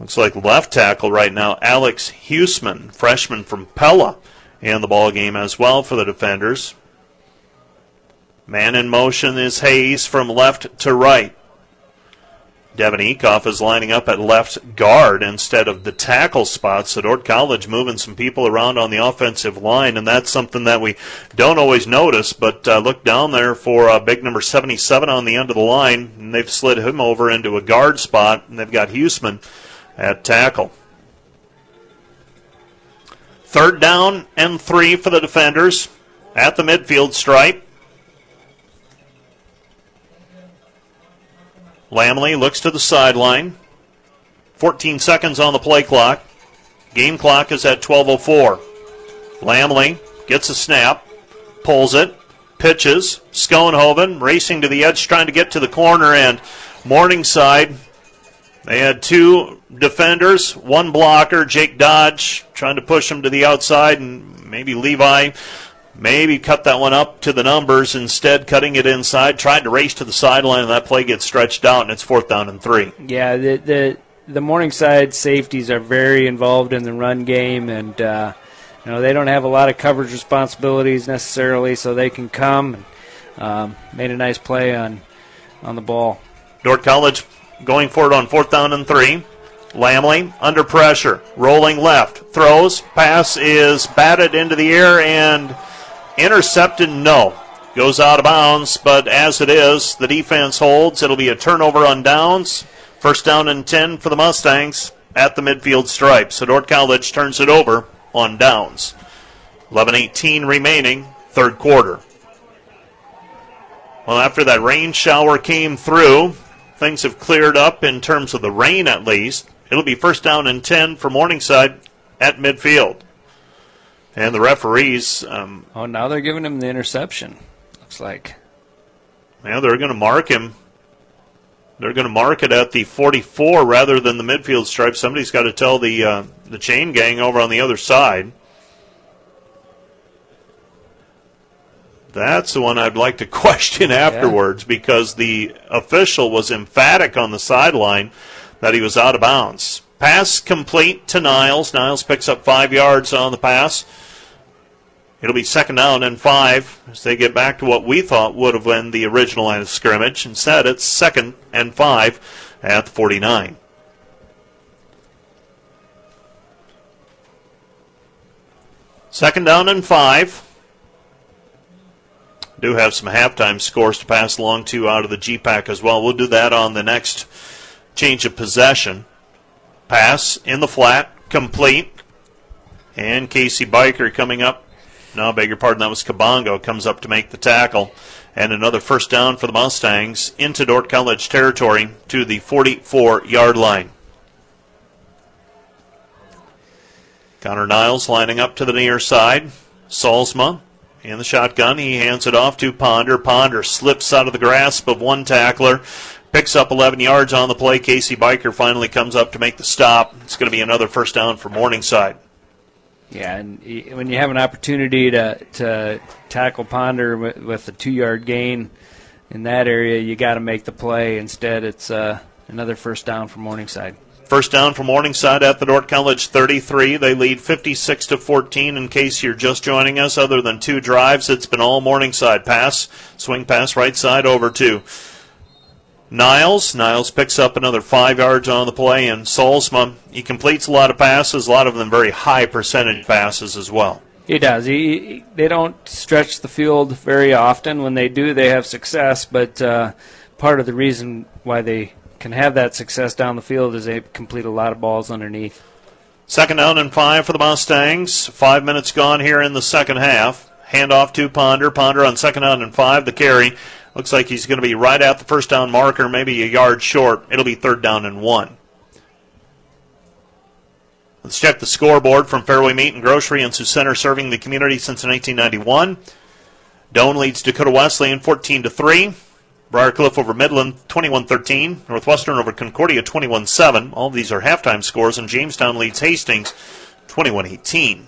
Looks like left tackle right now, Alex Huseman, freshman from Pella, in the ball game as well for the defenders. Man in motion is Hayes from left to right. Devin Ecoff is lining up at left guard instead of the tackle spot. So Dordt College moving some people around on the offensive line, and that's something that we don't always notice. But uh, look down there for uh, big number 77 on the end of the line, and they've slid him over into a guard spot, and they've got Huseman at tackle. Third down and three for the defenders at the midfield stripe. Lamley looks to the sideline. 14 seconds on the play clock. Game clock is at 12.04. Lamley gets a snap, pulls it, pitches. Schoenhoven racing to the edge, trying to get to the corner, and Morningside they had two defenders, one blocker, Jake Dodge, trying to push him to the outside, and maybe Levi maybe cut that one up to the numbers instead cutting it inside tried to race to the sideline and that play gets stretched out and it's fourth down and three. Yeah the the, the morningside safeties are very involved in the run game and uh, you know they don't have a lot of coverage responsibilities necessarily so they can come and um, made a nice play on on the ball. Dordt College going for it on fourth down and three. Lamley under pressure, rolling left, throws, pass is batted into the air and intercepted. No, goes out of bounds. But as it is, the defense holds. It'll be a turnover on downs. First down and ten for the Mustangs at the midfield stripe. So Dordt College turns it over on downs. 11:18 remaining, third quarter. Well, after that rain shower came through, things have cleared up in terms of the rain at least. It'll be first down and 10 for Morningside at midfield. And the referees. Um, oh, now they're giving him the interception. Looks like. Yeah, they're going to mark him. They're going to mark it at the 44 rather than the midfield stripe. Somebody's got to tell the uh, the chain gang over on the other side. That's the one I'd like to <laughs> question afterwards yeah. because the official was emphatic on the sideline that he was out of bounds. Pass complete to Niles. Niles picks up five yards on the pass. It'll be second down and five as they get back to what we thought would have been the original line of scrimmage. Instead, it's second and five at the 49. Second down and five do have some halftime scores to pass along to out of the GPAC as well. We'll do that on the next change of possession. Pass in the flat, complete. And Casey Biker coming up. No, beg your pardon, that was Kabongo comes up to make the tackle. And another first down for the Mustangs into Dordt College territory to the 44 yard line. Connor Niles lining up to the near side. Solsma in the shotgun. He hands it off to Ponder. Ponder slips out of the grasp of one tackler, picks up 11 yards on the play. Casey Biker finally comes up to make the stop. It's going to be another first down for Morningside. Yeah, and when you have an opportunity to to tackle Ponder with, with a two yard gain in that area, you got to make the play. Instead, it's uh, another first down for Morningside. First down for Morningside at the Dordt College 33. They lead 56 to 14. In case you're just joining us, other than two drives, it's been all Morningside pass, swing pass right side over to Niles. Niles picks up another five yards on the play, and Solsma, he completes a lot of passes, a lot of them very high percentage passes as well. He does. He, they don't stretch the field very often. When they do, they have success, but uh, part of the reason why they can have that success down the field as they complete a lot of balls underneath. Second down and five for the Mustangs. Five minutes gone here in the second half. Handoff to Ponder. Ponder on second down and five. The carry. Looks like he's going to be right at the first down marker, maybe a yard short. It'll be third down and one. Let's check the scoreboard from Fairway Meat and Grocery in Sioux Center, serving the community since 1991. Doane leads Dakota Wesleyan 14 to 3. Briar Cliff over Midland 21-13. Northwestern over Concordia 21-7. All these are halftime scores, and Jamestown leads Hastings 21-18.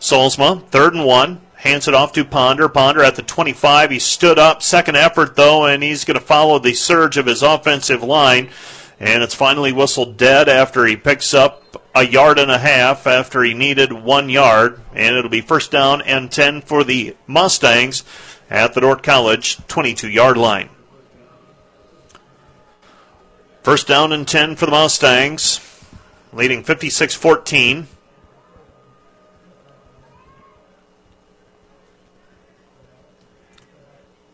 Solsma, third and one. Hands it off to Ponder. Ponder at the 25. He stood up. Second effort, though, and he's going to follow the surge of his offensive line. And it's finally whistled dead after he picks up a yard and a half after he needed one yard. And it'll be first down and 10 for the Mustangs at the Dordt College 22 yard line. First down and 10 for the Mustangs, leading 56 14.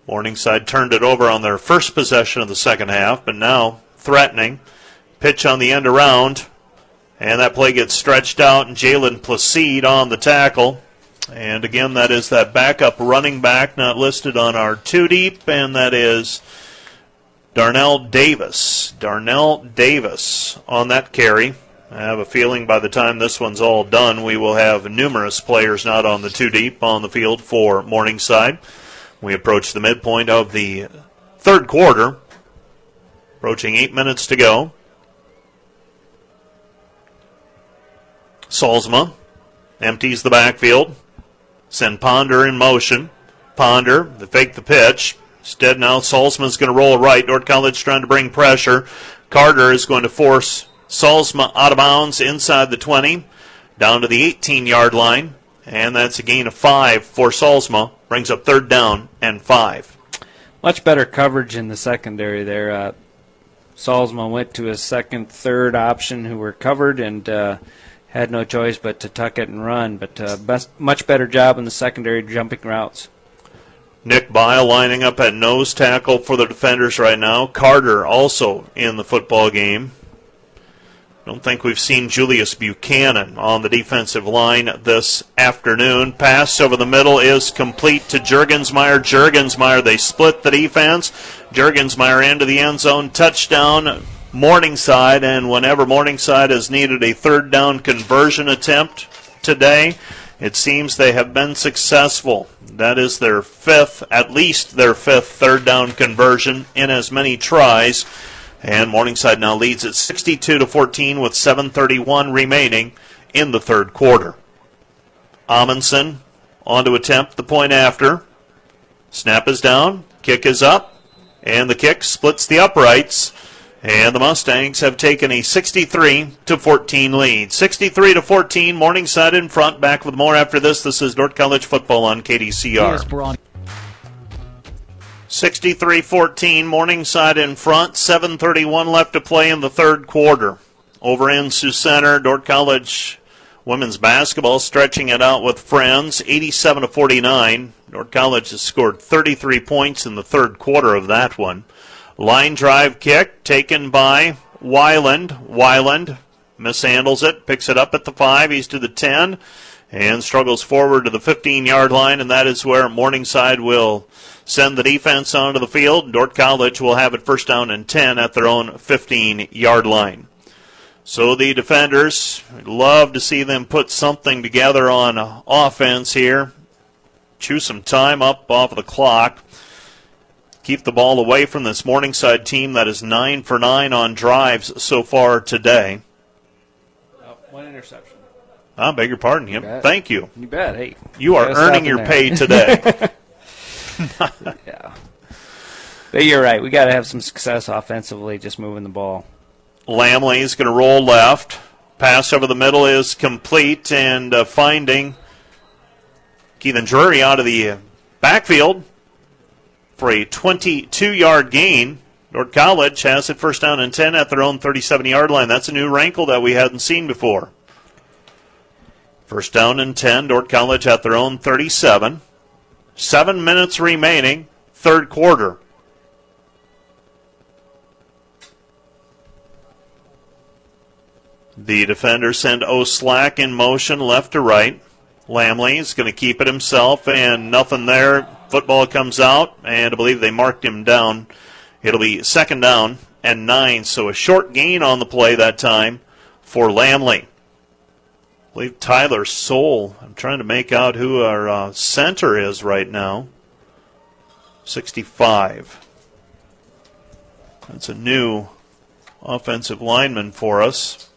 Morningside turned it over on their first possession of the second half, but now threatening. Pitch on the end around, and that play gets stretched out, and Jalen Placide on the tackle. And again, that is that backup running back not listed on our two deep, and that is Darnell Davis. Darnell Davis on that carry. I have a feeling by the time this one's all done, we will have numerous players not on the two deep on the field for Morningside. We approach the midpoint of the third quarter, approaching eight minutes to go. Solsma empties the backfield. Send Ponder in motion. Ponder, the fake the pitch. Instead, now Solsma's going to roll right. Dordt College trying to bring pressure. Carter is going to force Solsma out of bounds inside the 20, down to the 18 yard line. And that's a gain of five for Solsma. Brings up third down and five. Much better coverage in the secondary there. Uh, Solsma went to his second, third option who were covered, and uh, had no choice but to tuck it and run. But uh, best, much better job in the secondary jumping routes. Nick Bile lining up at nose tackle for the defenders right now. Carter also in the football game. Don't think we've seen Julius Buchanan on the defensive line this afternoon. Pass over the middle is complete to Jurgensmeyer. Jurgensmeyer, they split the defense. Jurgensmeyer into the end zone. Touchdown Morningside, and whenever Morningside has needed a third down conversion attempt today, it seems they have been successful. That is their fifth, at least their fifth third down conversion in as many tries. And Morningside now leads at 62 to 14 with 7:31 remaining in the third quarter. Amundsen on to attempt the point after. Snap is down, kick is up, and the kick splits the uprights. And the Mustangs have taken a 63 to 14 lead. 63 to 14, Morningside in front. Back with more after this. This is Dordt College football on KDCR. 63 14, Morningside in front. 7.31 left to play in the third quarter. Over in Sioux Center, Dordt College women's basketball stretching it out with friends. 87 to 49. Dordt College has scored 33 points in the third quarter of that one. Line drive kick taken by Weiland. Weiland mishandles it, picks it up at the 5. He's to the 10 and struggles forward to the 15 yard line, and that is where Morningside will send the defense onto the field. Dordt College will have it first down and 10 at their own 15 yard line. So the defenders, love to see them put something together on offense here. Chew some time up off of the clock keep the ball away from this Morningside team that is nine for nine on drives so far today. Oh, one interception. I beg your pardon. You Thank you. You bet. Hey, you are earning your there. pay today. <laughs> <laughs> yeah. But you're right. We got to have some success offensively, just moving the ball. Lamley is going to roll left. Pass over the middle is complete, and uh, finding Keithan Drury out of the backfield for a 22 yard gain. Dordt College has it first down and 10 at their own 37 yard line. That's a new wrinkle that we hadn't seen before. First down and 10, Dordt College at their own 37. Seven minutes remaining, third quarter. The defenders send O'Slack in motion left to right. Lamley is going to keep it himself, and nothing there. Football comes out, and I believe they marked him down. It'll be second down and nine, so a short gain on the play that time for Lamley. I believe Tyler Soul. I'm trying to make out who our uh, center is right now. 65. That's a new offensive lineman for us.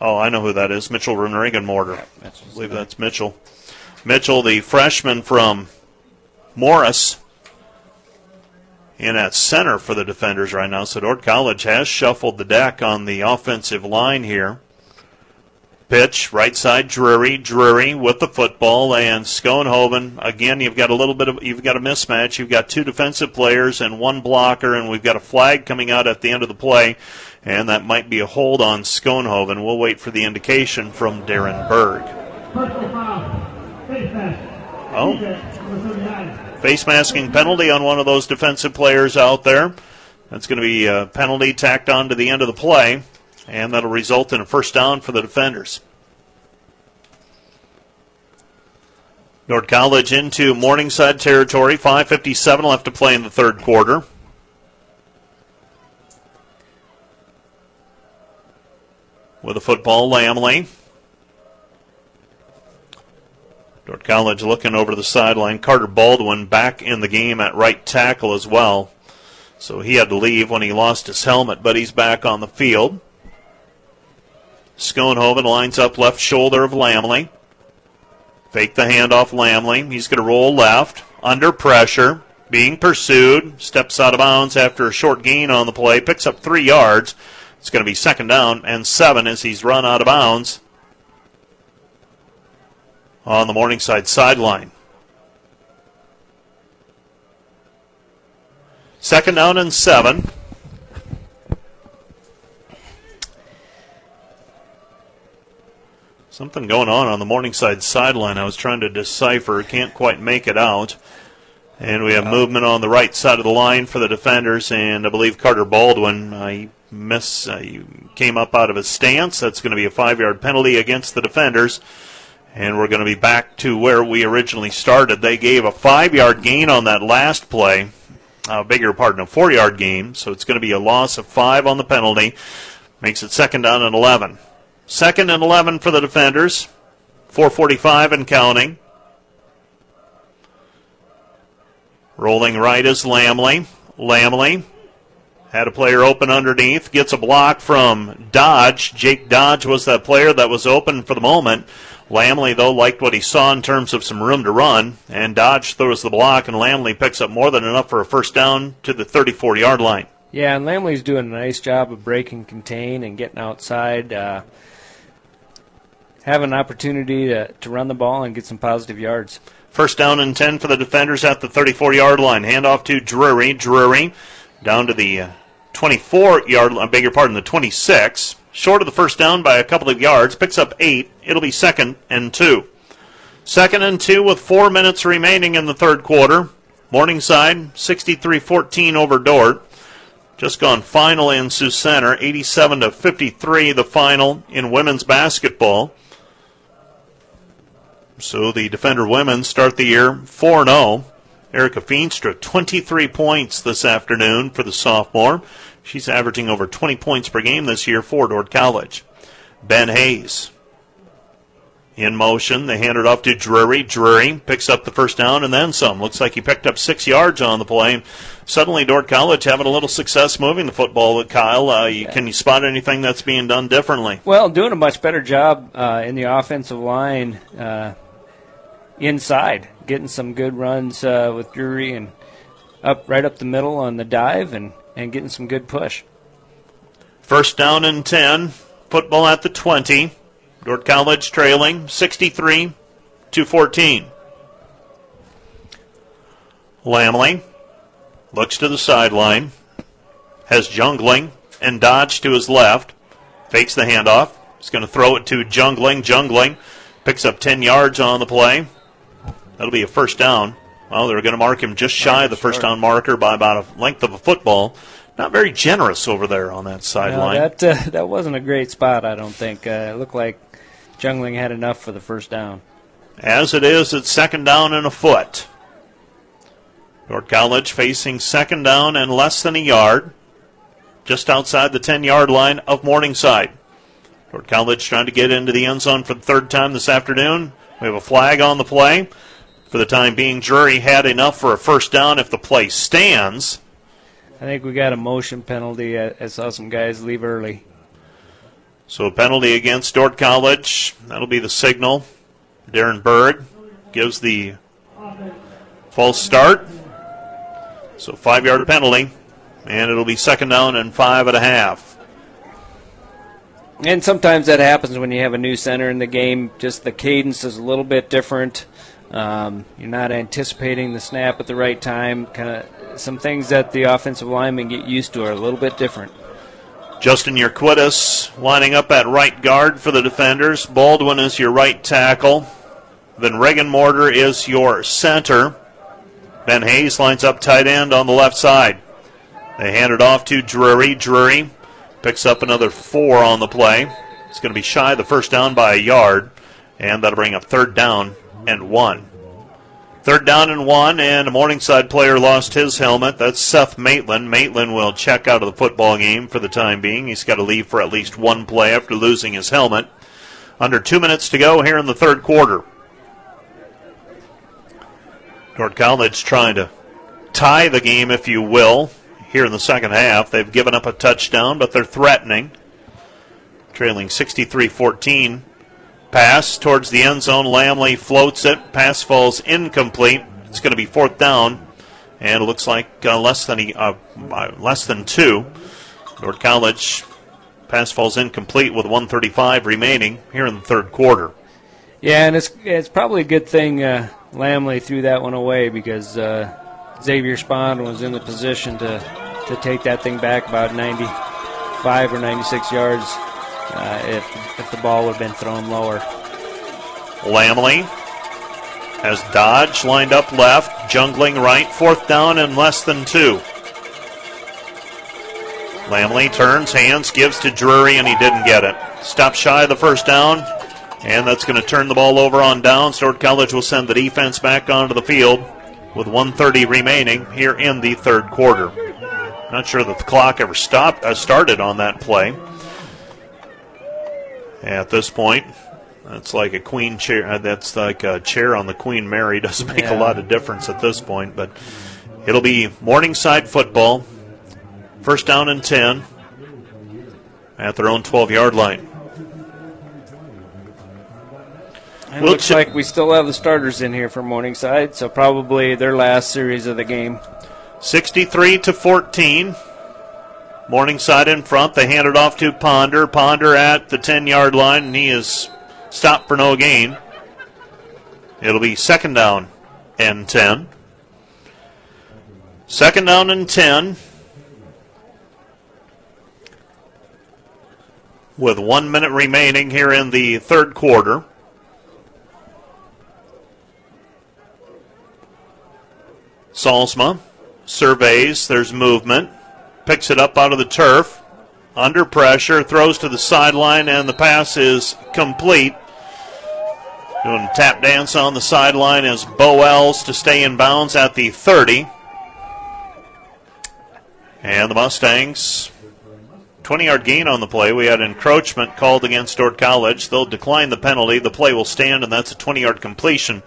Oh, I know who that is. Mitchell Regan Mortar. I believe that's Mitchell. Mitchell, the freshman from Morris, in at center for the defenders right now. So Dordt College has shuffled the deck on the offensive line here. Pitch, right side, Drury, Drury with the football, and Schoenhoven. Again, you've got a little bit of, you've got a mismatch. You've got two defensive players and one blocker, and we've got a flag coming out at the end of the play and that might be a hold on Schoenhoven. We'll wait for the indication from Darren Berg. Oh. Face masking penalty on one of those defensive players out there. That's going to be a penalty tacked on to the end of the play, and that'll result in a first down for the defenders. Dordt College into Morningside territory. 5.57 left to play in the third quarter. with a football, Lamley. Dordt College looking over the sideline. Carter Baldwin back in the game at right tackle as well. So he had to leave when he lost his helmet, but he's back on the field. Schoenhoven lines up left shoulder of Lamley. Fake the handoff, Lamley. He's going to roll left. Under pressure. Being pursued. Steps out of bounds after a short gain on the play. Picks up three yards. It's going to be second down and seven as he's run out of bounds on the Morningside sideline. Second down and seven. Something going on on the Morningside sideline. I was trying to decipher. Can't quite make it out. And we have movement on the right side of the line for the defenders, and I believe Carter Baldwin. He miss. He came up out of his stance. That's going to be a five yard penalty against the defenders. And we're going to be back to where we originally started. They gave a five yard gain on that last play. Uh, bigger pardon, a four yard gain. So it's going to be a loss of five on the penalty. Makes it second down and 11. Second and 11 for the defenders. 445 and counting. Rolling right is Lamley. Lamley had a player open underneath, gets a block from Dodge. Jake Dodge was that player that was open for the moment. Lamley, though, liked what he saw in terms of some room to run, and Dodge throws the block, and Lamley picks up more than enough for a first down to the 34 yard line. Yeah, and Lamley's doing a nice job of breaking contain and getting outside, uh, having an opportunity to, to run the ball and get some positive yards. First down and 10 for the defenders at the 34 yard line. Handoff to Drury. Drury down to the uh, 24 yard, I beg your pardon, the 26. Short of the first down by a couple of yards, picks up eight. It'll be second and two. Second and two with four minutes remaining in the third quarter. Morningside 63 14 over Dordt. Just gone final in Sioux Center, 87 to 53, the final in women's basketball. So the Defender women start the year 4 0. Erica Feenstra, 23 points this afternoon for the sophomore. She's averaging over 20 points per game this year for Dordt College. Ben Hayes in motion. They hand it off to Drury. Drury picks up the first down and then some. Looks like he picked up six yards on the play. Suddenly, Dordt College having a little success moving the football. With Kyle, uh, you, can you spot anything that's being done differently? Well, doing a much better job uh, in the offensive line uh, inside, getting some good runs uh, with Drury and up right up the middle on the dive and and getting some good push. First down and 10. Football at the 20. Dordt College trailing 63 to 14. Lamley looks to the sideline, has Jungling and Dodge to his left, fakes the handoff. He's going to throw it to Jungling. Jungling picks up 10 yards on the play. That'll be a first down. Well, they're going to mark him just shy of the first down marker by about a length of a football. Not very generous over there on that sideline. No, that uh, <laughs> that wasn't a great spot, I don't think. Uh, it looked like Jungling had enough for the first down. As it is, it's second down and a foot. Dordt College facing second down and less than a yard, just outside the 10 yard line of Morningside. Dordt College trying to get into the end zone for the third time this afternoon. We have a flag on the play. For the time being, Drury had enough for a first down if the play stands. I think we got a motion penalty. I saw some guys leave early. So a penalty against Dordt College. That'll be the signal. Darren Berg gives the false start. So five yard penalty. And it'll be second down and five and a half. And sometimes that happens when you have a new center in the game. Just the cadence is a little bit different. Um, you're not anticipating the snap at the right time. Kind of some things that the offensive linemen get used to are a little bit different. Justin Urquidis lining up at right guard for the defenders. Baldwin is your right tackle. Then Reagan Mortar is your center. Ben Hayes lines up tight end on the left side. They hand it off to Drury. Drury picks up another four on the play. It's going to be shy the first down by a yard, and that'll bring up third down and one. Third down and one, and a Morningside player lost his helmet. That's Seth Maitland. Maitland will check out of the football game for the time being. He's got to leave for at least one play after losing his helmet. Under two minutes to go here in the third quarter. Dordt College trying to tie the game, if you will, here in the second half. They've given up a touchdown, but they're threatening. Trailing 63 14. Pass towards the end zone. Lamley floats it. Pass falls incomplete. It's going to be fourth down, and it looks like uh, less than a, uh, uh, less than two. Dordt College pass falls incomplete with 135 remaining here in the third quarter. Yeah, and it's it's probably a good thing uh, Lamley threw that one away because uh, Xavier Spahn was in the position to to take that thing back about 95 or 96 yards uh, if, if the ball would have been thrown lower. Lamley has Dodge lined up left, jungling right, fourth down and less than two. Lamley turns, hands, gives to Drury, and he didn't get it. Stop shy of the first down, and that's going to turn the ball over on down. Dordt College will send the defense back onto the field with 130 remaining here in the third quarter. Not sure that the clock ever stopped uh, started on that play. At this point, that's like a queen chair. Uh, that's like a chair on the Queen Mary. <laughs> Doesn't make yeah. a lot of difference at this point, but it'll be Morningside football. First down and 10 at their own 12 yard line. It looks ch- like we still have the starters in here for Morningside, so probably their last series of the game. 63 to 14. Morningside in front. They hand it off to Ponder. Ponder at the 10 yard line, and he is stopped for no gain. It'll be second down and 10. Second down and 10. With one minute remaining here in the third quarter. Solsma surveys. There's movement picks it up out of the turf, under pressure, throws to the sideline, and the pass is complete. Doing tap dance on the sideline is Bo Els to stay in bounds at the 30. And the Mustangs, 20 yard gain on the play. We had encroachment called against Dordt College. They'll decline the penalty. The play will stand, and that's a 20 yard completion.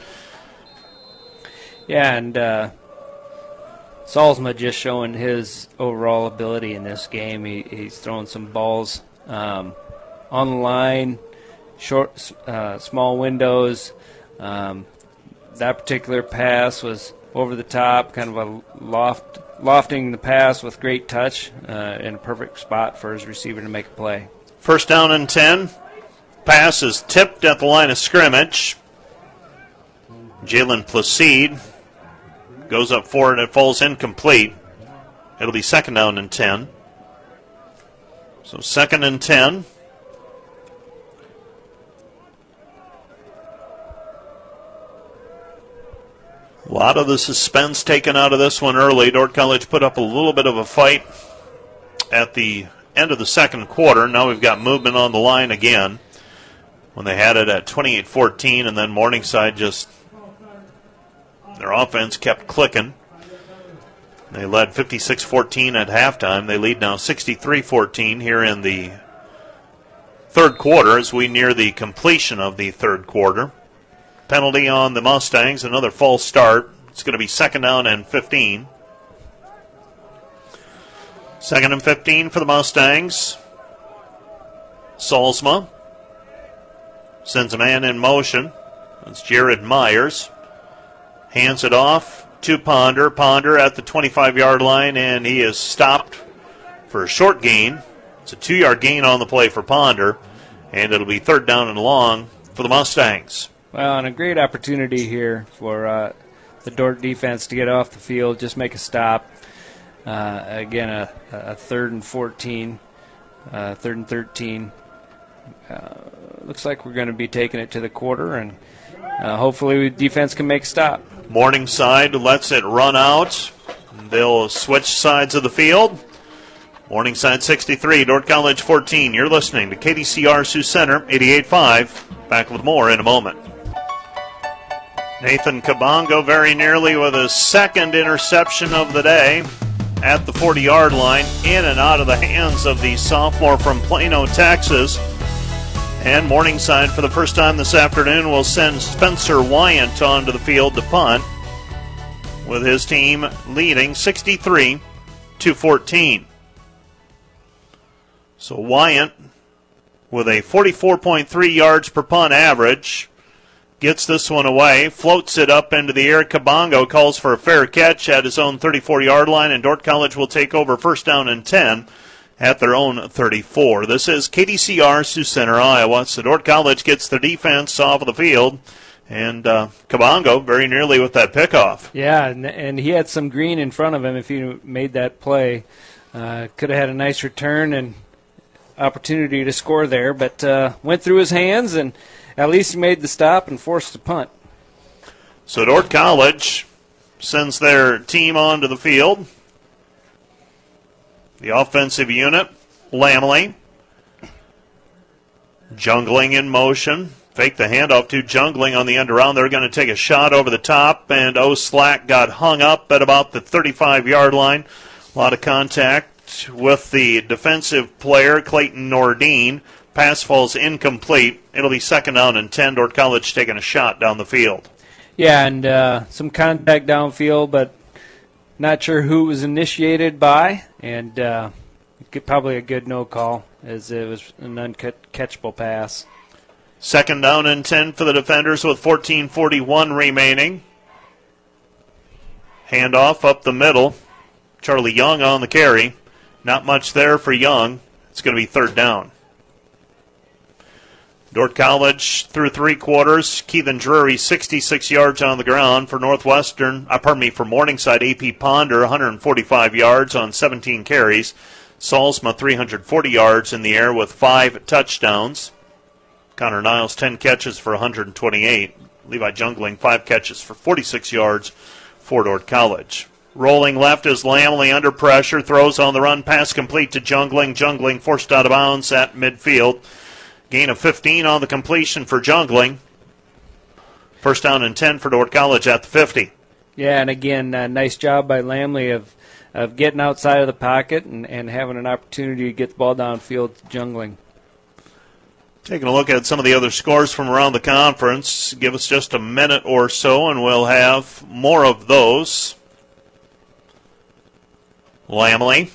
Yeah, and uh, Solsma just showing his overall ability in this game. He, he's throwing some balls um, on the line, short, uh, small windows. Um, that particular pass was over the top, kind of a loft, lofting the pass with great touch uh, in a perfect spot for his receiver to make a play. First down and 10. Pass is tipped at the line of scrimmage. Jalen Placide Goes up for it. It falls incomplete. It'll be second down and 10. So second and 10. A lot of the suspense taken out of this one early. Dordt College put up a little bit of a fight at the end of the second quarter. Now we've got movement on the line again when they had it at 28 14, and then Morningside just, their offense kept clicking. They led 56 14 at halftime. They lead now 63 14 here in the third quarter as we near the completion of the third quarter. Penalty on the Mustangs, another false start. It's going to be second down and 15. Second and 15 for the Mustangs. Solsma sends a man in motion. That's Jared Myers. Hands it off to Ponder. Ponder at the 25 yard line, and he is stopped for a short gain. It's a two yard gain on the play for Ponder, and it'll be third down and long for the Mustangs. Well, and a great opportunity here for uh, the Dordt defense to get off the field, just make a stop. Uh, again, a, a, third and 14, uh, third and 13. Uh, looks like we're going to be taking it to the quarter, and uh, hopefully, the defense can make a stop. Morningside lets it run out. They'll switch sides of the field. Morningside 63, Dordt College 14. You're listening to KDCR Sioux Center 88.5. Back with more in a moment. Nathan Kabongo very nearly with a second interception of the day at the 40 yard line, in and out of the hands of the sophomore from Plano, Texas. And Morningside, for the first time this afternoon, will send Spencer Wyant onto the field to punt, with his team leading 63 to 14. So Wyant, with a 44.3 yards per punt average, gets this one away, floats it up into the air. Kabongo calls for a fair catch at his own 34 yard line, and Dordt College will take over first down and 10 at their own 34. This is KDCR Sioux Center, Iowa. So Dordt College gets the defense off of the field. And uh, Kabongo very nearly with that pickoff. Yeah, and, and, he had some green in front of him if he made that play. Uh, could have had a nice return and opportunity to score there, but uh, went through his hands and at least he made the stop and forced the punt. So Dordt College sends their team onto the field. The offensive unit, Lamley, jungling in motion. Fake the handoff to jungling on the end around. They're going to take a shot over the top, and O'Slack got hung up at about the 35 yard line. A lot of contact with the defensive player, Clayton Nordine. Pass falls incomplete. It'll be second down and 10. Dordt College taking a shot down the field. Yeah, and uh, some contact downfield, but not sure who it was initiated by, and uh, probably a good no call as it was an uncatchable pass. Second down and 10 for the defenders with 14.41 remaining. Handoff up the middle. Charlie Young on the carry. Not much there for Young. It's going to be third down. Dordt College through three quarters. Keithan Drury, 66 yards on the ground for Northwestern. Uh, pardon me, for Morningside. AP Ponder, 145 yards on 17 carries. Solsma, 340 yards in the air with five touchdowns. Connor Niles, 10 catches for 128. Levi Jungling, five catches for 46 yards for Dordt College. Rolling left is Lamley under pressure, throws on the run, pass complete to Jungling. Jungling forced out of bounds at midfield. Gain of 15 on the completion for Jungling. First down and 10 for Dordt College at the 50. Yeah, and again, uh, nice job by Lamley of of getting outside of the pocket and, and having an opportunity to get the ball downfield to Jungling. Taking a look at some of the other scores from around the conference. Give us just a minute or so, and we'll have more of those. Lamley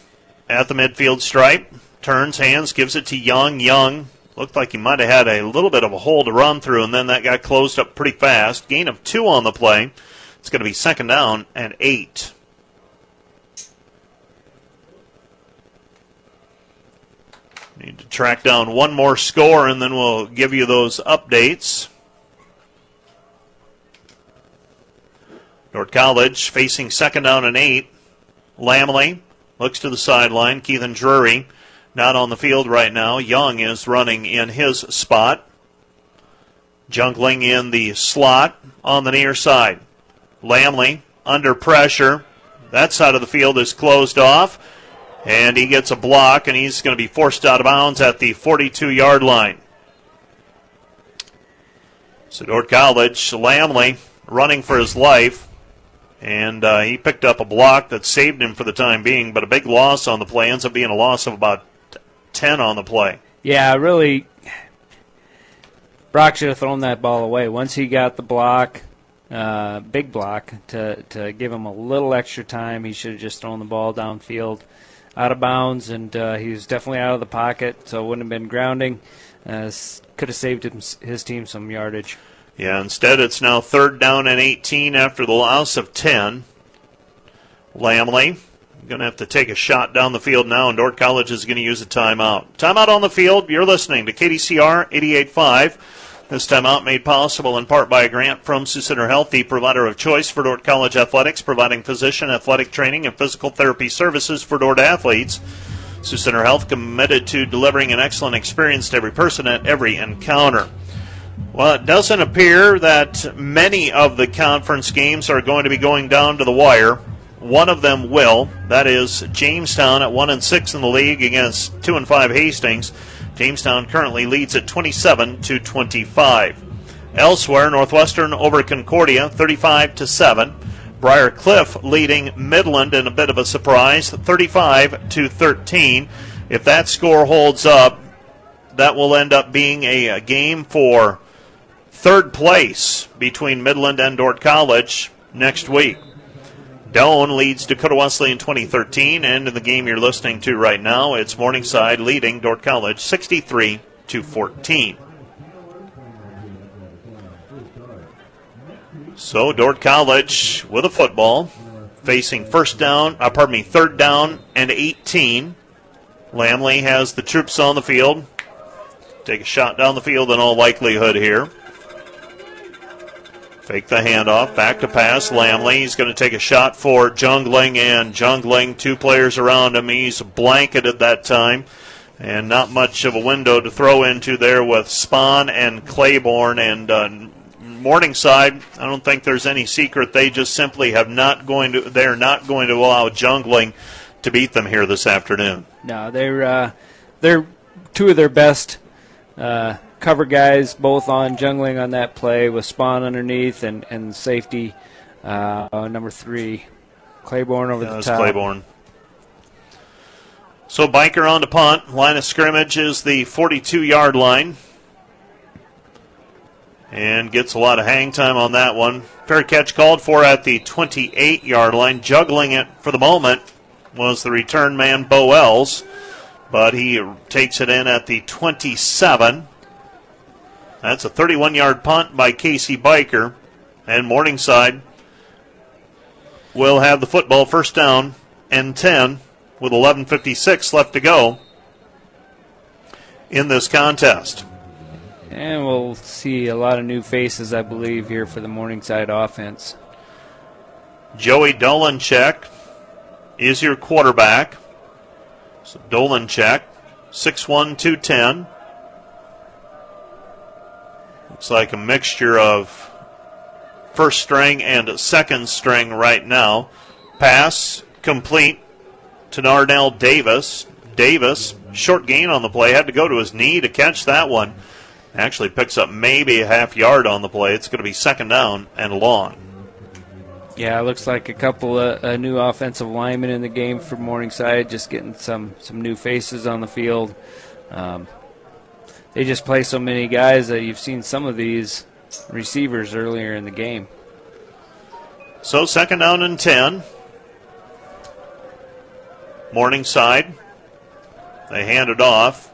at the midfield stripe. Turns hands, gives it to Young. Young Looked like he might have had a little bit of a hole to run through, and then that got closed up pretty fast. Gain of two on the play. It's going to be second down and eight. Need to track down one more score, and then we'll give you those updates. Dordt College facing second down and eight. Lamley looks to the sideline. Keithan Drury not on the field right now. Young is running in his spot. Jungling in the slot on the near side. Lamley under pressure. That side of the field is closed off. And he gets a block, and he's going to be forced out of bounds at the 42 yard line. So, Dordt College, Lamley running for his life. And uh, he picked up a block that saved him for the time being, but a big loss on the play ends up being a loss of about 10 on the play. Yeah, really. Brock should have thrown that ball away. Once he got the block, uh, big block, to, to give him a little extra time, he should have just thrown the ball downfield out of bounds, and uh, he was definitely out of the pocket, so it wouldn't have been grounding. Uh, could have saved him, his team some yardage. Yeah, instead it's now third down and 18 after the loss of 10. Lamley going to have to take a shot down the field now, and Dordt College is going to use a timeout. Timeout on the field. You're listening to KDCR 88.5. This timeout made possible in part by a grant from Sioux Center Health, the provider of choice for Dordt College athletics, providing physician, athletic training, and physical therapy services for Dordt athletes. Sioux Center Health committed to delivering an excellent experience to every person at every encounter. Well, it doesn't appear that many of the conference games are going to be going down to the wire. One of them will. That is Jamestown at one and six in the league against two and five Hastings. Jamestown currently leads at 27 to 25. Elsewhere, Northwestern over Concordia, 35 to seven. Briar Cliff leading Midland in a bit of a surprise, 35 to 13. If that score holds up, that will end up being a, a game for third place between Midland and Dordt College next week. Doane leads Dakota Wesleyan in 2013, and in the game you're listening to right now, it's Morningside leading Dordt College 63 to 14. So Dordt College with a football, facing first down, uh, pardon me, third down and 18. Lamley has the troops on the field. Take a shot down the field in all likelihood here. Fake the handoff. Back to pass. Lamley. He's going to take a shot for Jungling, and Jungling, two players around him. He's blanketed that time. And not much of a window to throw into there with Spawn and Claiborne and uh, Morningside. I don't think there's any secret. They just simply have not going to. They're not going to allow Jungling to beat them here this afternoon. No, they're uh, they're two of their best uh, cover guys both on jungling on that play with Spawn underneath and, and safety uh, number three, Claiborne over yeah, the top. Claiborne. So Biker on the punt. Line of scrimmage is the 42 yard line. And gets a lot of hang time on that one. Fair catch called for at the 28 yard line. Juggling it for the moment was the return man, Bo Els. But he takes it in at the 27. That's a 31 yard punt by Casey Biker. And Morningside will have the football first down and 10 with 11.56 left to go in this contest. And we'll see a lot of new faces, I believe, here for the Morningside offense. Joey Dolanchek is your quarterback. So Dolanchek, 6'1, 210. Looks like a mixture of first string and second string right now. Pass complete to Darnell Davis. Davis, short gain on the play, had to go to his knee to catch that one. Actually picks up maybe a half yard on the play. It's going to be second down and long. Yeah, it looks like a couple of uh, new offensive linemen in the game for Morningside, just getting some some new faces on the field. Um, they just play so many guys that you've seen some of these receivers earlier in the game. So second down and 10. Morningside. They hand it off.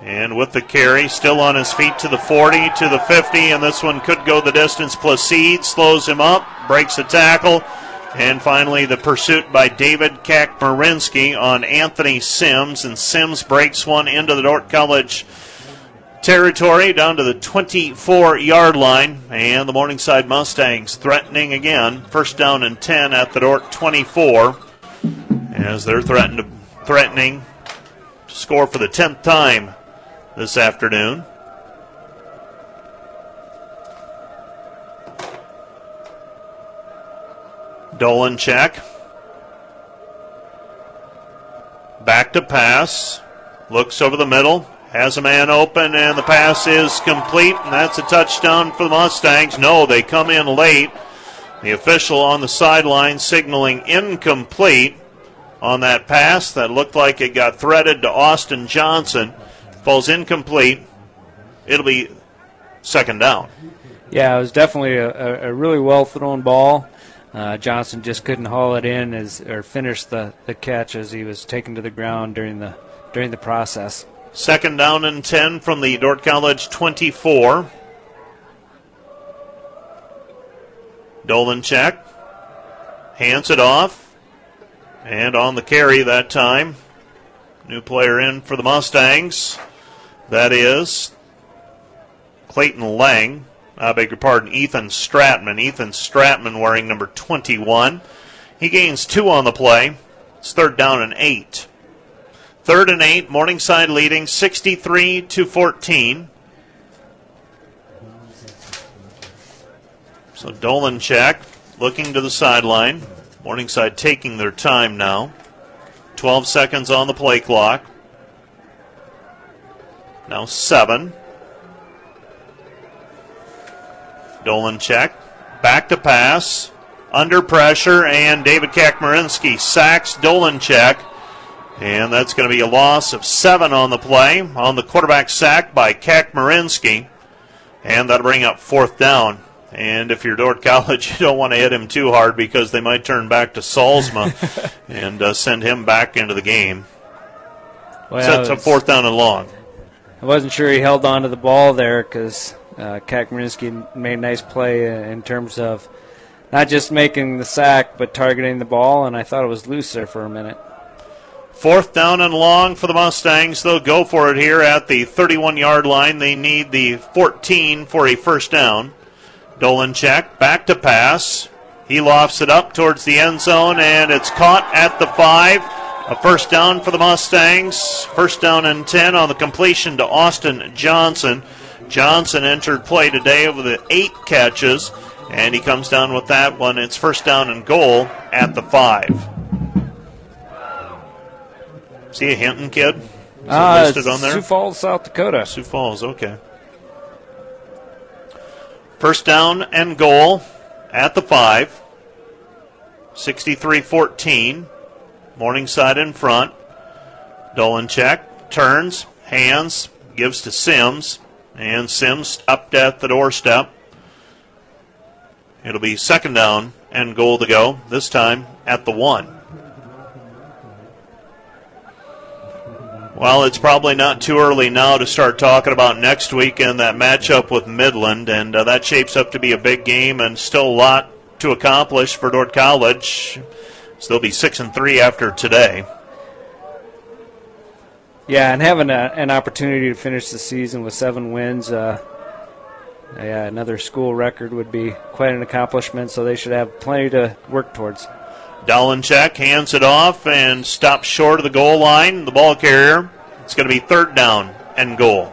And with the carry, still on his feet to the 40, to the 50, and this one could go the distance. Placide slows him up, breaks the tackle, and finally the pursuit by David Kakmarinsky on Anthony Sims, and Sims breaks one into the Dordt College territory down to the 24 yard line. And the Morningside Mustangs threatening again. First down and 10 at the Dordt 24 as they're threatening to, threatening to score for the 10th time this afternoon. Dolanchek. Back to pass. Looks over the middle. Has a man open, and the pass is complete, and that's a touchdown for the Mustangs. No, they come in late. The official on the sideline signaling incomplete on that pass that looked like it got threaded to Austin Johnson. Falls incomplete. It'll be second down. Yeah, it was definitely a, a really well thrown ball. Uh, Johnson just couldn't haul it in as or finish the, the catch as he was taken to the ground during the during the process. Second down and ten from the Dordt College 24. Dolanchek. Hands it off. And on the carry that time. New player in for the Mustangs. That is Clayton Lang. I beg your pardon, Ethan Stratman. Ethan Stratman wearing number 21. He gains two on the play. It's third down and eight. Third and eight, Morningside leading 63 to 14. So Dolanchek, looking to the sideline. Morningside taking their time now. 12 seconds on the play clock. Now seven. Dolanchek. Back to pass. Under pressure, and David Kakmarinsky sacks Dolanchek. And that's going to be a loss of seven on the play. On the quarterback sack by Kakmarinsky. And that'll bring up fourth down. And if you're Dordt <laughs> College, you don't want to hit him too hard because they might turn back to Solsma <laughs> and uh, send him back into the game. Well, Sets up fourth down and long. I wasn't sure he held on to the ball there because uh, made a nice play in terms of not just making the sack, but targeting the ball, and I thought it was loose there for a minute. Fourth down and long for the Mustangs. They'll go for it here at the 31 yard line. They need the 14 for a first down. Dolanchek, back to pass. He lofts it up towards the end zone, and it's caught at the five. A first down for the Mustangs. First down and 10 on the completion to Austin Johnson. Johnson entered play today with eight catches, and he comes down with that one. It's first down and goal at the five. See a Hinton kid? Ah, uh, listed on there? Sioux Falls, South Dakota. Sioux Falls, okay. First down and goal at the five. 63 14. Morningside in front. Dolanchek, turns, hands, gives to Sims. And Sims stopped at the doorstep. It'll be second down and goal to go, this time at the one. Well, it's probably not too early now to start talking about next week and that matchup with Midland, and uh, that shapes up to be a big game and still a lot to accomplish for Dordt College. So they'll be six and three after today. Yeah, and having a, an opportunity to finish the season with seven wins, uh, yeah, another school record would be quite an accomplishment. So they should have plenty to work towards. Dolanchek hands it off and stops short of the goal line. The ball carrier. It's going to be third down and goal.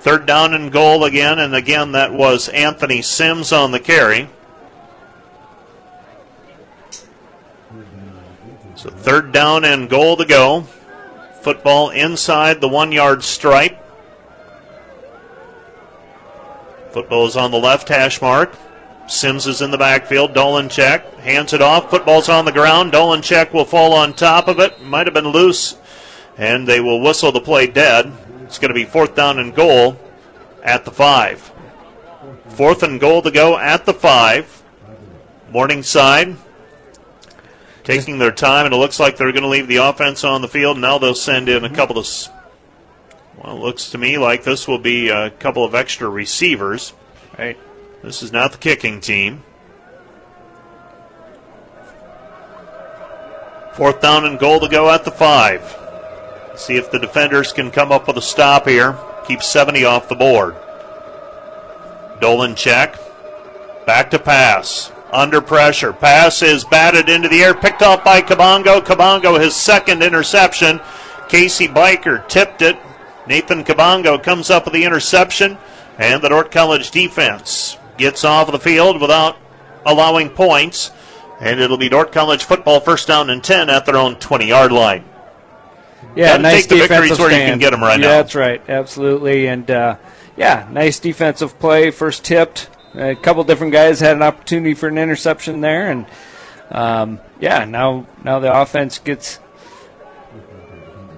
Third down and goal again, and again that was Anthony Sims on the carry. So third down and goal to go. Football inside the one yard stripe. Football is on the left hash mark. Sims is in the backfield. Dolanchek. Hands it off. Football's on the ground. Dolanchek will fall on top of it. Might have been loose. And they will whistle the play dead. It's going to be fourth down and goal at the five. Fourth and goal to go at the five. Morningside taking their time, and it looks like they're going to leave the offense on the field. Now they'll send in a mm-hmm. couple of. Well, it looks to me like this will be a couple of extra receivers. Right. This is not the kicking team. Fourth down and goal to go at the five. See if the defenders can come up with a stop here. Keep 70 off the board. Dolanchek. Back to pass. Under pressure. Pass is batted into the air, picked off by Kabongo. Kabongo, his second interception. Casey Biker tipped it. Nathan Kabongo comes up with the interception, and the Dordt College defense gets off the field without allowing points. And it'll be Dordt College football first down and 10 at their own 20 yard line. Yeah, nice take the victories where you stand. can get 'em right yeah, now. That's right, absolutely, and uh, yeah, nice defensive play. First tipped. A couple different guys had an opportunity for an interception there, and um, yeah, now now the offense gets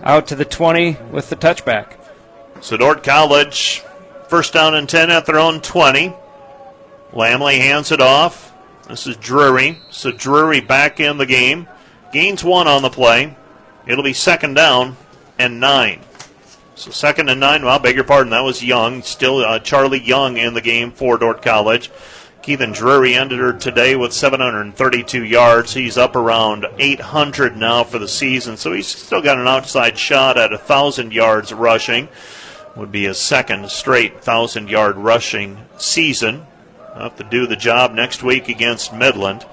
out to the 20 with the touchback. So Dordt College, first down and 10 at their own 20. Lamley hands it off. This is Drury. So Drury back in the game. Gains one on the play. It'll be second down and nine. So second and nine. Well, beg your pardon. That was Young. Still uh, Charlie Young in the game for Dordt College. Keithan Drury ended her today with 732 yards. He's up around 800 now for the season, so he's still got an outside shot at 1,000 yards rushing. Would be his second straight 1,000 yard rushing season. Have to do the job next week against Midland.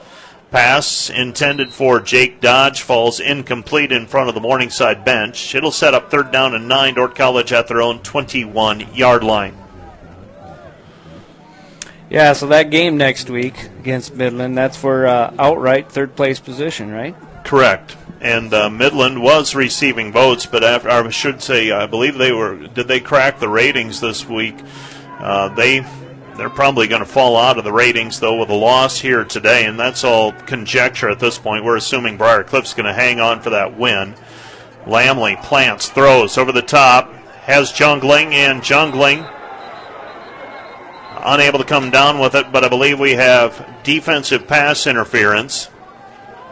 Pass intended for Jake Dodge falls incomplete in front of the Morningside bench. It'll set up third down and nine. Dordt College at their own 21 yard line. Yeah, so that game next week against Midland, that's for uh, outright third place position, right? Correct. And uh, Midland was receiving votes, but after, I should say, I believe they were. Did they crack the ratings this week? Uh, they they're probably going to fall out of the ratings though with a loss here today, and that's all conjecture at this point. We're assuming Briar Cliff's going to hang on for that win. Lamley plants, throws over the top, has Jungling and Jungling unable to come down with it, but I believe we have defensive pass interference.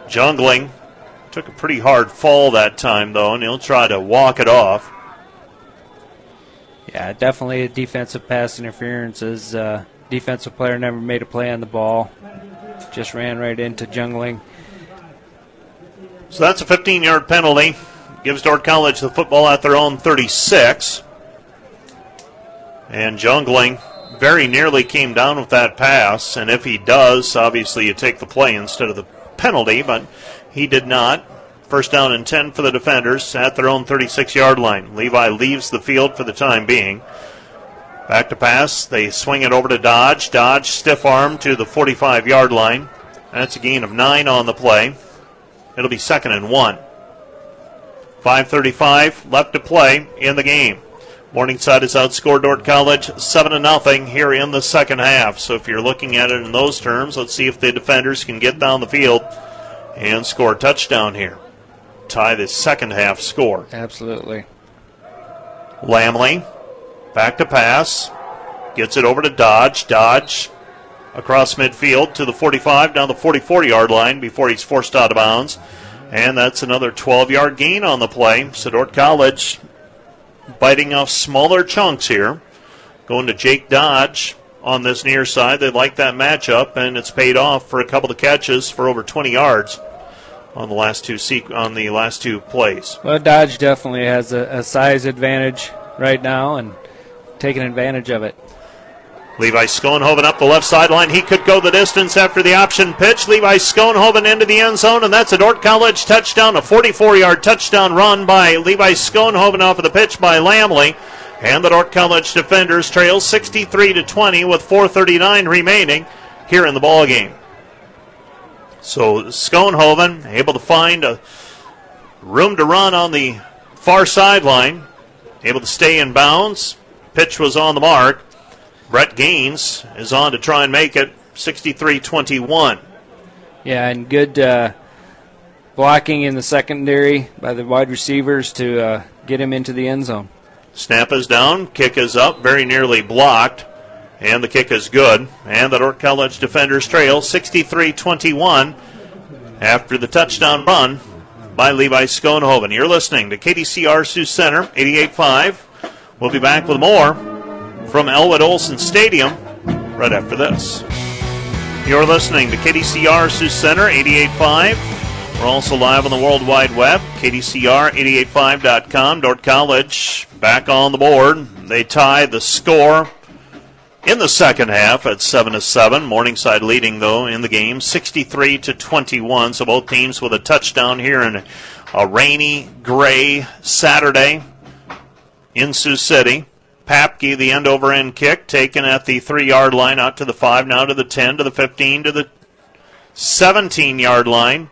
Jungling took a pretty hard fall that time, though, and he'll try to walk it off. Yeah, definitely a defensive pass interference. As uh, defensive player never made a play on the ball, just ran right into Jungling. So that's a 15 yard penalty. Gives Dordt College the football at their own 36. And Jungling very nearly came down with that pass, and if he does, obviously you take the play instead of the penalty, but he did not. First down and 10 for the defenders at their own 36 yard line. Levi leaves the field for the time being. Back to pass. They swing it over to Dodge. Dodge stiff arm to the 45 yard line. That's a gain of nine on the play. It'll be second and one. 5.35 left to play in the game. Morningside has outscored Dordt College 7 to nothing here in the second half. So if you're looking at it in those terms, let's see if the defenders can get down the field and score a touchdown here. Tie the second half score. Absolutely. Lamley back to pass. Gets it over to Dodge. Dodge across midfield to the 45, down the 44 yard line before he's forced out of bounds. And that's another 12 yard gain on the play. So Dordt College biting off smaller chunks here. Going to Jake Dodge on this near side. They like that matchup, and it's paid off for a couple of catches for over 20 yards on the last two sequ- on the last two plays. Well, Dodge definitely has a, a size advantage right now and taking advantage of it. Levi Schoenhoven up the left sideline. He could go the distance after the option pitch. Levi Schoenhoven into the end zone, and that's a Dordt College touchdown, a 44 yard touchdown run by Levi Schoenhoven off of the pitch by Lamley. And the Dordt College defenders trail 63 to 20 with 4:39 remaining here in the ball game. So Schoenhoven able to find a room to run on the far sideline, able to stay in bounds. Pitch was on the mark. Brett Gaines is on to try and make it 63 21. Yeah, and good uh, blocking in the secondary by the wide receivers to uh, get him into the end zone. Snap is down, kick is up, very nearly blocked, and the kick is good. And the Dordt College defenders trail 63 21 after the touchdown run by Levi Schoenhoven. You're listening to KDCR Sioux Center 88.5. We'll be back with more from Elwood Olsen Stadium right after this. You're listening to KDCR Sioux Center 88.5. We're also live on the World Wide Web, KDCR885.com. Dordt College back on the board. They tie the score in the second half at 7 to 7. Morningside leading, though, in the game 63 to 21. So both teams with a touchdown here in a rainy, gray Saturday in Sioux City. Papke, the end over end kick, taken at the three yard line, out to the five, now to the 10, to the 15, to the 17 yard line.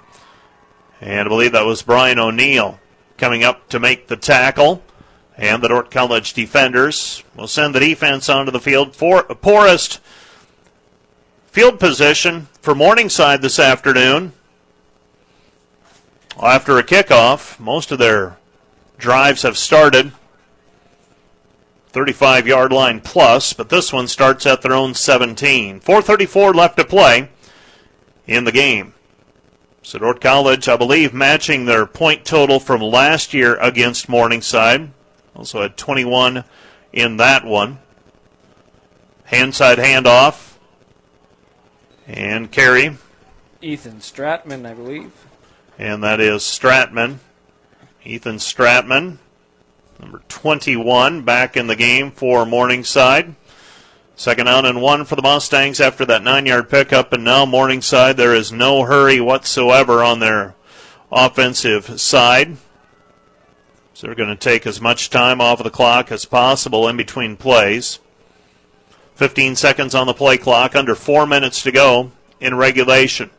And I believe that was Brian O'Neill coming up to make the tackle. And the Dordt College defenders will send the defense onto the field. For poorest field position for Morningside this afternoon. After a kickoff, most of their drives have started. 35 yard line plus, but this one starts at their own 17. 4.34 left to play in the game. So Dordt College, I believe, matching their point total from last year against Morningside. Also had 21 in that one. Handside handoff. And carry. Ethan Stratman, I believe. And that is Stratman. Ethan Stratman Number 21 back in the game for Morningside. Second out and one for the Mustangs after that nine yard pickup, and now Morningside, there is no hurry whatsoever on their offensive side. So they're going to take as much time off of the clock as possible in between plays. 15 seconds on the play clock, under four minutes to go in regulation.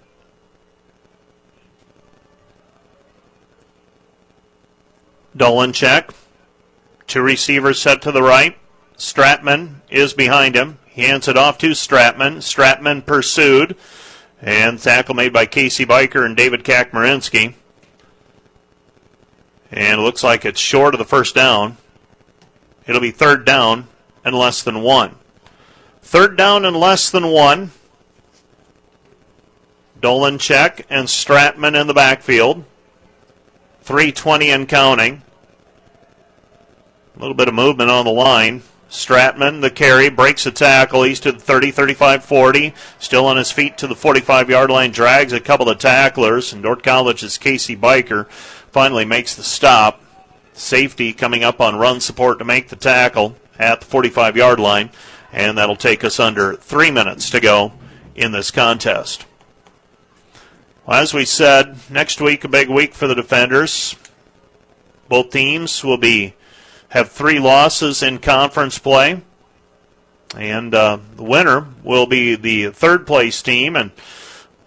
Dolanchek. Two receivers set to the right. Stratman is behind him. He hands it off to Stratman. Stratman pursued. And tackle made by Casey Biker and David Kakmarinsky. And it looks like it's short of the first down. It'll be third down and less than one. Third down and less than one. Dolanchek and Stratman in the backfield. 320 and counting. A little bit of movement on the line. Stratman, the carry, breaks a tackle. He's to the 30, 35, 40. Still on his feet to the 45 yard line, drags a couple of tacklers. And Dordt College's Casey Biker finally makes the stop. Safety coming up on run support to make the tackle at the 45 yard line. And that'll take us under three minutes to go in this contest. Well, as we said, next week a big week for the defenders. Both teams will be have three losses in conference play. And uh, the winner will be the third place team, and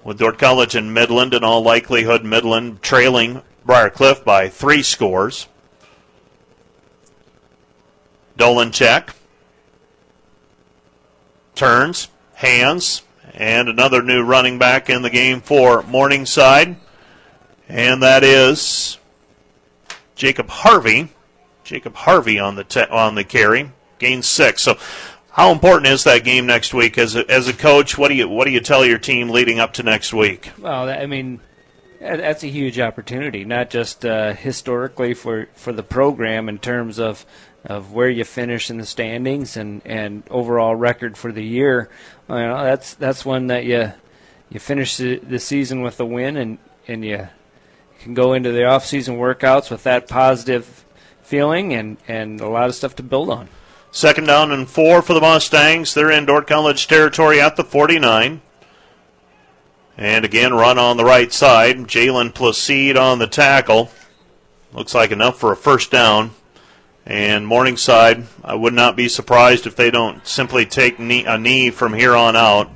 with Dordt College and Midland, in all likelihood, Midland trailing Briar Cliff by three scores. Dolanchek. Turns, hands, and another new running back in the game for Morningside. And that is Jacob Harvey. Jacob Harvey on the te- on the carry, gains six. So, how important is that game next week as a, as a coach? What do you what do you tell your team leading up to next week? Well, I mean, that's a huge opportunity, not just uh, historically for, for the program in terms of of where you finish in the standings and, and overall record for the year. You know, that's that's one that you you finish the, the season with a win and and you can go into the off season workouts with that positive feeling and, and a lot of stuff to build on. Second down and four for the Mustangs. They're in Dordt College territory at the 49. And again, run on the right side. Jalen Placide on the tackle. Looks like enough for a first down. And Morningside, I would not be surprised if they don't simply take knee, a knee from here on out.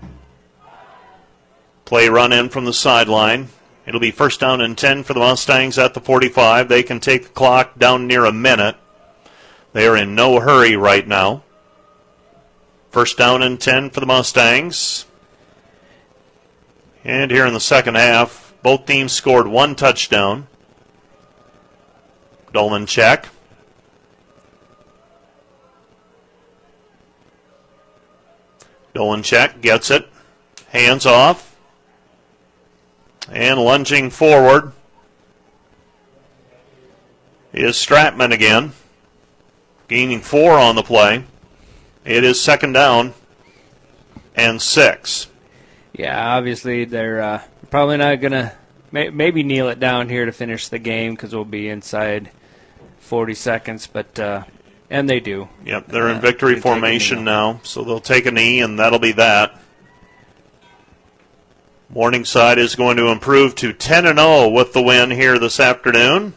Play run in from the sideline. It'll be first down and 10 for the Mustangs at the 45. They can take the clock down near a minute. They are in no hurry right now. First down and 10 for the Mustangs. And here in the second half, both teams scored one touchdown. Dolanchek. Dolan check, gets it. Hands off. And lunging forward is Stratman again, gaining four on the play. It is second down and six. Yeah, obviously they're uh, probably not going to may- maybe kneel it down here to finish the game because we'll be inside 40 seconds. But uh, And they do. Yep, they're in victory formation now, so they'll take a knee, and that'll be that. Morningside is going to improve to 10 and 0 with the win here this afternoon.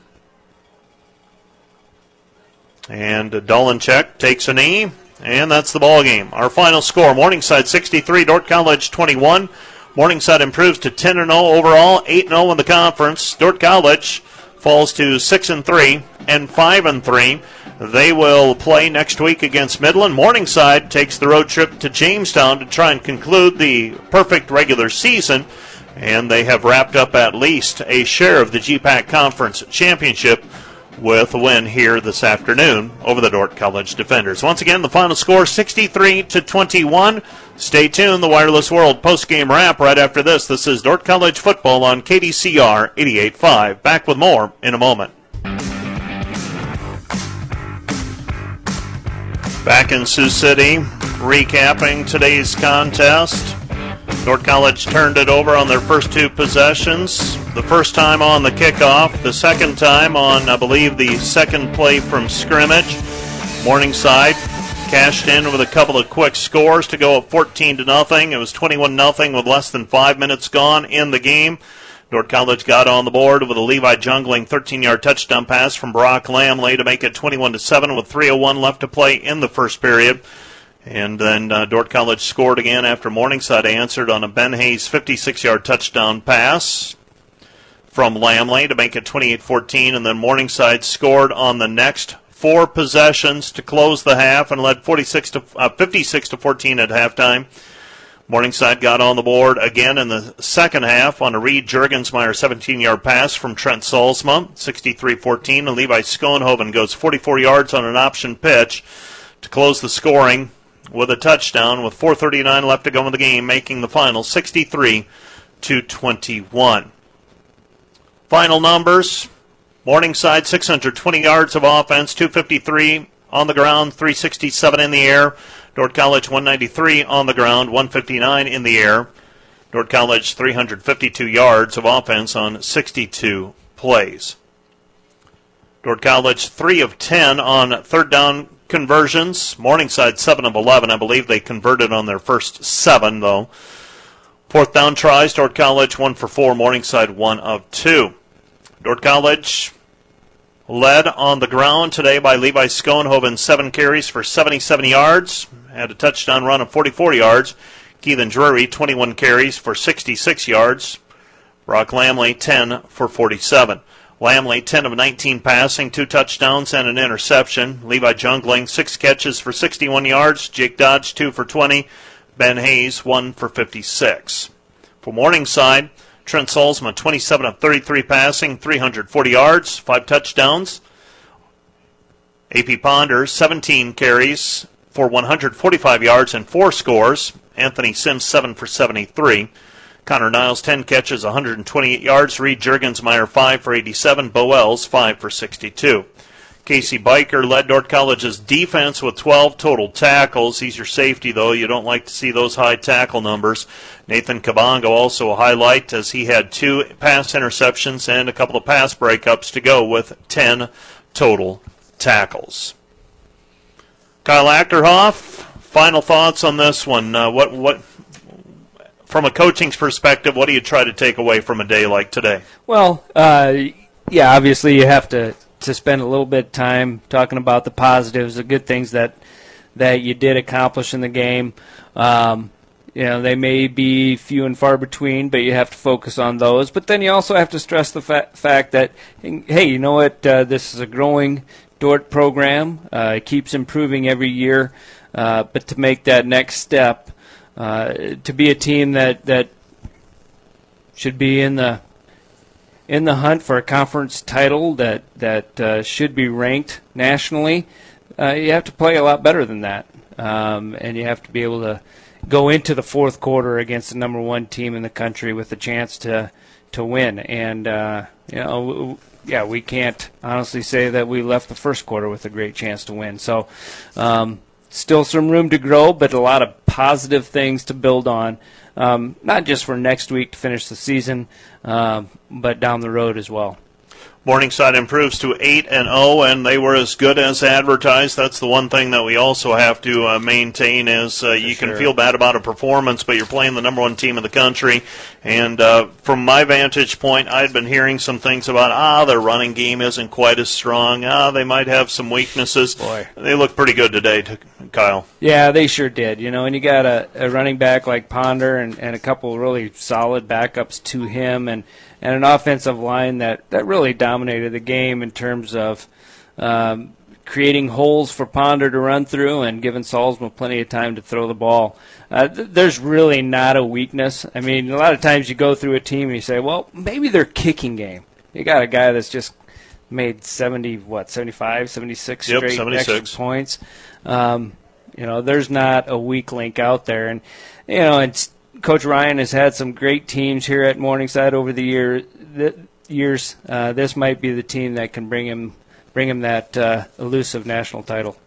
And Dolanchek takes a knee, and that's the ball game. Our final score: Morningside 63, Dordt College 21. Morningside improves to 10 and 0 overall, 8 0 in the conference. Dordt College falls to 6 and 3 and 5 and 3. They will play next week against Midland. Morningside takes the road trip to Jamestown to try and conclude the perfect regular season, and they have wrapped up at least a share of the GPAC Conference Championship with a win here this afternoon over the Dordt College Defenders. Once again, the final score 63 to 21. Stay tuned, the Wireless World post-game wrap right after this. This is Dordt College football on KDCR 88.5. Back with more in a moment. Back in Sioux City, recapping today's contest. Dordt College turned it over on their first two possessions. The first time on the kickoff, the second time on, I believe, the second play from scrimmage. Morningside cashed in with a couple of quick scores to go up 14 to nothing. It was 21 nothing with less than five minutes gone in the game. Dordt College got on the board with a Levi Jungling 13-yard touchdown pass from Brock Lamley to make it 21 to 7 with 3:01 left to play in the first period. And then uh, Dordt College scored again after Morningside answered on a Ben Hayes 56-yard touchdown pass from Lamley to make it 28-14, and then Morningside scored on the next four possessions to close the half and led 46 to uh, 56 to 14 at halftime. Morningside got on the board again in the second half on a Reed Jurgensmeyer 17 yard pass from Trent Solsma, 63 14. And Levi Schoenhoven goes 44 yards on an option pitch to close the scoring with a touchdown with 4.39 left to go in the game, making the final 63 to 21. Final numbers Morningside 620 yards of offense, 253 on the ground, 367 in the air. Dordt College 193 on the ground, 159 in the air. Dordt College 352 yards of offense on 62 plays. Dordt College 3 of 10 on third down conversions. Morningside 7 of 11. I believe they converted on their first 7, though. Fourth down tries, Dordt College 1 for 4. Morningside 1 of 2. Dordt College led on the ground today by Levi Schoenhoven, 7 carries for 77 yards had a touchdown run of 44 yards. Keithan Drury, 21 carries for 66 yards. Brock Lamley, 10 for 47. Lamley, 10 of 19 passing, two touchdowns and an interception. Levi Jungling, six catches for 61 yards. Jake Dodge, two for 20. Ben Hayes, one for 56. For Morningside, Trent Salzman, 27 of 33 passing, 340 yards, five touchdowns. AP Ponder, 17 carries, for 145 yards and four scores. Anthony Sims, 7 for 73. Connor Niles, 10 catches, 128 yards. Reed Jurgensmeyer, 5 for 87. Bo Els, 5 for 62. Casey Biker led Dordt College's defense with 12 total tackles. He's your safety, though. You don't like to see those high tackle numbers. Nathan Kabongo also a highlight as he had two pass interceptions and a couple of pass breakups to go with 10 total tackles. Kyle Achterhoff, final thoughts on this one. Uh, what what from a coaching's perspective, what do you try to take away from a day like today? Well, uh, yeah, obviously you have to to spend a little bit of time talking about the positives, the good things that that you did accomplish in the game. Um, you know, they may be few and far between, but you have to focus on those. But then you also have to stress the fa- fact that, hey, you know what? Uh, this is a growing Dordt program. Uh, it keeps improving every year, uh, but to make that next step, to be a team that that should be in the in the hunt for a conference title that that uh, should be ranked nationally, uh, you have to play a lot better than that, um, and you have to be able to go into the fourth quarter against the number one team in the country with a chance to to win. And uh, you know, yeah, we can't honestly say that we left the first quarter with a great chance to win. So, um, still some room to grow, but a lot of positive things to build on. Um, not just for next week to finish the season, um, but down the road as well. Morningside improves to 8 and 0 and they were as good as advertised. That's the one thing that we also have to uh, maintain is uh, you can feel bad about a performance but you're playing the number 1 team in the country and uh, from my vantage point I'd been hearing some things about ah their running game isn't quite as strong. Ah they might have some weaknesses. Boy. They look pretty good today, to Kyle. Yeah, they sure did. You know, and you got a, a running back like Ponder and, and a couple really solid backups to him and and an offensive line that, that really dominated the game in terms of um, creating holes for Ponder to run through and giving Salzman plenty of time to throw the ball. Uh, th- there's really not a weakness. I mean, a lot of times you go through a team and you say, well, maybe their kicking game. You got a guy that's just made 70, what, 75, 76 Yep, straight 76. extra points. Um, you know, there's not a weak link out there. And, you know, and Coach Ryan has had some great teams here at Morningside over the year, the years. Uh, this might be the team that can bring him bring him that uh, elusive national title.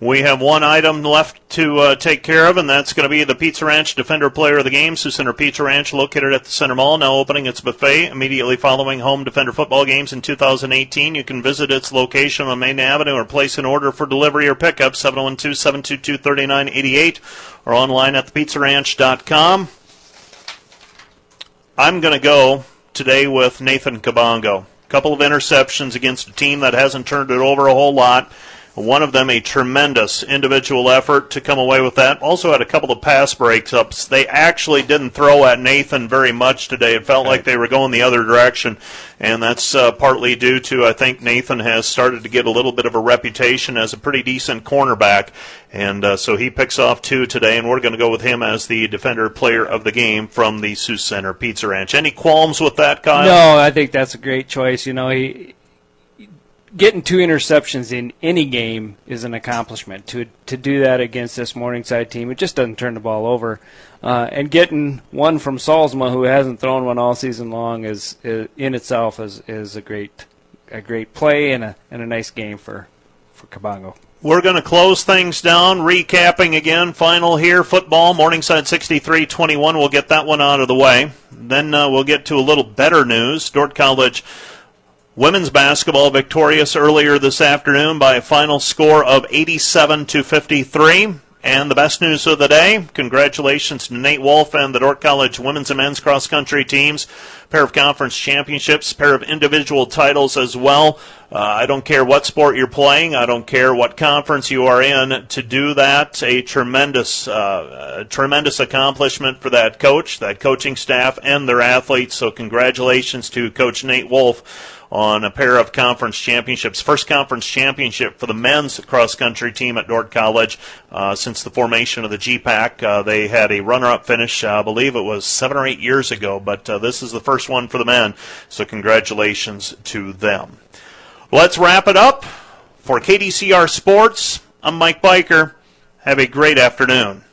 We have one item left to uh, take care of, and that's going to be the Pizza Ranch Defender Player of the Game. Sioux Center Pizza Ranch, located at the Center Mall, now opening its buffet immediately following home Defender football games in 2018. You can visit its location on Main Avenue or place an order for delivery or pickup 712-722-3988 or online at thepizzaranch.com. I'm going to go today with Nathan Kabongo. Couple of interceptions against a team that hasn't turned it over a whole lot. One of them a tremendous individual effort to come away with that. Also had a couple of pass breaks ups. They actually didn't throw at Nathan very much today. It felt like they were going the other direction, and that's uh, partly due to I think Nathan has started to get a little bit of a reputation as a pretty decent cornerback, and uh, so he picks off two today, and we're going to go with him as the defender player of the game from the Sioux Center Pizza Ranch. Any qualms with that, Kyle? No, I think that's a great choice. You know, he getting two interceptions in any game is an accomplishment. To to do that against this Morningside team, it just doesn't turn the ball over. Uh, and getting one from Solsma, who hasn't thrown one all season long, is, is in itself is, is a great a great play and a and a nice game for for Kabongo. We're going to close things down, recapping again. Final here, football, Morningside 63-21. We'll get that one out of the way. Then uh, we'll get to a little better news. Dordt College women's basketball victorious earlier this afternoon by a final score of 87 to 53. And the best news of the day, congratulations to Nate Wolf and the Dordt College women's and men's cross country teams. Pair of conference championships, pair of individual titles as well. Uh, I don't care what sport you're playing. I don't care what conference you are in. To do that, a tremendous, uh, a tremendous accomplishment for that coach, that coaching staff, and their athletes. So congratulations to Coach Nate Wolf on a pair of conference championships. First conference championship for the men's cross country team at Dordt College uh, since the formation of the GPAC. Uh, they had a runner up finish, uh, I believe it was seven or eight years ago, but uh, this is the first one for the men. So congratulations to them. Let's wrap it up. For KDCR Sports, I'm Mike Biker. Have a great afternoon.